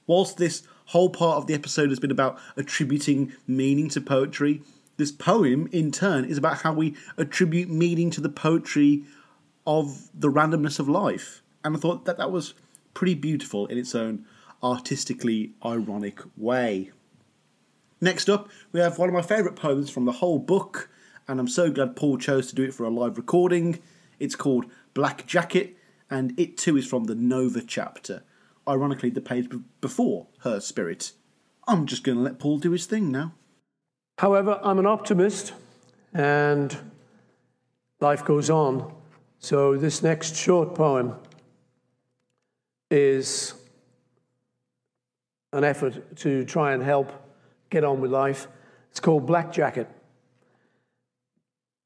Whilst this whole part of the episode has been about attributing meaning to poetry, this poem in turn is about how we attribute meaning to the poetry of the randomness of life. And I thought that that was pretty beautiful in its own artistically ironic way. Next up, we have one of my favourite poems from the whole book, and I'm so glad Paul chose to do it for a live recording. It's called Black Jacket, and it too is from the Nova chapter, ironically, the page before Her Spirit. I'm just going to let Paul do his thing now. However, I'm an optimist, and life goes on. So, this next short poem is an effort to try and help get on with life. It's called Black Jacket.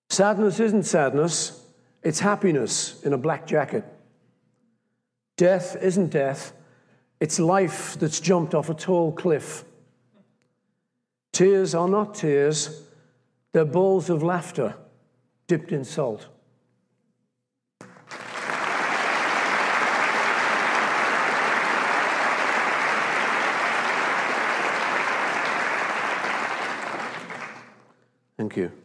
Sadness isn't sadness, it's happiness in a black jacket. Death isn't death, it's life that's jumped off a tall cliff. Tears are not tears, they're balls of laughter dipped in salt. Thank you.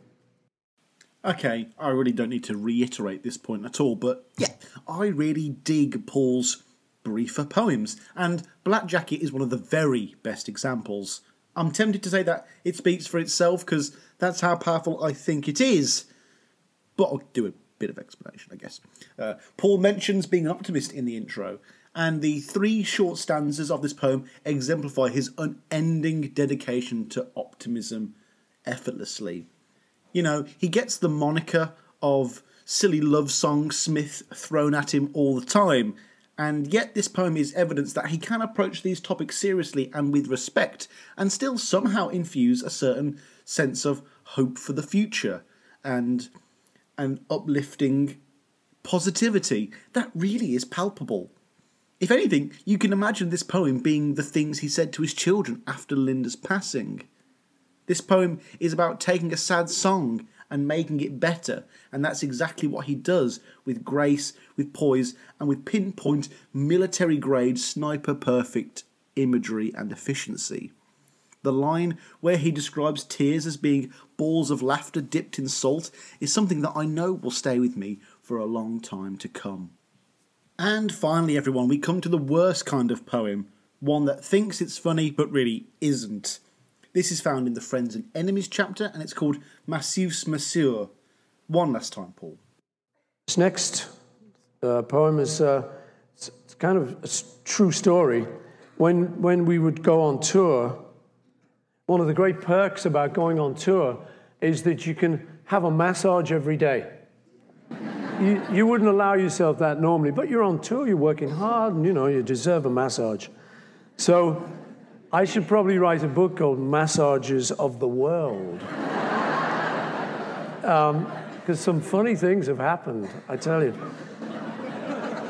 Okay, I really don't need to reiterate this point at all, but yeah, I really dig Paul's briefer poems, and Black Jacket is one of the very best examples. I'm tempted to say that it speaks for itself because that's how powerful I think it is, but I'll do a bit of explanation, I guess. Uh, Paul mentions being an optimist in the intro, and the three short stanzas of this poem exemplify his unending dedication to optimism effortlessly. You know, he gets the moniker of silly love song Smith thrown at him all the time. And yet, this poem is evidence that he can approach these topics seriously and with respect, and still somehow infuse a certain sense of hope for the future and an uplifting positivity that really is palpable. If anything, you can imagine this poem being the things he said to his children after Linda's passing. This poem is about taking a sad song and making it better, and that's exactly what he does with grace, with poise, and with pinpoint military grade sniper perfect imagery and efficiency. The line where he describes tears as being balls of laughter dipped in salt is something that I know will stay with me for a long time to come. And finally, everyone, we come to the worst kind of poem, one that thinks it's funny but really isn't. This is found in the Friends and Enemies chapter, and it's called Masseuse Masseur. One last time, Paul. This next uh, poem is uh, it's, it's kind of a true story. When, when we would go on tour, one of the great perks about going on tour is that you can have a massage every day. You, you wouldn't allow yourself that normally, but you're on tour, you're working hard, and you know, you deserve a massage. So I should probably write a book called Massages of the World. Because um, some funny things have happened, I tell you.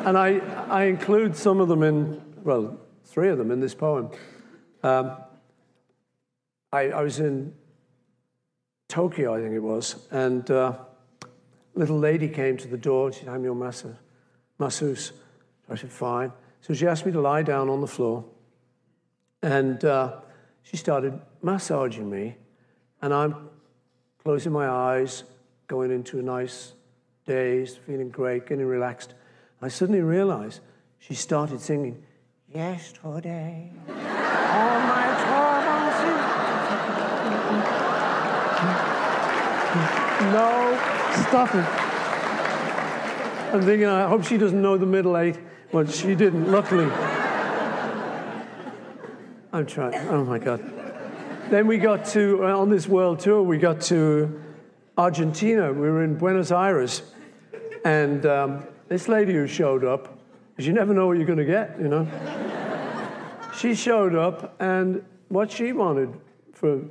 And I, I include some of them in, well, three of them in this poem. Um, I, I was in Tokyo, I think it was, and uh, a little lady came to the door. She said, I'm your masseuse. I said, fine. So she asked me to lie down on the floor, and uh, she started massaging me, and I'm closing my eyes, going into a nice daze, feeling great, getting relaxed. I suddenly realized she started singing, Yesterday, all my troubles. no, stop it. I'm thinking, I hope she doesn't know the middle eight. Well, she didn't, luckily. I'm trying, oh my God. Then we got to, uh, on this world tour, we got to Argentina. We were in Buenos Aires. And um, this lady who showed up, because you never know what you're going to get, you know. she showed up, and what she wanted for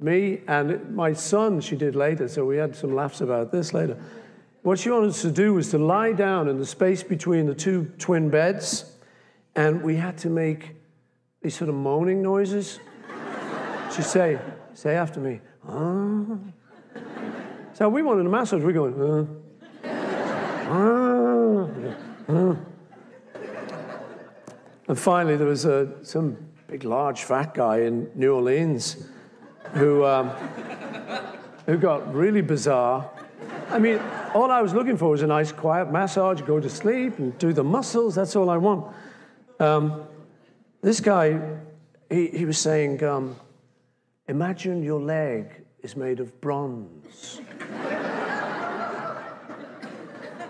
me and my son, she did later, so we had some laughs about this later. What she wanted us to do was to lie down in the space between the two twin beds, and we had to make these sort of moaning noises. She'd say, say after me, ah. So we wanted a massage, we're going, ah. ah. And finally, there was a, some big, large, fat guy in New Orleans who, um, who got really bizarre. I mean, all I was looking for was a nice, quiet massage, go to sleep and do the muscles. That's all I want. Um, this guy, he, he was saying, um, Imagine your leg is made of bronze.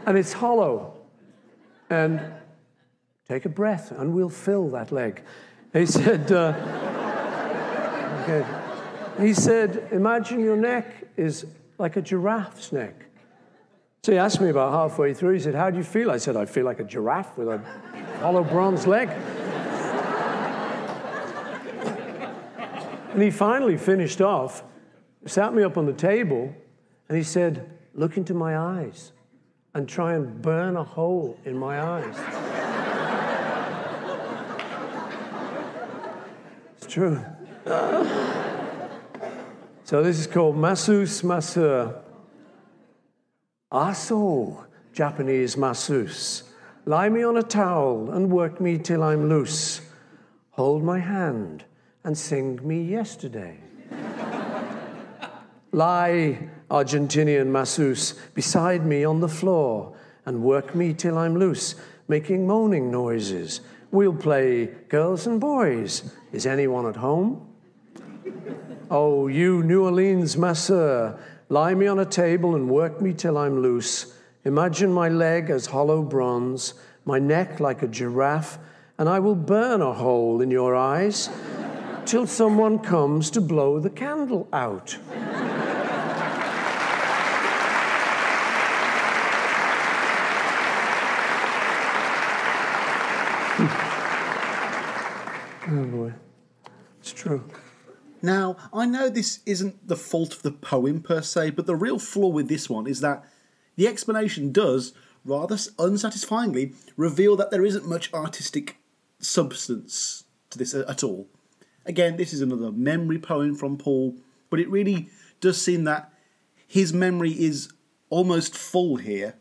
and it's hollow. And take a breath and we'll fill that leg. He said, uh, okay. He said, Imagine your neck is like a giraffe's neck. So he asked me about halfway through, he said, How do you feel? I said, I feel like a giraffe with a hollow bronze leg. And he finally finished off, sat me up on the table, and he said, Look into my eyes and try and burn a hole in my eyes. it's true. So this is called masseuse masseur. Aso, Japanese masseuse. Lie me on a towel and work me till I'm loose. Hold my hand and sing me yesterday. Lie, Argentinian masseuse, beside me on the floor and work me till I'm loose, making moaning noises. We'll play girls and boys. Is anyone at home? Oh, you New Orleans masseur, lie me on a table and work me till I'm loose. Imagine my leg as hollow bronze, my neck like a giraffe, and I will burn a hole in your eyes till someone comes to blow the candle out. Hmm. oh boy, it's true. Now, I know this isn't the fault of the poem per se, but the real flaw with this one is that the explanation does, rather unsatisfyingly, reveal that there isn't much artistic substance to this at all. Again, this is another memory poem from Paul, but it really does seem that his memory is almost full here,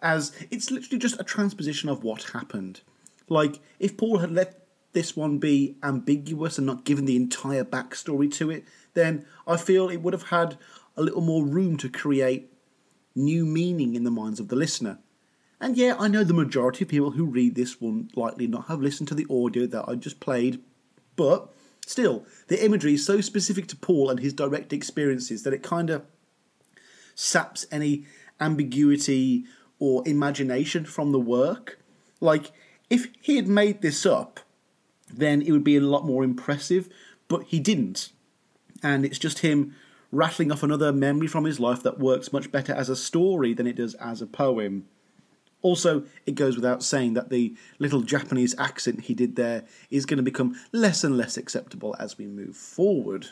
as it's literally just a transposition of what happened. Like, if Paul had let this one be ambiguous and not given the entire backstory to it, then I feel it would have had a little more room to create new meaning in the minds of the listener. And yeah, I know the majority of people who read this will likely not have listened to the audio that I just played, but still, the imagery is so specific to Paul and his direct experiences that it kind of saps any ambiguity or imagination from the work. Like, if he had made this up, then it would be a lot more impressive, but he didn't. And it's just him rattling off another memory from his life that works much better as a story than it does as a poem. Also, it goes without saying that the little Japanese accent he did there is going to become less and less acceptable as we move forward.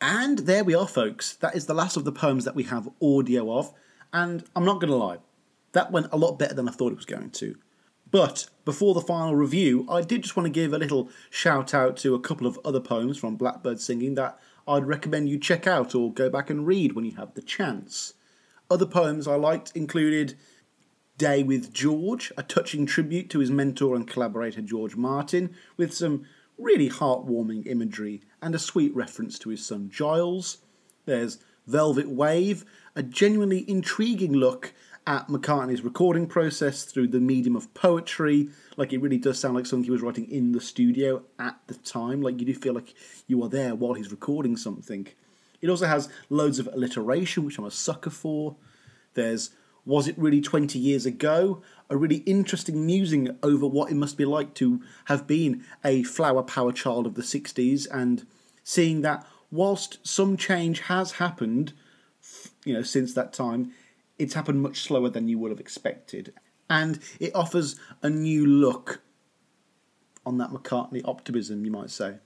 And there we are, folks. That is the last of the poems that we have audio of. And I'm not going to lie, that went a lot better than I thought it was going to. But before the final review, I did just want to give a little shout out to a couple of other poems from Blackbird Singing that I'd recommend you check out or go back and read when you have the chance. Other poems I liked included Day with George, a touching tribute to his mentor and collaborator George Martin, with some really heartwarming imagery and a sweet reference to his son Giles. There's Velvet Wave, a genuinely intriguing look at McCartney's recording process through the medium of poetry. Like it really does sound like something he was writing in the studio at the time. Like you do feel like you are there while he's recording something. It also has loads of alliteration, which I'm a sucker for. There's Was It Really 20 Years Ago? A really interesting musing over what it must be like to have been a flower power child of the 60s and seeing that whilst some change has happened, you know, since that time, it's happened much slower than you would have expected. And it offers a new look on that McCartney optimism, you might say.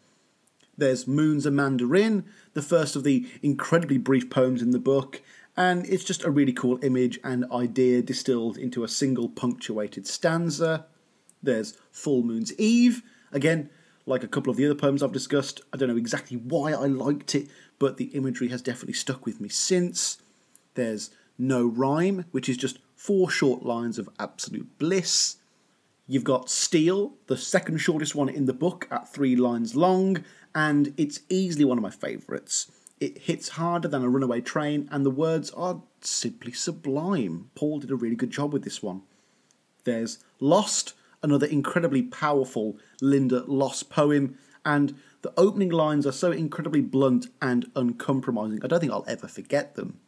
There's Moon's a Mandarin, the first of the incredibly brief poems in the book, and it's just a really cool image and idea distilled into a single punctuated stanza. There's Full Moon's Eve, again, like a couple of the other poems I've discussed. I don't know exactly why I liked it, but the imagery has definitely stuck with me since. There's No Rhyme, which is just four short lines of absolute bliss. You've got Steel, the second shortest one in the book, at three lines long, and it's easily one of my favourites. It hits harder than a runaway train, and the words are simply sublime. Paul did a really good job with this one. There's Lost, another incredibly powerful Linda Loss poem, and the opening lines are so incredibly blunt and uncompromising, I don't think I'll ever forget them.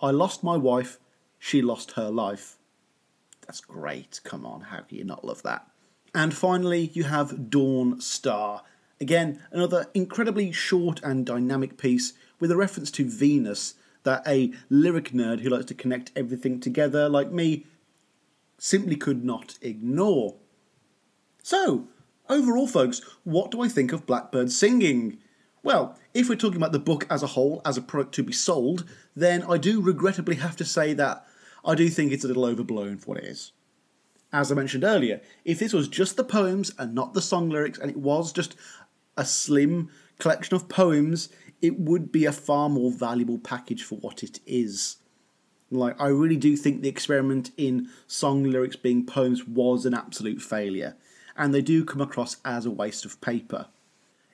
I lost my wife, she lost her life. That's great. Come on, how can you not love that? And finally, you have Dawn Star. Again, another incredibly short and dynamic piece with a reference to Venus that a lyric nerd who likes to connect everything together, like me, simply could not ignore. So, overall, folks, what do I think of Blackbird singing? Well, if we're talking about the book as a whole, as a product to be sold, then I do regrettably have to say that I do think it's a little overblown for what it is. As I mentioned earlier, if this was just the poems and not the song lyrics, and it was just a slim collection of poems, it would be a far more valuable package for what it is. Like, I really do think the experiment in song lyrics being poems was an absolute failure, and they do come across as a waste of paper.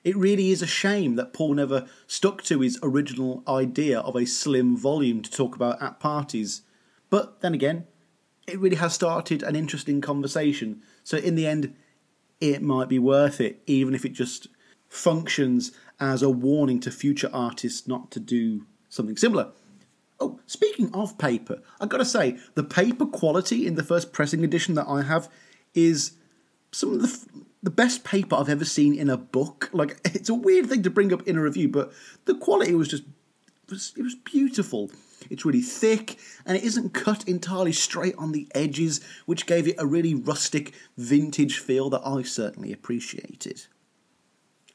It really is a shame that Paul never stuck to his original idea of a slim volume to talk about at parties. But then again, it really has started an interesting conversation. So in the end, it might be worth it, even if it just functions as a warning to future artists not to do something similar. Oh, speaking of paper, I've got to say, the paper quality in the first pressing edition that I have is some of the, the best paper I've ever seen in a book. Like, it's a weird thing to bring up in a review, but the quality was just, was, it was beautiful. It's really thick, and it isn't cut entirely straight on the edges, which gave it a really rustic, vintage feel that I certainly appreciated.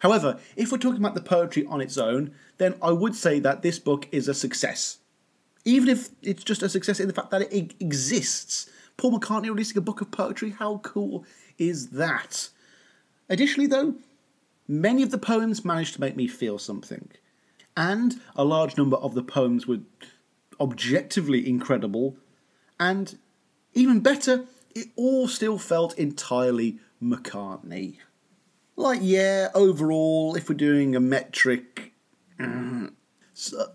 However, if we're talking about the poetry on its own, then I would say that this book is a success. Even if it's just a success in the fact that it exists. Paul McCartney releasing a book of poetry, how cool is that? Additionally, though, many of the poems managed to make me feel something. And a large number of the poems were objectively incredible. And even better, it all still felt entirely McCartney. Like, yeah, overall, if we're doing a metric, mm, so uh,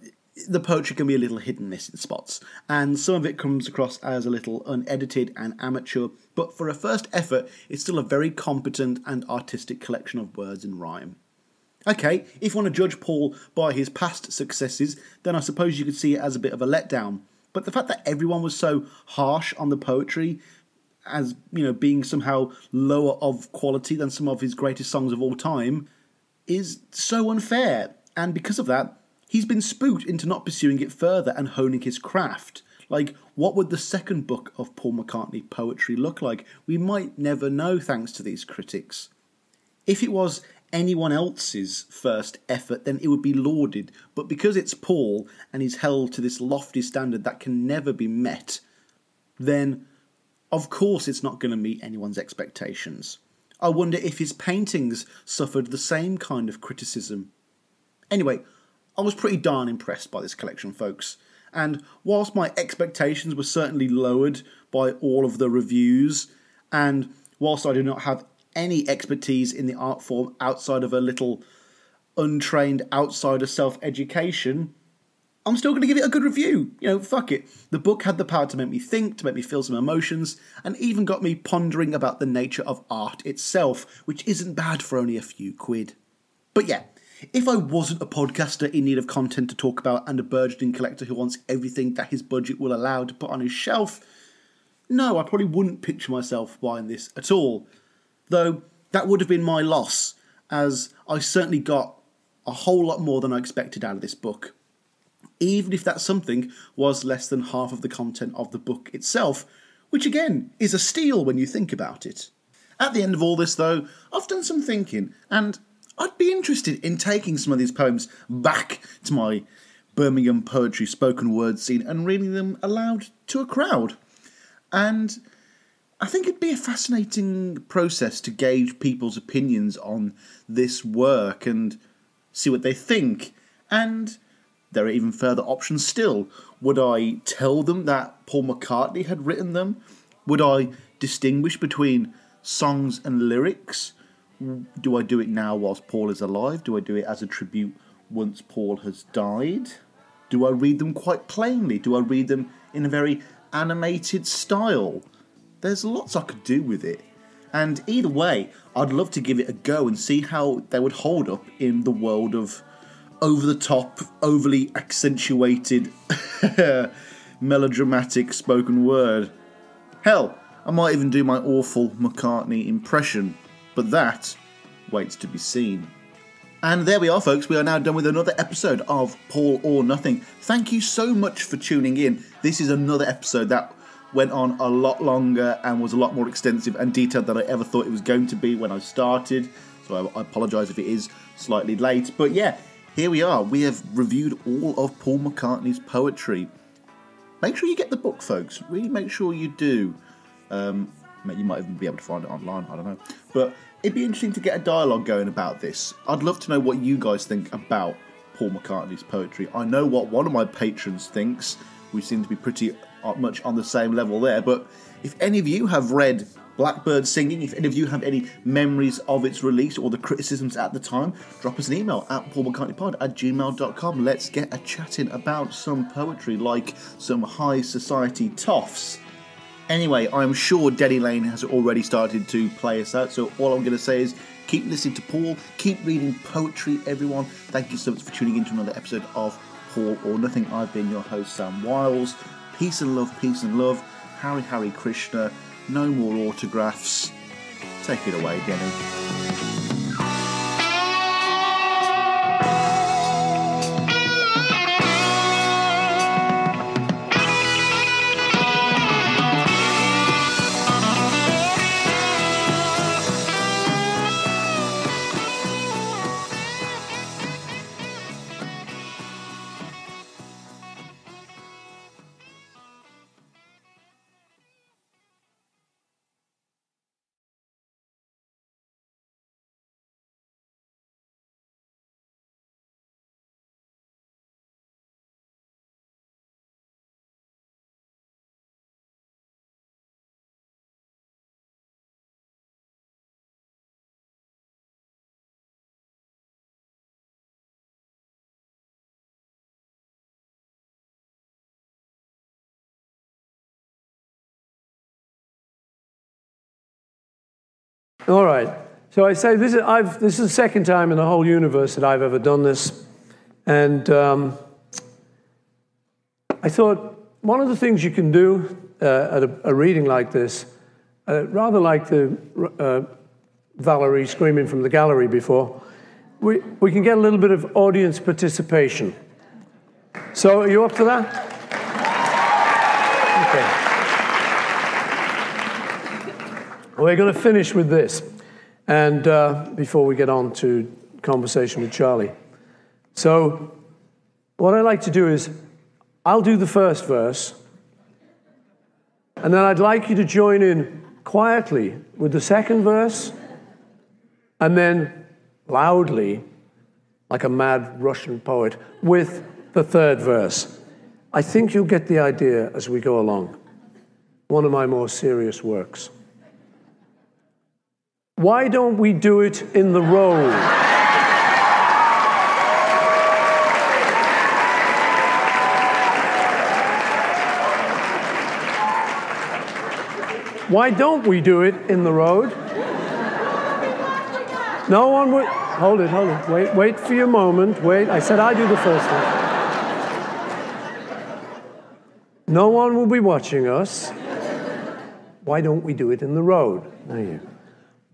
the poetry can be a little hit and miss in spots, and some of it comes across as a little unedited and amateur, but for a first effort, it's still a very competent and artistic collection of words and rhyme. Okay, if you want to judge Paul by his past successes, then I suppose you could see it as a bit of a letdown. But the fact that everyone was so harsh on the poetry as you know being somehow lower of quality than some of his greatest songs of all time is so unfair. And because of that, he's been spooked into not pursuing it further and honing his craft. Like, what would the second book of Paul McCartney poetry look like? We might never know thanks to these critics. If it was anyone else's first effort, then it would be lauded. But because it's Paul and he's held to this lofty standard that can never be met, then of course, it's not going to meet anyone's expectations. I wonder if his paintings suffered the same kind of criticism. Anyway, I was pretty darn impressed by this collection, folks. And whilst my expectations were certainly lowered by all of the reviews, and whilst I do not have any expertise in the art form outside of a little untrained outsider self education, I'm still going to give it a good review. You know, fuck it. The book had the power to make me think, to make me feel some emotions, and even got me pondering about the nature of art itself, which isn't bad for only a few quid. But yeah, if I wasn't a podcaster in need of content to talk about and a burgeoning collector who wants everything that his budget will allow to put on his shelf, no, I probably wouldn't picture myself buying this at all. Though that would have been my loss, as I certainly got a whole lot more than I expected out of this book even if that something was less than half of the content of the book itself, which again is a steal when you think about it. At the end of all this, though, I've done some thinking, and I'd be interested in taking some of these poems back to my Birmingham poetry spoken word scene and reading them aloud to a crowd. And I think it'd be a fascinating process to gauge people's opinions on this work and see what they think. And there are even further options still. Would I tell them that Paul McCartney had written them? Would I distinguish between songs and lyrics? Do I do it now whilst Paul is alive? Do I do it as a tribute once Paul has died? Do I read them quite plainly? Do I read them in a very animated style? There's lots I could do with it. And either way, I'd love to give it a go and see how they would hold up in the world of over the top, overly accentuated, melodramatic spoken word. Hell, I might even do my awful McCartney impression, but that waits to be seen. And there we are, folks. We are now done with another episode of Paul or Nothing. Thank you so much for tuning in. This is another episode that went on a lot longer and was a lot more extensive and detailed than I ever thought it was going to be when I started. So I, apologise if it is slightly late. But yeah, here we are. We have reviewed all of Paul McCartney's poetry. Make sure you get the book, folks. Really make sure you do. Um, you might even be able to find it online. I don't know. But it'd be interesting to get a dialogue going about this. I'd love to know what you guys think about Paul McCartney's poetry. I know what one of my patrons thinks. We seem to be pretty uh, much on the same level there. But if any of you have read Blackbird Singing. If any of you have any memories of its release or the criticisms at the time, drop us an email at paulmccartneypod at gmail.com. Let's get a chatting about some poetry like some high society toffs. Anyway, I'm sure Denny Laine has already started to play us out, so all I'm going to say is keep listening to Paul, keep reading poetry, everyone. Thank you so much for tuning in to another episode of Paul or Nothing. I've been your host, Sam Wiles. Peace and love, peace and love. Harry, Harry Krishna. No more autographs. Take it away, Denny. All right. So I say this is, I've, this is the second time in the whole universe that I've ever done this. And um, I thought one of the things you can do uh, at a, a, reading like this, uh, rather like the uh, Valerie screaming from the gallery before, we, we can get a little bit of audience participation. So, are you up for that? Okay. We're going to finish with this, and uh, before we get on to conversation with Charlie. So, what I like to do is, I'll do the first verse, and then I'd like you to join in quietly with the second verse, and then loudly, like a mad Russian poet, with the third verse. I think you'll get the idea as we go along. One of my more serious works. Why don't we do it in the road? Why don't we do it in the road? No one would. Hold it, hold it. Wait, wait for your moment. Wait. I said I do the first one. No one will be watching us. Why don't we do it in the road? Now you.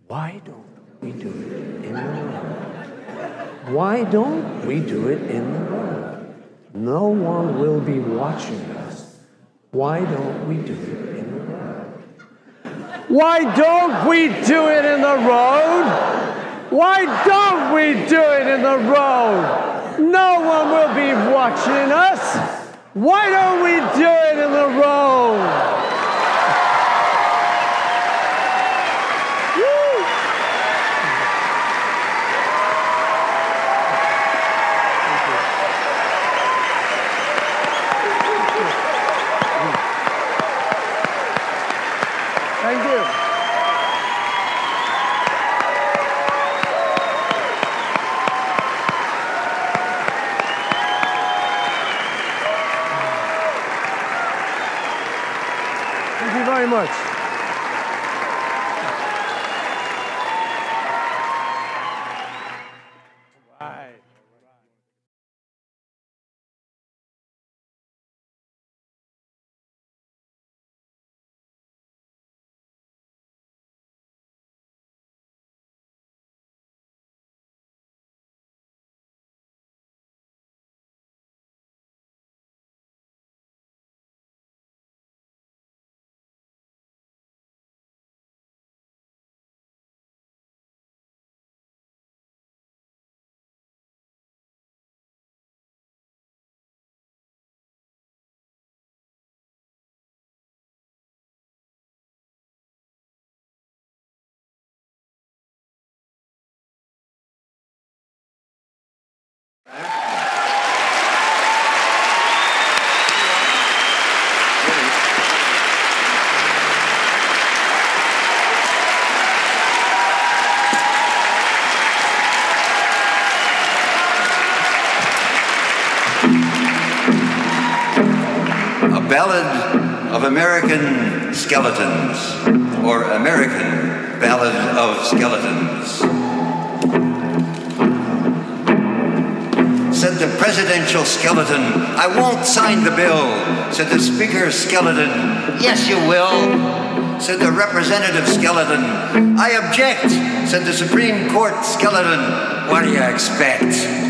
Why don't we do it in the road? Why don't we do it in the road? No one will be watching us. Why don't we do it in the road? Why don't we do it in the road? Why don't we do it in the road? No one will be watching us. Why don't we do it American Skeletons, or American Ballad of Skeletons. Said the presidential skeleton, I won't sign the bill. Said the speaker skeleton, yes you will. Said the representative skeleton, I object. Said the Supreme Court skeleton, what do you expect?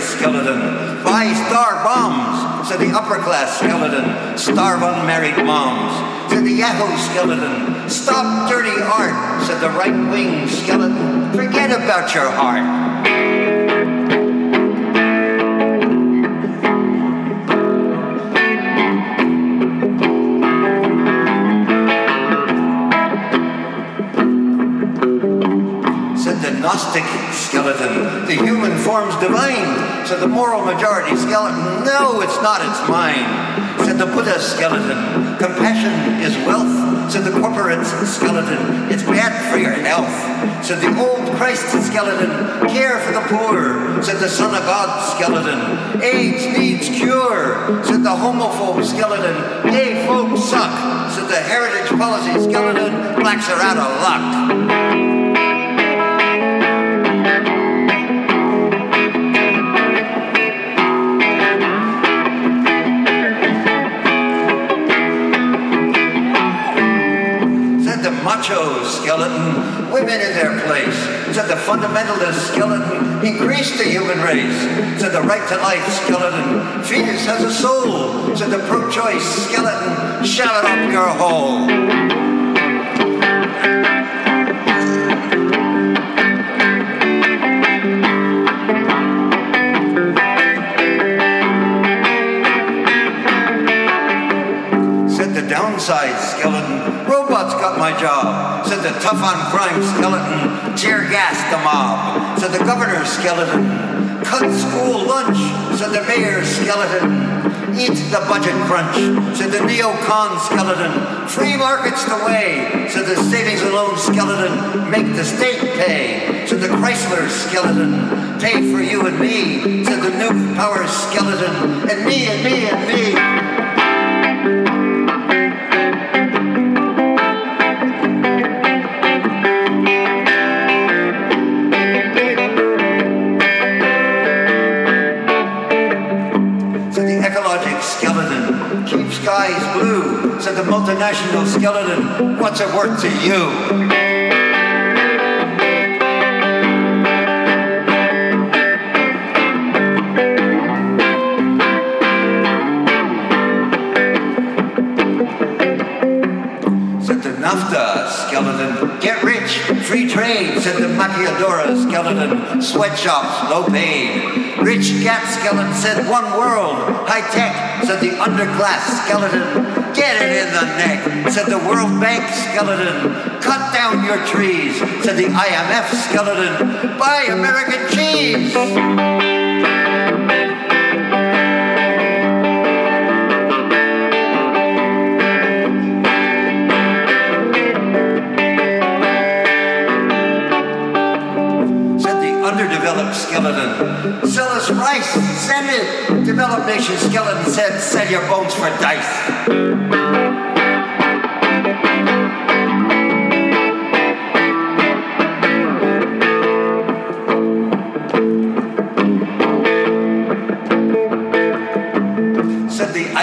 Skeleton. Buy star bombs, said the upper class skeleton. Starve unmarried moms, said the Yahoo skeleton. Stop dirty art, said the right wing skeleton. Forget about your heart. Said the Gnostic skeleton. The human form's divine, said the moral majority skeleton. No, it's not, it's mine, said the Buddha skeleton. Compassion is wealth, said the corporate skeleton. It's bad for your health, said the old Christ skeleton. Care for the poor, said the Son of God skeleton. AIDS needs cure, said the homophobe skeleton. Gay folks suck, said the heritage policy skeleton. Blacks are out of luck. Macho skeleton, women in their place. Said the fundamentalist skeleton, increase the human race. Said the right to life skeleton, fetus has a soul. Said the pro-choice skeleton, it up your hole. My job. Said the tough on crime skeleton, tear gas the mob. Said the governor skeleton, cut school lunch. Said the mayor skeleton, eat the budget crunch. Said the neocon skeleton, free markets the way. Said the savings and loan skeleton, make the state pay. Said the Chrysler skeleton, pay for you and me. Said the new power skeleton, and me and me and me. Multinational skeleton. What's it worth to you? Maquiladora skeleton, sweatshops, low paid. Rich Gat skeleton said one world, high tech, said the underclass skeleton, get it in the neck, said the World Bank skeleton, cut down your trees, said the IMF skeleton, buy American cheese. Skeleton. Sell us rice, send it. Developed nation skeleton said, sell your bones for dice. Said the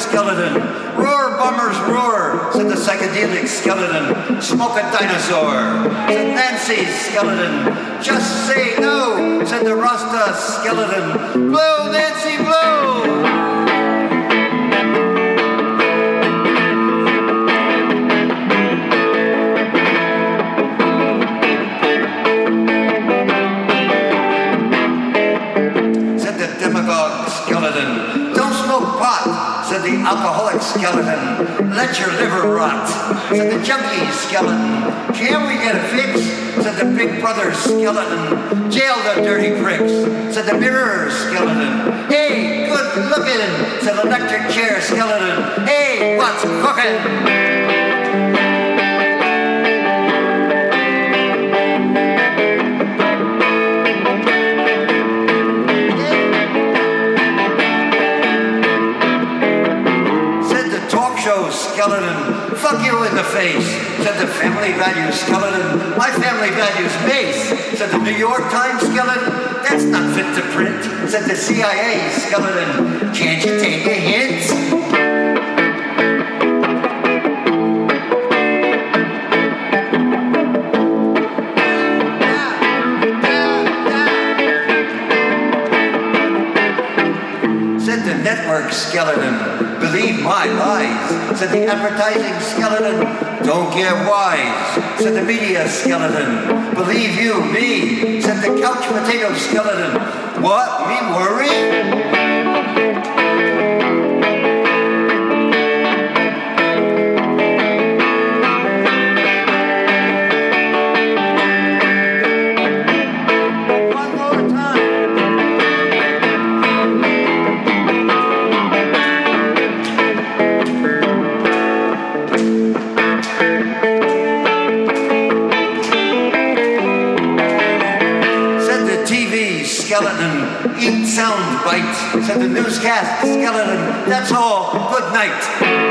skeleton. Roar, bombers, roar, said the psychedelic skeleton. Smoke a dinosaur, said Nancy's skeleton. Just say no, said the Rasta skeleton. Blow, Nancy, blow! Said the alcoholic skeleton. Let your liver rot, said the junkie skeleton. Can we get a fix? said the big brother skeleton. Jail the dirty pricks, said the mirror skeleton. Hey, good looking, said electric chair skeleton. Hey, what's cooking? Show skeleton, fuck you in the face. Said the family values skeleton, my family values mace. Said the New York Times skeleton, that's not fit to print. Said the CIA skeleton, can't you take a hint? Said the network skeleton, believe my lies. Said the advertising skeleton, don't get wise. Said the media skeleton, believe you, me. Said the couch potato skeleton, what, me worry? Bite, said the newscast skeleton. That's all. Good night.